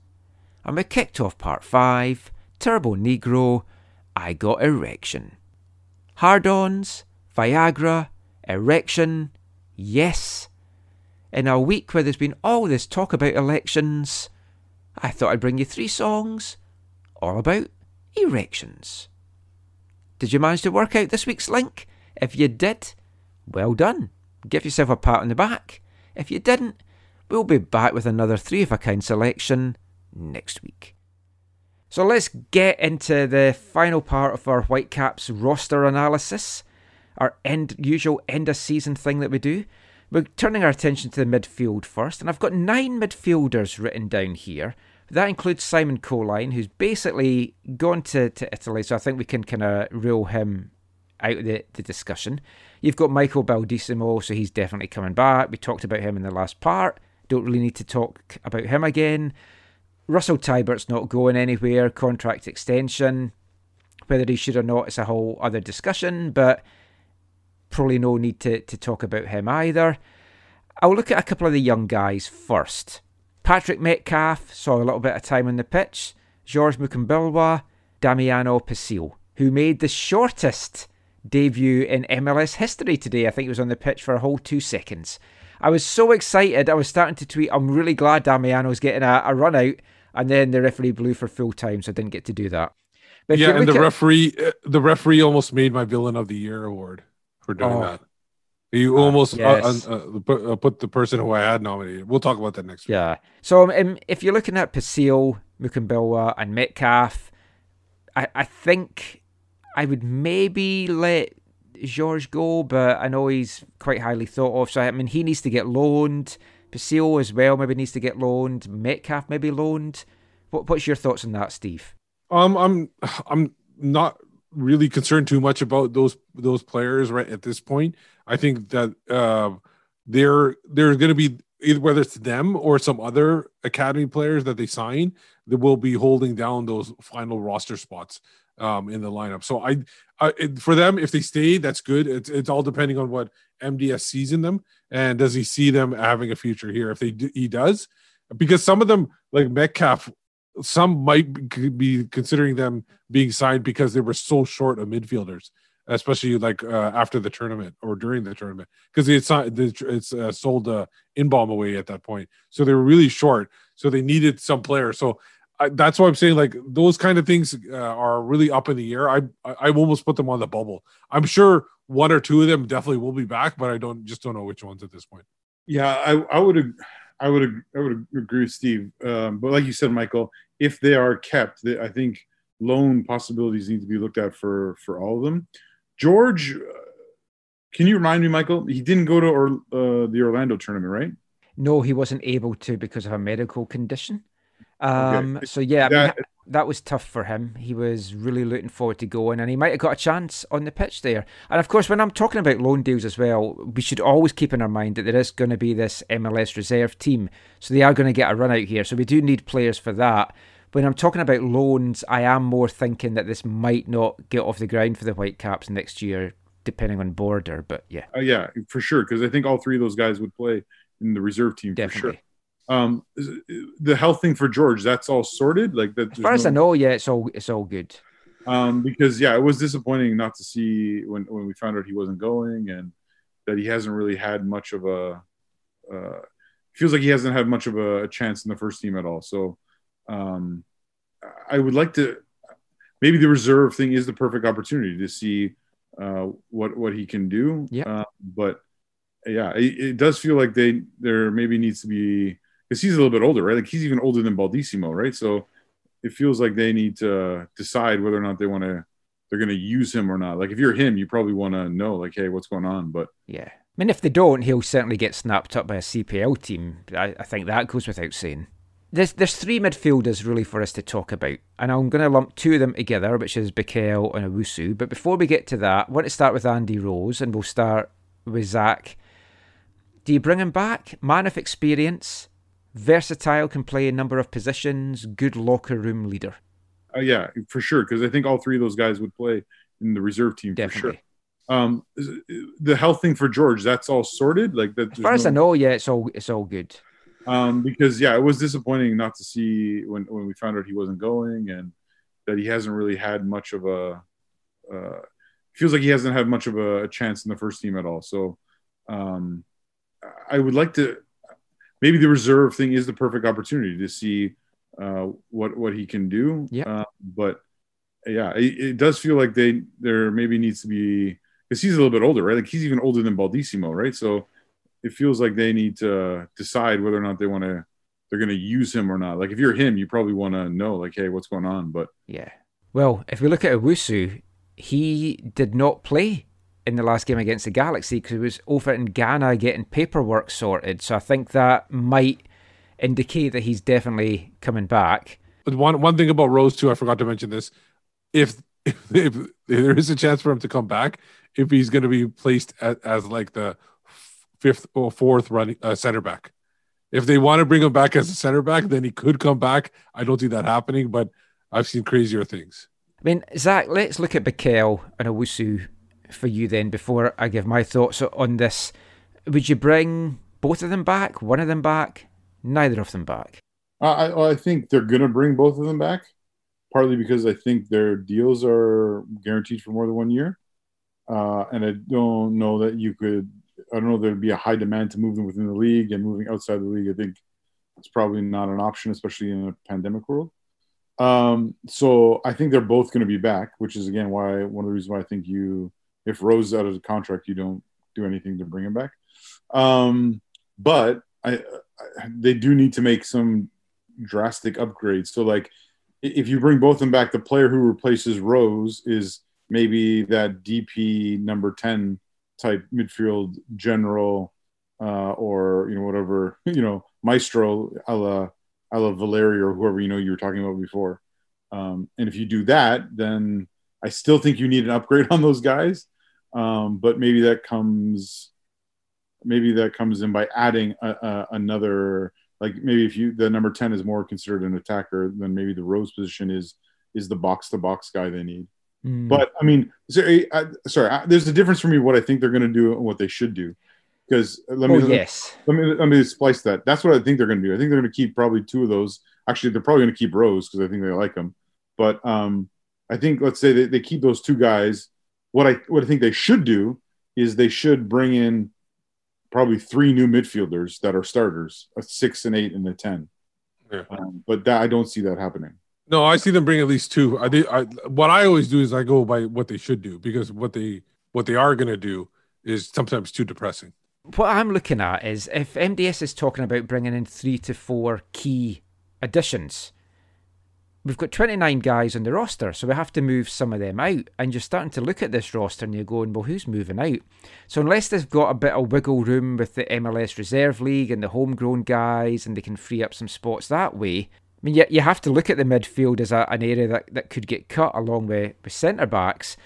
Speaker 1: And we kicked off part five, Turbonegro, I Got Erection. Hard Ons, Viagra, Erection, Yes. In a week where there's been all this talk about elections, I thought I'd bring you three songs all about erections. Did you manage to work out this week's link? If you did, well done. Give yourself a pat on the back. If you didn't, we'll be back with another three of a kind selection next week. So let's get into the final part of our Whitecaps roster analysis our end usual end of season thing that we do. We're turning our attention to the midfield first, and I've got nine midfielders written down here. That includes Simon Colyn, who's basically gone to, to Italy, so I think we can kind of rule him out of the, the discussion. You've got Michael Baldisimo, so he's definitely coming back. We talked about him in the last part. Don't really need to talk about him again. Russell Teibert's not going anywhere, contract extension. Whether he should or not is a whole other discussion, but probably no need to, to talk about him either. I'll look at a couple of the young guys first. Patrick Metcalfe saw a little bit of time on the pitch. Georges Mukumbilwa, Damiano Pecile, who made the shortest debut in MLS history today. I think he was on the pitch for a whole two seconds. I was so excited, I was starting to tweet, I'm really glad Damiano's getting a, a run out, and then the referee blew for full time, so I didn't get to do that. But
Speaker 6: yeah, and the
Speaker 1: at-
Speaker 6: referee, uh, the referee almost made my villain of the year award for doing
Speaker 1: Oh.
Speaker 6: that. You almost uh,
Speaker 1: yes.
Speaker 6: uh, uh, put, uh, put the person who I had nominated. We'll talk about that next week.
Speaker 1: Yeah. So um, if you're looking at Pecile, Mukumbilwa, and Metcalfe, I, I think I would maybe let George go, but I know he's quite highly thought of. So I mean, he needs to get loaned. Pecile as well maybe needs to get loaned. Metcalfe maybe loaned. What, what's your thoughts on that, Steve?
Speaker 6: Um, I'm I'm not really concerned too much about those those players right at this point. I think that uh, they're they're going to be either whether it's them or some other academy players that they sign that will be holding down those final roster spots um, in the lineup. So I, I for them if they stay, that's good. It's it's all depending on what MDS sees in them and does he see them having a future here. If they he does, because some of them like Metcalfe some might be considering them being signed because they were so short of midfielders, especially like uh, after the tournament or during the tournament, because it's not it's uh, sold uh, Inbeom away at that point, so they were really short, so they needed some players. So I, that's why I'm saying like those kind of things uh, are really up in the air. I I almost put them on the bubble. I'm sure one or two of them definitely will be back, but I don't just don't know which ones at this point.
Speaker 2: Yeah, I, I would I would I would agree with Steve. Um, but like you said, Michael, if they are kept, they, I think loan possibilities need to be looked at for for all of them. George, uh, can you remind me, Michael? He didn't go to or, uh, the Orlando tournament, right?
Speaker 1: No, he wasn't able to because of a medical condition. Um,
Speaker 2: Okay.
Speaker 1: So yeah, I mean,
Speaker 2: That-
Speaker 1: was tough for him. He was really looking forward to going, and he might have got a chance on the pitch there. And of course, when I'm talking about loan deals as well, we should always keep in our mind that there is going to be this MLS reserve team, so they are going to get a run out here. So we do need players for that. When I'm talking about loans, I am more thinking that this might not get off the ground for the Whitecaps next year, depending on border. But yeah,
Speaker 2: Uh, yeah, for sure. Because I think all three of those guys would play in the reserve team for sure. Um, the health thing for George, that's all sorted. Like that.
Speaker 1: as far as I know, yeah, it's all it's all good.
Speaker 2: um, because yeah, it was disappointing not to see when when we found out he wasn't going and that he hasn't really had much of a. Uh, feels like he hasn't had much of a, a chance in the first team at all. So, um, I would like to. Maybe the reserve thing is the perfect opportunity to see uh, what what he can do.
Speaker 1: Yeah.
Speaker 2: Uh, but yeah, it, it does feel like they there maybe needs to be because he's a little bit older, right? Like he's even older than Baldisimo, right? So it feels like they need to decide whether or not they want to they're going to use him or not. Like if you're him, you probably want to know like, hey, what's going on? But
Speaker 1: Yeah. I mean, if they don't, he'll certainly get snapped up by a CPL team. I, I think that goes without saying. There's, there's three midfielders really for us to talk about, and I'm going to lump two of them together, which is Bikel and Owusu. But before we get to that, I want to start with Andy Rose, and we'll start with Zach. Do you bring him back? Man of experience, versatile, can play a number of positions, good locker room leader.
Speaker 2: uh, yeah, for sure, because I think all three of those guys would play in the reserve team for sure. Um, the health thing for George, that's all sorted. Like that.
Speaker 1: As far as I know, yeah, it's all it's all good.
Speaker 2: um, because yeah, it was disappointing not to see when when we found out he wasn't going and that he hasn't really had much of a. Uh, feels like he hasn't had much of a, a chance in the first team at all. So, um, I would like to. Maybe the reserve thing is the perfect opportunity to see uh, what what he can do.
Speaker 1: Yeah.
Speaker 2: Uh, but yeah, it, it does feel like they there maybe needs to be because he's a little bit older, right? Like he's even older than Baldisimo, right? So it feels like they need to decide whether or not they want to they're going to use him or not. Like if you're him, you probably want to know like, hey, what's going on? But
Speaker 1: Yeah. Well, if we look at Owusu, he did not play in the last game against the Galaxy because he was over in Ghana getting paperwork sorted. So I think that might indicate that he's definitely coming back.
Speaker 6: But one one thing about Rose too, I forgot to mention this. If if, if there is a chance for him to come back, if he's going to be placed as, as like the fifth or fourth running uh, center back, if they want to bring him back as a center back, then he could come back. I don't see that happening, but I've seen crazier things.
Speaker 1: I mean, Zach, let's look at Bikel and Owusu for you then before I give my thoughts on this. Would you bring both of them back, one of them back, neither of them back?
Speaker 2: I I, think they're going to bring both of them back, partly because I think their deals are guaranteed for more than one year, uh, and I don't know that you could. I don't know there'd be a high demand to move them within the league and moving outside the league. I think it's probably not an option, especially in a pandemic world. Um, so I think they're both going to be back, which is again why one of the reasons why I think you, if Rose is out of the contract, you don't do anything to bring him back. Um, but I, I, they do need to make some drastic upgrades. So like, if you bring both of them back, the player who replaces Rose is maybe that DP number ten type midfield general uh, or you know whatever you know Maestro a la a la Valeri or whoever you know you were talking about before. Um, and if you do that, then I still think you need an upgrade on those guys. Um, but maybe that comes maybe that comes in by adding a, a, another like maybe if you the number 10 is more considered an attacker then maybe the rose position is is the box to box guy they need.
Speaker 1: Mm.
Speaker 2: but i mean sorry, I, sorry I, there's a difference for me what i think they're going to do and what they should do. Because let me
Speaker 1: Oh, yes.
Speaker 2: let me let me splice that. That's what i think they're going to do. I think they're going to keep probably two of those. Actually they're probably going to keep rose because i think they like them but um i think let's say they, they keep those two guys what i what i think they should do is they should bring in probably three new midfielders that are starters a six and eight and a ten um, but that i don't see that happening
Speaker 6: No, I see them bring at least two. I did. I what I always do is I go by what they should do because what they what they are going to do is sometimes too depressing.
Speaker 1: What I'm looking at is if MDS is talking about bringing in three to four key additions, we've got 29 guys on the roster, so we have to move some of them out. And you're starting to look at this roster and you're going, well, who's moving out? So unless they've got a bit of wiggle room with the MLS Reserve League and the homegrown guys and they can free up some spots that way, I mean, you, you have to look at the midfield as a, an area that, that could get cut along with, with centre backs.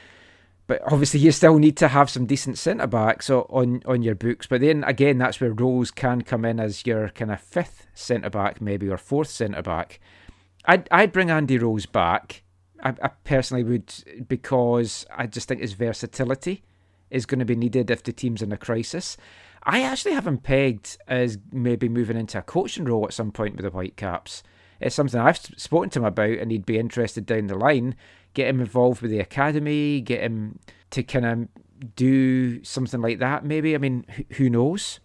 Speaker 1: But obviously, you still need to have some decent centre backs on on your books. But then again, that's where Rose can come in as your kind of fifth centre back, maybe or fourth centre back. I'd I'd bring Andy Rose back. I, I personally would because I just think his versatility is going to be needed if the team's in a crisis. I actually have him pegged as maybe moving into a coaching role at some point with the Whitecaps. It's something I've spoken to him about, and he'd be interested down the line. Get him involved with the academy, get him to kind of do something like that. Maybe I mean, who- knows?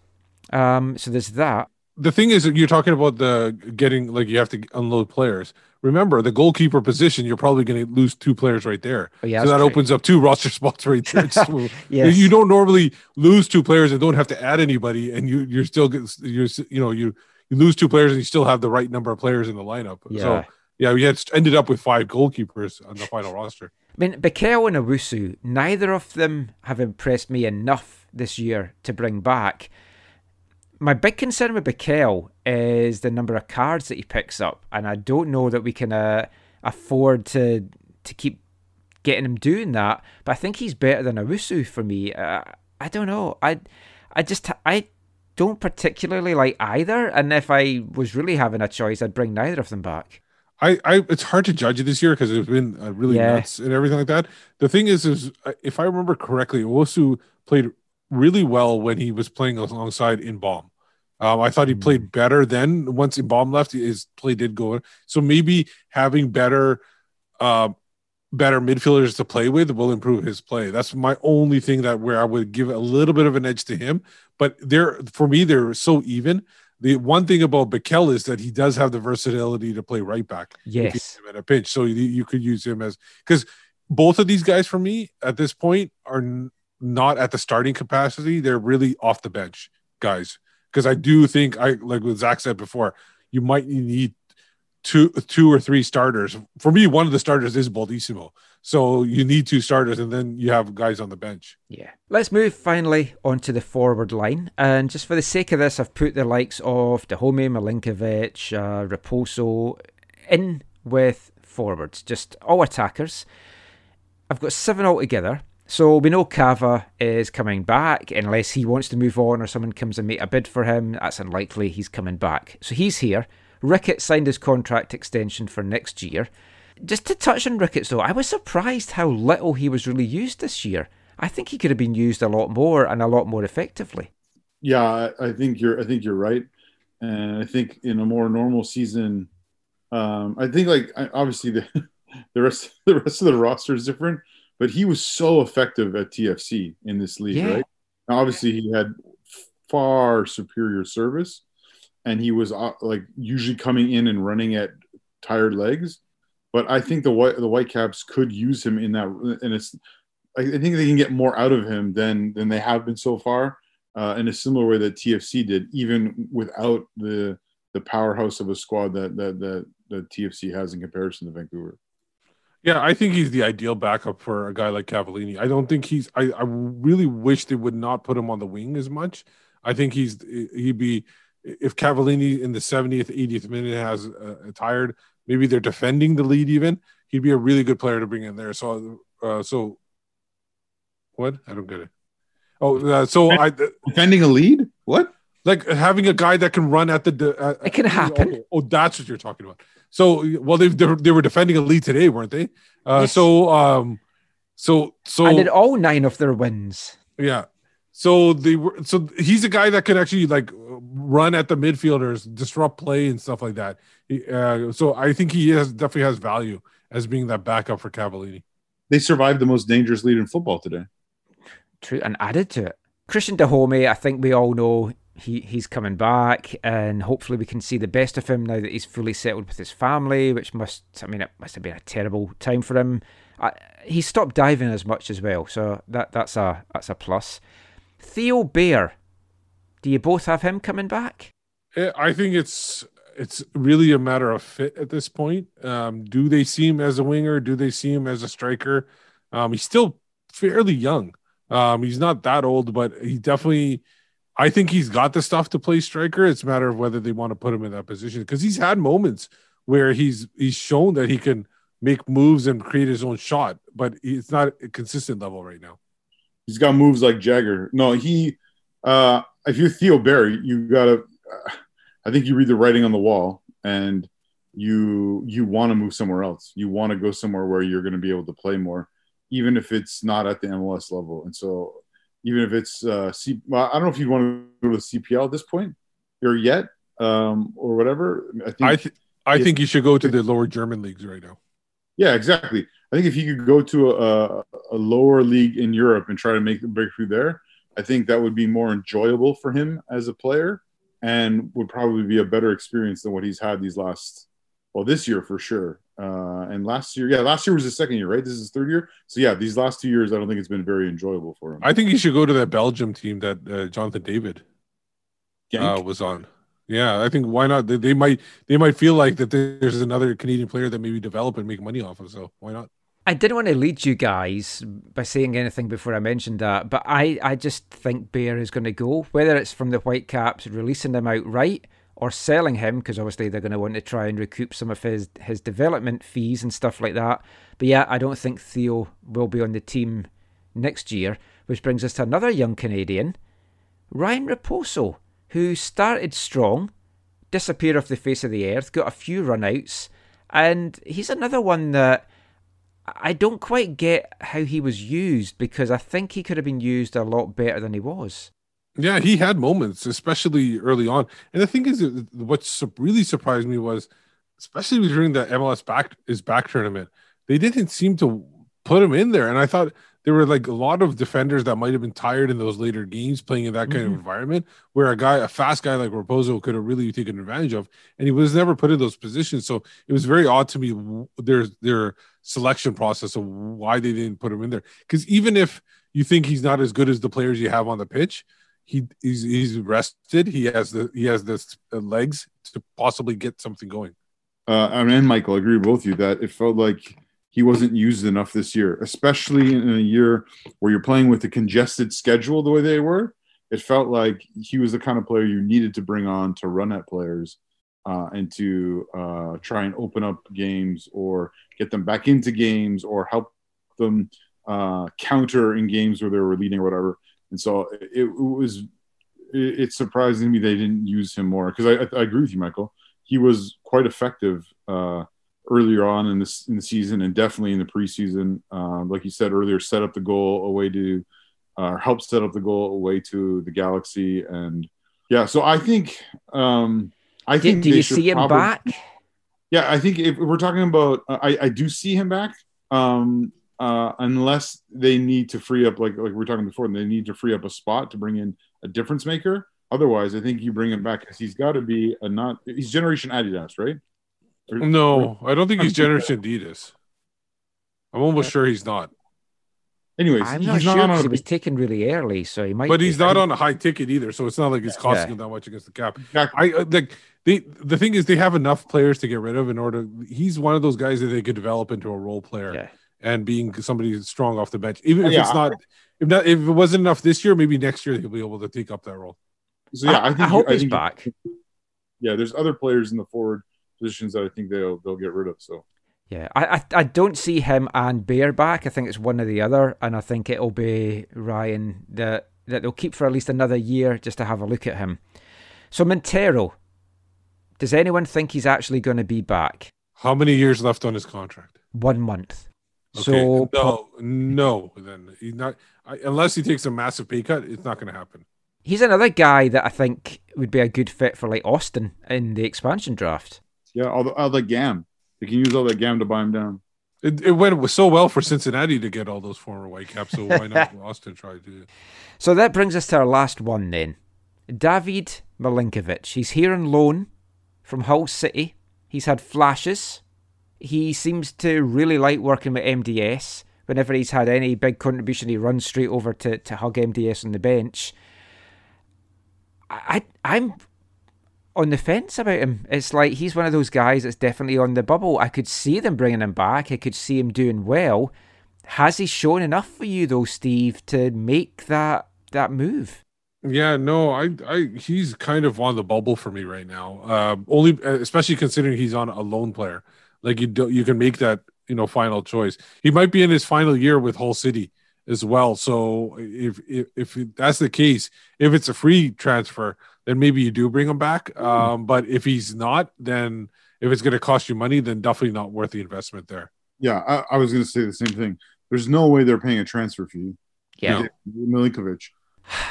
Speaker 1: Um, so there's that.
Speaker 6: The thing is, you're talking about the getting like you have to unload players. Remember, the goalkeeper position, you're probably going to lose two players right there.
Speaker 1: Oh, yeah,
Speaker 6: so that opens up two roster spots right there.
Speaker 1: Yes.
Speaker 6: You don't normally lose two players and don't have to add anybody, and you you're still get you're you know you you lose two players and you still have the right number of players in the lineup.
Speaker 1: Yeah.
Speaker 6: So yeah, we had ended up with five goalkeepers on the final roster.
Speaker 1: I mean, Bikel and Owusu, neither of them have impressed me enough this year to bring back. My big concern with Bikel is the number of cards that he picks up, and I don't know that we can uh, afford to to keep getting him doing that. But I think he's better than Owusu for me. Uh, I don't know. I I just I don't particularly like either, and if I was really having a choice, I'd bring neither of them back.
Speaker 6: I, I it's hard to judge it this year because it's been uh, really
Speaker 1: Yeah.
Speaker 6: nuts and everything like that. The thing is, is uh, if I remember correctly, Owusu played really well when he was playing alongside Inbeom. Um, I thought he played better then. Once Inbeom left, his play did go. So maybe having better, uh, better midfielders to play with will improve his play. That's my only thing that where I would give a little bit of an edge to him. But they're for me, they're so even. The one thing about Bikel is that he does have the versatility to play right back.
Speaker 1: Yes.
Speaker 6: at a pinch, so you, you could use him as because both of these guys for me at this point are not at the starting capacity. They're really off the bench guys. Because I do think I like what Zach said before, you might need two two or three starters. For me, one of the starters is Baldisimo. So you need two starters, and then you have guys on the bench.
Speaker 1: Yeah. Let's move finally onto the forward line. And just for the sake of this, I've put the likes of Dajome, Milinkovic, uh, Raposo in with forwards, just all attackers. I've got seven altogether. So we know Cava is coming back unless he wants to move on or someone comes and make a bid for him. That's unlikely. He's coming back. So he's here. Ricketts signed his contract extension for next year. Just to touch on Ricketts though, I was surprised how little he was really used this year. I think he could have been used a lot more and a lot more effectively.
Speaker 2: Yeah, I, I think you're. I think you're right, and I think in a more normal season, um, I think like obviously the the rest the rest of the roster is different, but he was so effective at TFC in this league,
Speaker 1: Yeah.
Speaker 2: right? Now, obviously, he had far superior service, and he was uh, like usually coming in and running at tired legs. But I think the white the Whitecaps could use him in that, and it's I think they can get more out of him than than they have been so far, uh, in a similar way that TFC did, even without the the powerhouse of a squad that that that, that TFC has in comparison to Vancouver.
Speaker 6: Yeah, I think he's the ideal backup for a guy like Cavallini. I don't think he's. I, I really wish they would not put him on the wing as much. I think he's he'd be if Cavallini in the 70th, 80th minute has uh, tired, maybe they're defending the lead even. He'd be a really good player to bring in there. So, uh, so what? I don't get it. Oh, uh, so I
Speaker 2: defending a lead. What?
Speaker 6: Like having a guy that can run at the. Uh,
Speaker 1: it can happen.
Speaker 6: Oh, oh, that's what you're talking about. So, well, they they, they were defending a lead today, weren't they? Uh,
Speaker 1: Yes.
Speaker 6: So, um, so so
Speaker 1: and in all nine of their wins.
Speaker 6: yeah. So they were so he's a guy that can actually like run at the midfielders, disrupt play and stuff like that. He, uh, so I think he has definitely has value as being that backup for Cavallini.
Speaker 2: They survived the most dangerous lead in football today.
Speaker 1: True, and added to it. Cristian Dajome, I think we all know he, he's coming back, and hopefully we can see the best of him now that he's fully settled with his family, which must, I mean, it must have been a terrible time for him. I, he stopped diving as much as well, so that that's a that's a plus. Theo Bair, do you both have him coming back?
Speaker 6: Eh, I think it's it's really a matter of fit at this point. Um, do they see him as a winger? Do they see him as a striker? Um, he's still fairly young. Um, he's not that old, but he definitely. I think he's got the stuff to play striker. It's a matter of whether they want to put him in that position because he's had moments where he's he's shown that he can make moves and create his own shot, but it's not a consistent level right now.
Speaker 2: He's got moves like Jagger. No, he. Uh, if you're Theo Barry, you gotta. Uh, I think you read the writing on the wall, and you you want to move somewhere else. You want to go somewhere where you're going to be able to play more, even if it's not at the MLS level. And so, even if it's uh, C, I don't know if you'd want to go to the CPL at this point or yet, um, or whatever. I think.
Speaker 6: I th- I think he should go to the lower German leagues right now.
Speaker 2: Yeah, exactly. I think if he could go to a, a lower league in Europe and try to make the breakthrough there, I think that would be more enjoyable for him as a player and would probably be a better experience than what he's had these last, well, this year for sure. Uh, and last year, yeah, last year was his second year, right? This is his third year. So yeah, these last two years, I don't think it's been very enjoyable for him.
Speaker 6: I think he should go to that Belgium team that uh, Jonathan David uh, was on. Yeah, I think why not? They, they might they might feel like that there's another Canadian player that maybe develop and make money off of. So why not?
Speaker 1: I didn't want to lead you guys by saying anything before I mentioned that, but I, I just think Bair is going to go, whether it's from the Whitecaps releasing him outright or selling him, because obviously they're going to want to try and recoup some of his, his development fees and stuff like that. But yeah, I don't think Theo will be on the team next year, which brings us to another young Canadian, Ryan Raposo, who started strong, disappeared off the face of the earth, got a few runouts, and he's another one that I don't quite get how he was used because I think he could have been used a lot better than he was.
Speaker 6: Yeah, he had moments, especially early on. And the thing is, what really surprised me was, especially during the MLS back is back tournament, they didn't seem to put him in there. And I thought there were like a lot of defenders that might have been tired in those later games playing in that kind of
Speaker 1: Mhm.
Speaker 6: environment where a guy, a fast guy like Raposo could have really taken advantage of. And he was never put in those positions. So it was very odd to me their their selection process of why they didn't put him in there. Because even if you think he's not as good as the players you have on the pitch, he he's he's rested. He has the he has the uh, legs to possibly get something going.
Speaker 2: uh, I mean, Michael, I agree with both of you that it felt like he wasn't used enough this year, especially in a year where you're playing with a congested schedule the way they were. It felt like he was the kind of player you needed to bring on to run at players uh, and to uh, try and open up games or get them back into games or help them uh, counter in games where they were leading or whatever. And so it, it was it, it's surprising me they didn't use him more because I, I, I agree with you, Michael. He was quite effective uh, earlier on in this in the season and definitely in the preseason. Um, like you said earlier, set up the goal away to uh, help set up the goal away to the Galaxy and yeah. So I think um, I
Speaker 1: Do,
Speaker 2: think
Speaker 1: do
Speaker 2: they
Speaker 1: you see him
Speaker 2: probably-
Speaker 1: back?
Speaker 2: yeah, I think if we're talking about, I, I do see him back, um, uh, unless they need to free up, like like we were talking before, they need to free up a spot to bring in a difference maker. Otherwise, I think you bring him back because he's got to be a not. He's Generation Adidas, right? Or-
Speaker 6: No, I don't think he's Generation Adidas. I'm almost sure he's not.
Speaker 2: Anyways,
Speaker 1: I'm
Speaker 2: he's
Speaker 1: not
Speaker 2: not
Speaker 1: sure
Speaker 2: on
Speaker 1: 'cause
Speaker 2: a-
Speaker 1: he was taken really early, so he might.
Speaker 6: But
Speaker 1: be.
Speaker 6: he's not on a high ticket either, so it's not like it's costing
Speaker 1: Yeah.
Speaker 6: him that much against the cap. I uh, like they. The thing is, they have enough players to get rid of in order. He's one of those guys that they could develop into a role player and being somebody strong off the bench. Even if
Speaker 2: Yeah.
Speaker 6: it's not, if not, if it wasn't enough this year, maybe next year he'll be able to take up that role.
Speaker 2: So yeah, I,
Speaker 1: I-
Speaker 2: think
Speaker 1: I hope he's
Speaker 2: think-
Speaker 1: back.
Speaker 2: Yeah, there's other players in the forward positions that I think they'll they'll get rid of. So
Speaker 1: Yeah, I, I I don't see him and Bair back. I think it's one or the other, and I think it'll be Ryan that that they'll keep for at least another year just to have a look at him. So Montero, does anyone think he's actually going to be back?
Speaker 6: How many years left on his contract?
Speaker 1: One month.
Speaker 6: Okay.
Speaker 1: So
Speaker 6: no, uh, no. Then he's not I, unless he takes a massive pay cut. It's not going to happen.
Speaker 1: he's another guy that I think would be a good fit for like Austin in the expansion draft.
Speaker 2: yeah, all the all the gam. They can use all that gam to buy him down.
Speaker 6: It, it went so well for Cincinnati to get all those former Whitecaps. So why not Austin try to do it?
Speaker 1: So that brings us to our last one then. David Milinkovic. He's here on loan from Hull City. He's had flashes. He seems to really like working with MDS. Whenever he's had any big contribution, he runs straight over to, to hug MDS on the bench. I, I'm on the fence about him. It's like he's one of those guys that's definitely on the bubble. I could see them bringing him back. I could see him doing well. Has he shown enough for you though, Steve, to make that that move?
Speaker 6: Yeah, no, I, I, he's kind of on the bubble for me right now. Um, only, especially considering he's on a loan player. Like you, do, you can make that, you know, final choice. He might be in his final year with Hull City as well. So if if, if that's the case, if it's a free transfer, then maybe you do bring him back. Um, but if he's not, then if it's going to cost you money, then definitely not worth the investment there.
Speaker 2: Yeah, I, I was going to say the same thing. There's no way they're paying a transfer fee.
Speaker 1: Yeah.
Speaker 2: Milinkovic.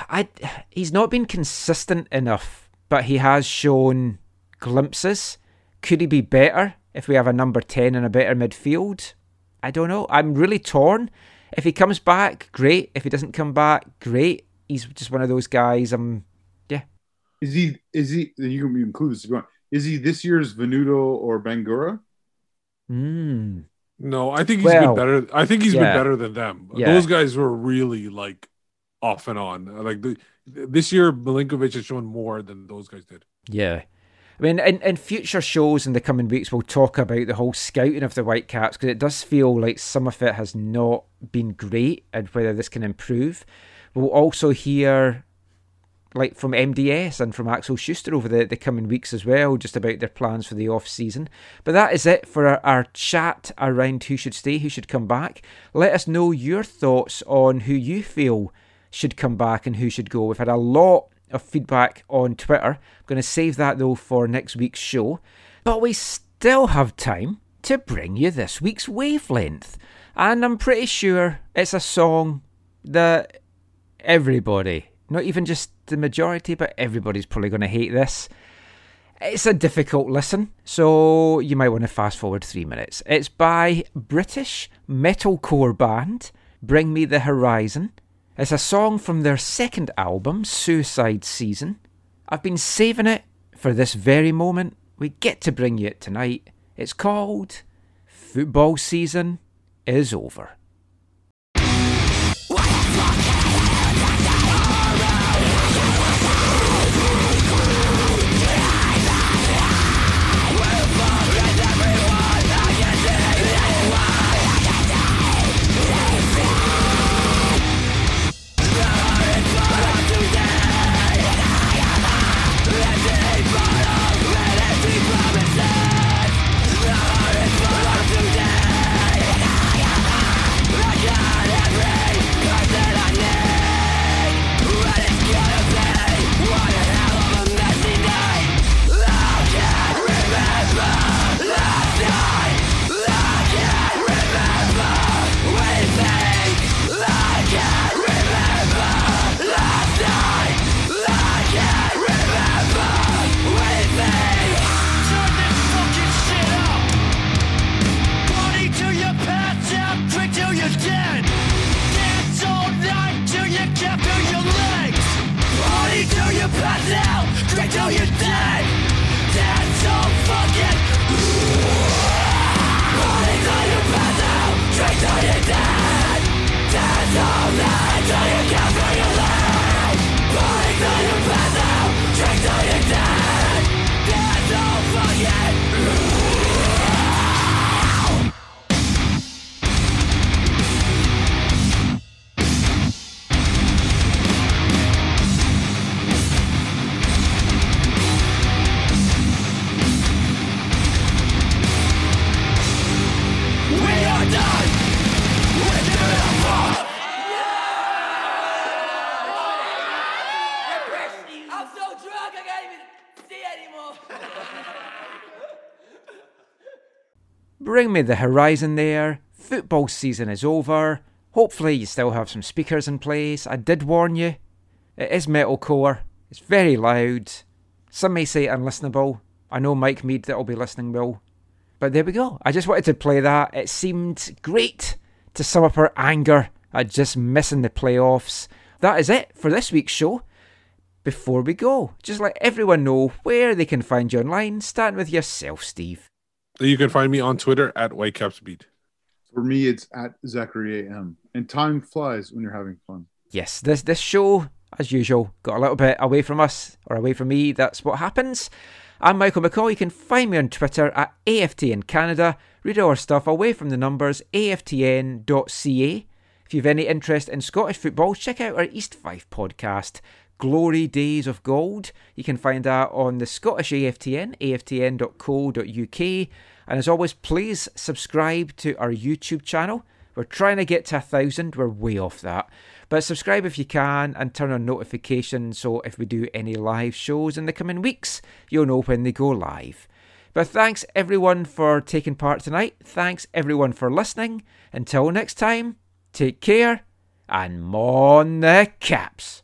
Speaker 1: I he's not been consistent enough, but he has shown glimpses. Could he be better if we have a number ten and a better midfield? I don't know. I'm really torn. If he comes back, great. If he doesn't come back, great. He's just one of those guys. I'm yeah.
Speaker 2: Is he? Is he? You can include this if you want. Is he this year's Venuto or Bangura?
Speaker 1: Hmm.
Speaker 6: No, I think he's
Speaker 1: Well,
Speaker 6: been better. I think he's
Speaker 1: yeah.
Speaker 6: been better than them.
Speaker 1: Yeah.
Speaker 6: Those guys were really like off and on. Like the, this year, Milinkovic has shown more than those guys did.
Speaker 1: Yeah. I mean, in, in future shows in the coming weeks, we'll talk about the whole scouting of the Whitecaps because it does feel like some of it has not been great and whether this can improve. We'll also hear like from MDS and from Axel Schuster over the, the coming weeks as well, just about their plans for the off season. But that is it for our, our chat around who should stay, who should come back. Let us know your thoughts on who you feel should come back and who should go. We've had a lot of feedback on Twitter. I'm going to save that though for next week's show. But we still have time to bring you this week's wavelength. And I'm pretty sure it's a song that everybody, not even just the majority, but everybody's probably going to hate this. It's a difficult listen, so you might want to fast forward three minutes. It's by British metalcore band Bring Me the Horizon. It's a song from their second album, Suicide Season. I've been saving it for this very moment. We get to bring you it tonight. It's called Football Season is Over. Bring me the horizon there. Football season is over. Hopefully, you still have some speakers in place. I did warn you. It is metalcore. It's very loud. Some may say unlistenable. I know Mike Mead that'll be listening will. But there we go. I just wanted to play that. It seemed great to sum up our anger at just missing the playoffs. That is it for this week's show. Before we go, just let everyone know where they can find you online, starting with yourself, Steve.
Speaker 6: You can find me on Twitter at WhitecapsBeat.
Speaker 2: For me, it's at Zachary AM. And time flies when you're having fun.
Speaker 1: Yes, this this show, as usual, got a little bit away from us or away from me. That's what happens. I'm Michael McColl. You can find me on Twitter at AFTN Canada. Read our stuff away from the numbers aftn.ca. If you've any interest in Scottish football, check out our East Fife podcast, Glory Days of Gold. You can find that on the Scottish AFTN, aftn.co.uk. And as always, please subscribe to our YouTube channel. We're trying to get to a thousand, we're way off that. But subscribe if you can and turn on notifications so if we do any live shows in the coming weeks, you'll know when they go live. But thanks everyone for taking part tonight. Thanks everyone for listening. Until next time, take care and mon the caps.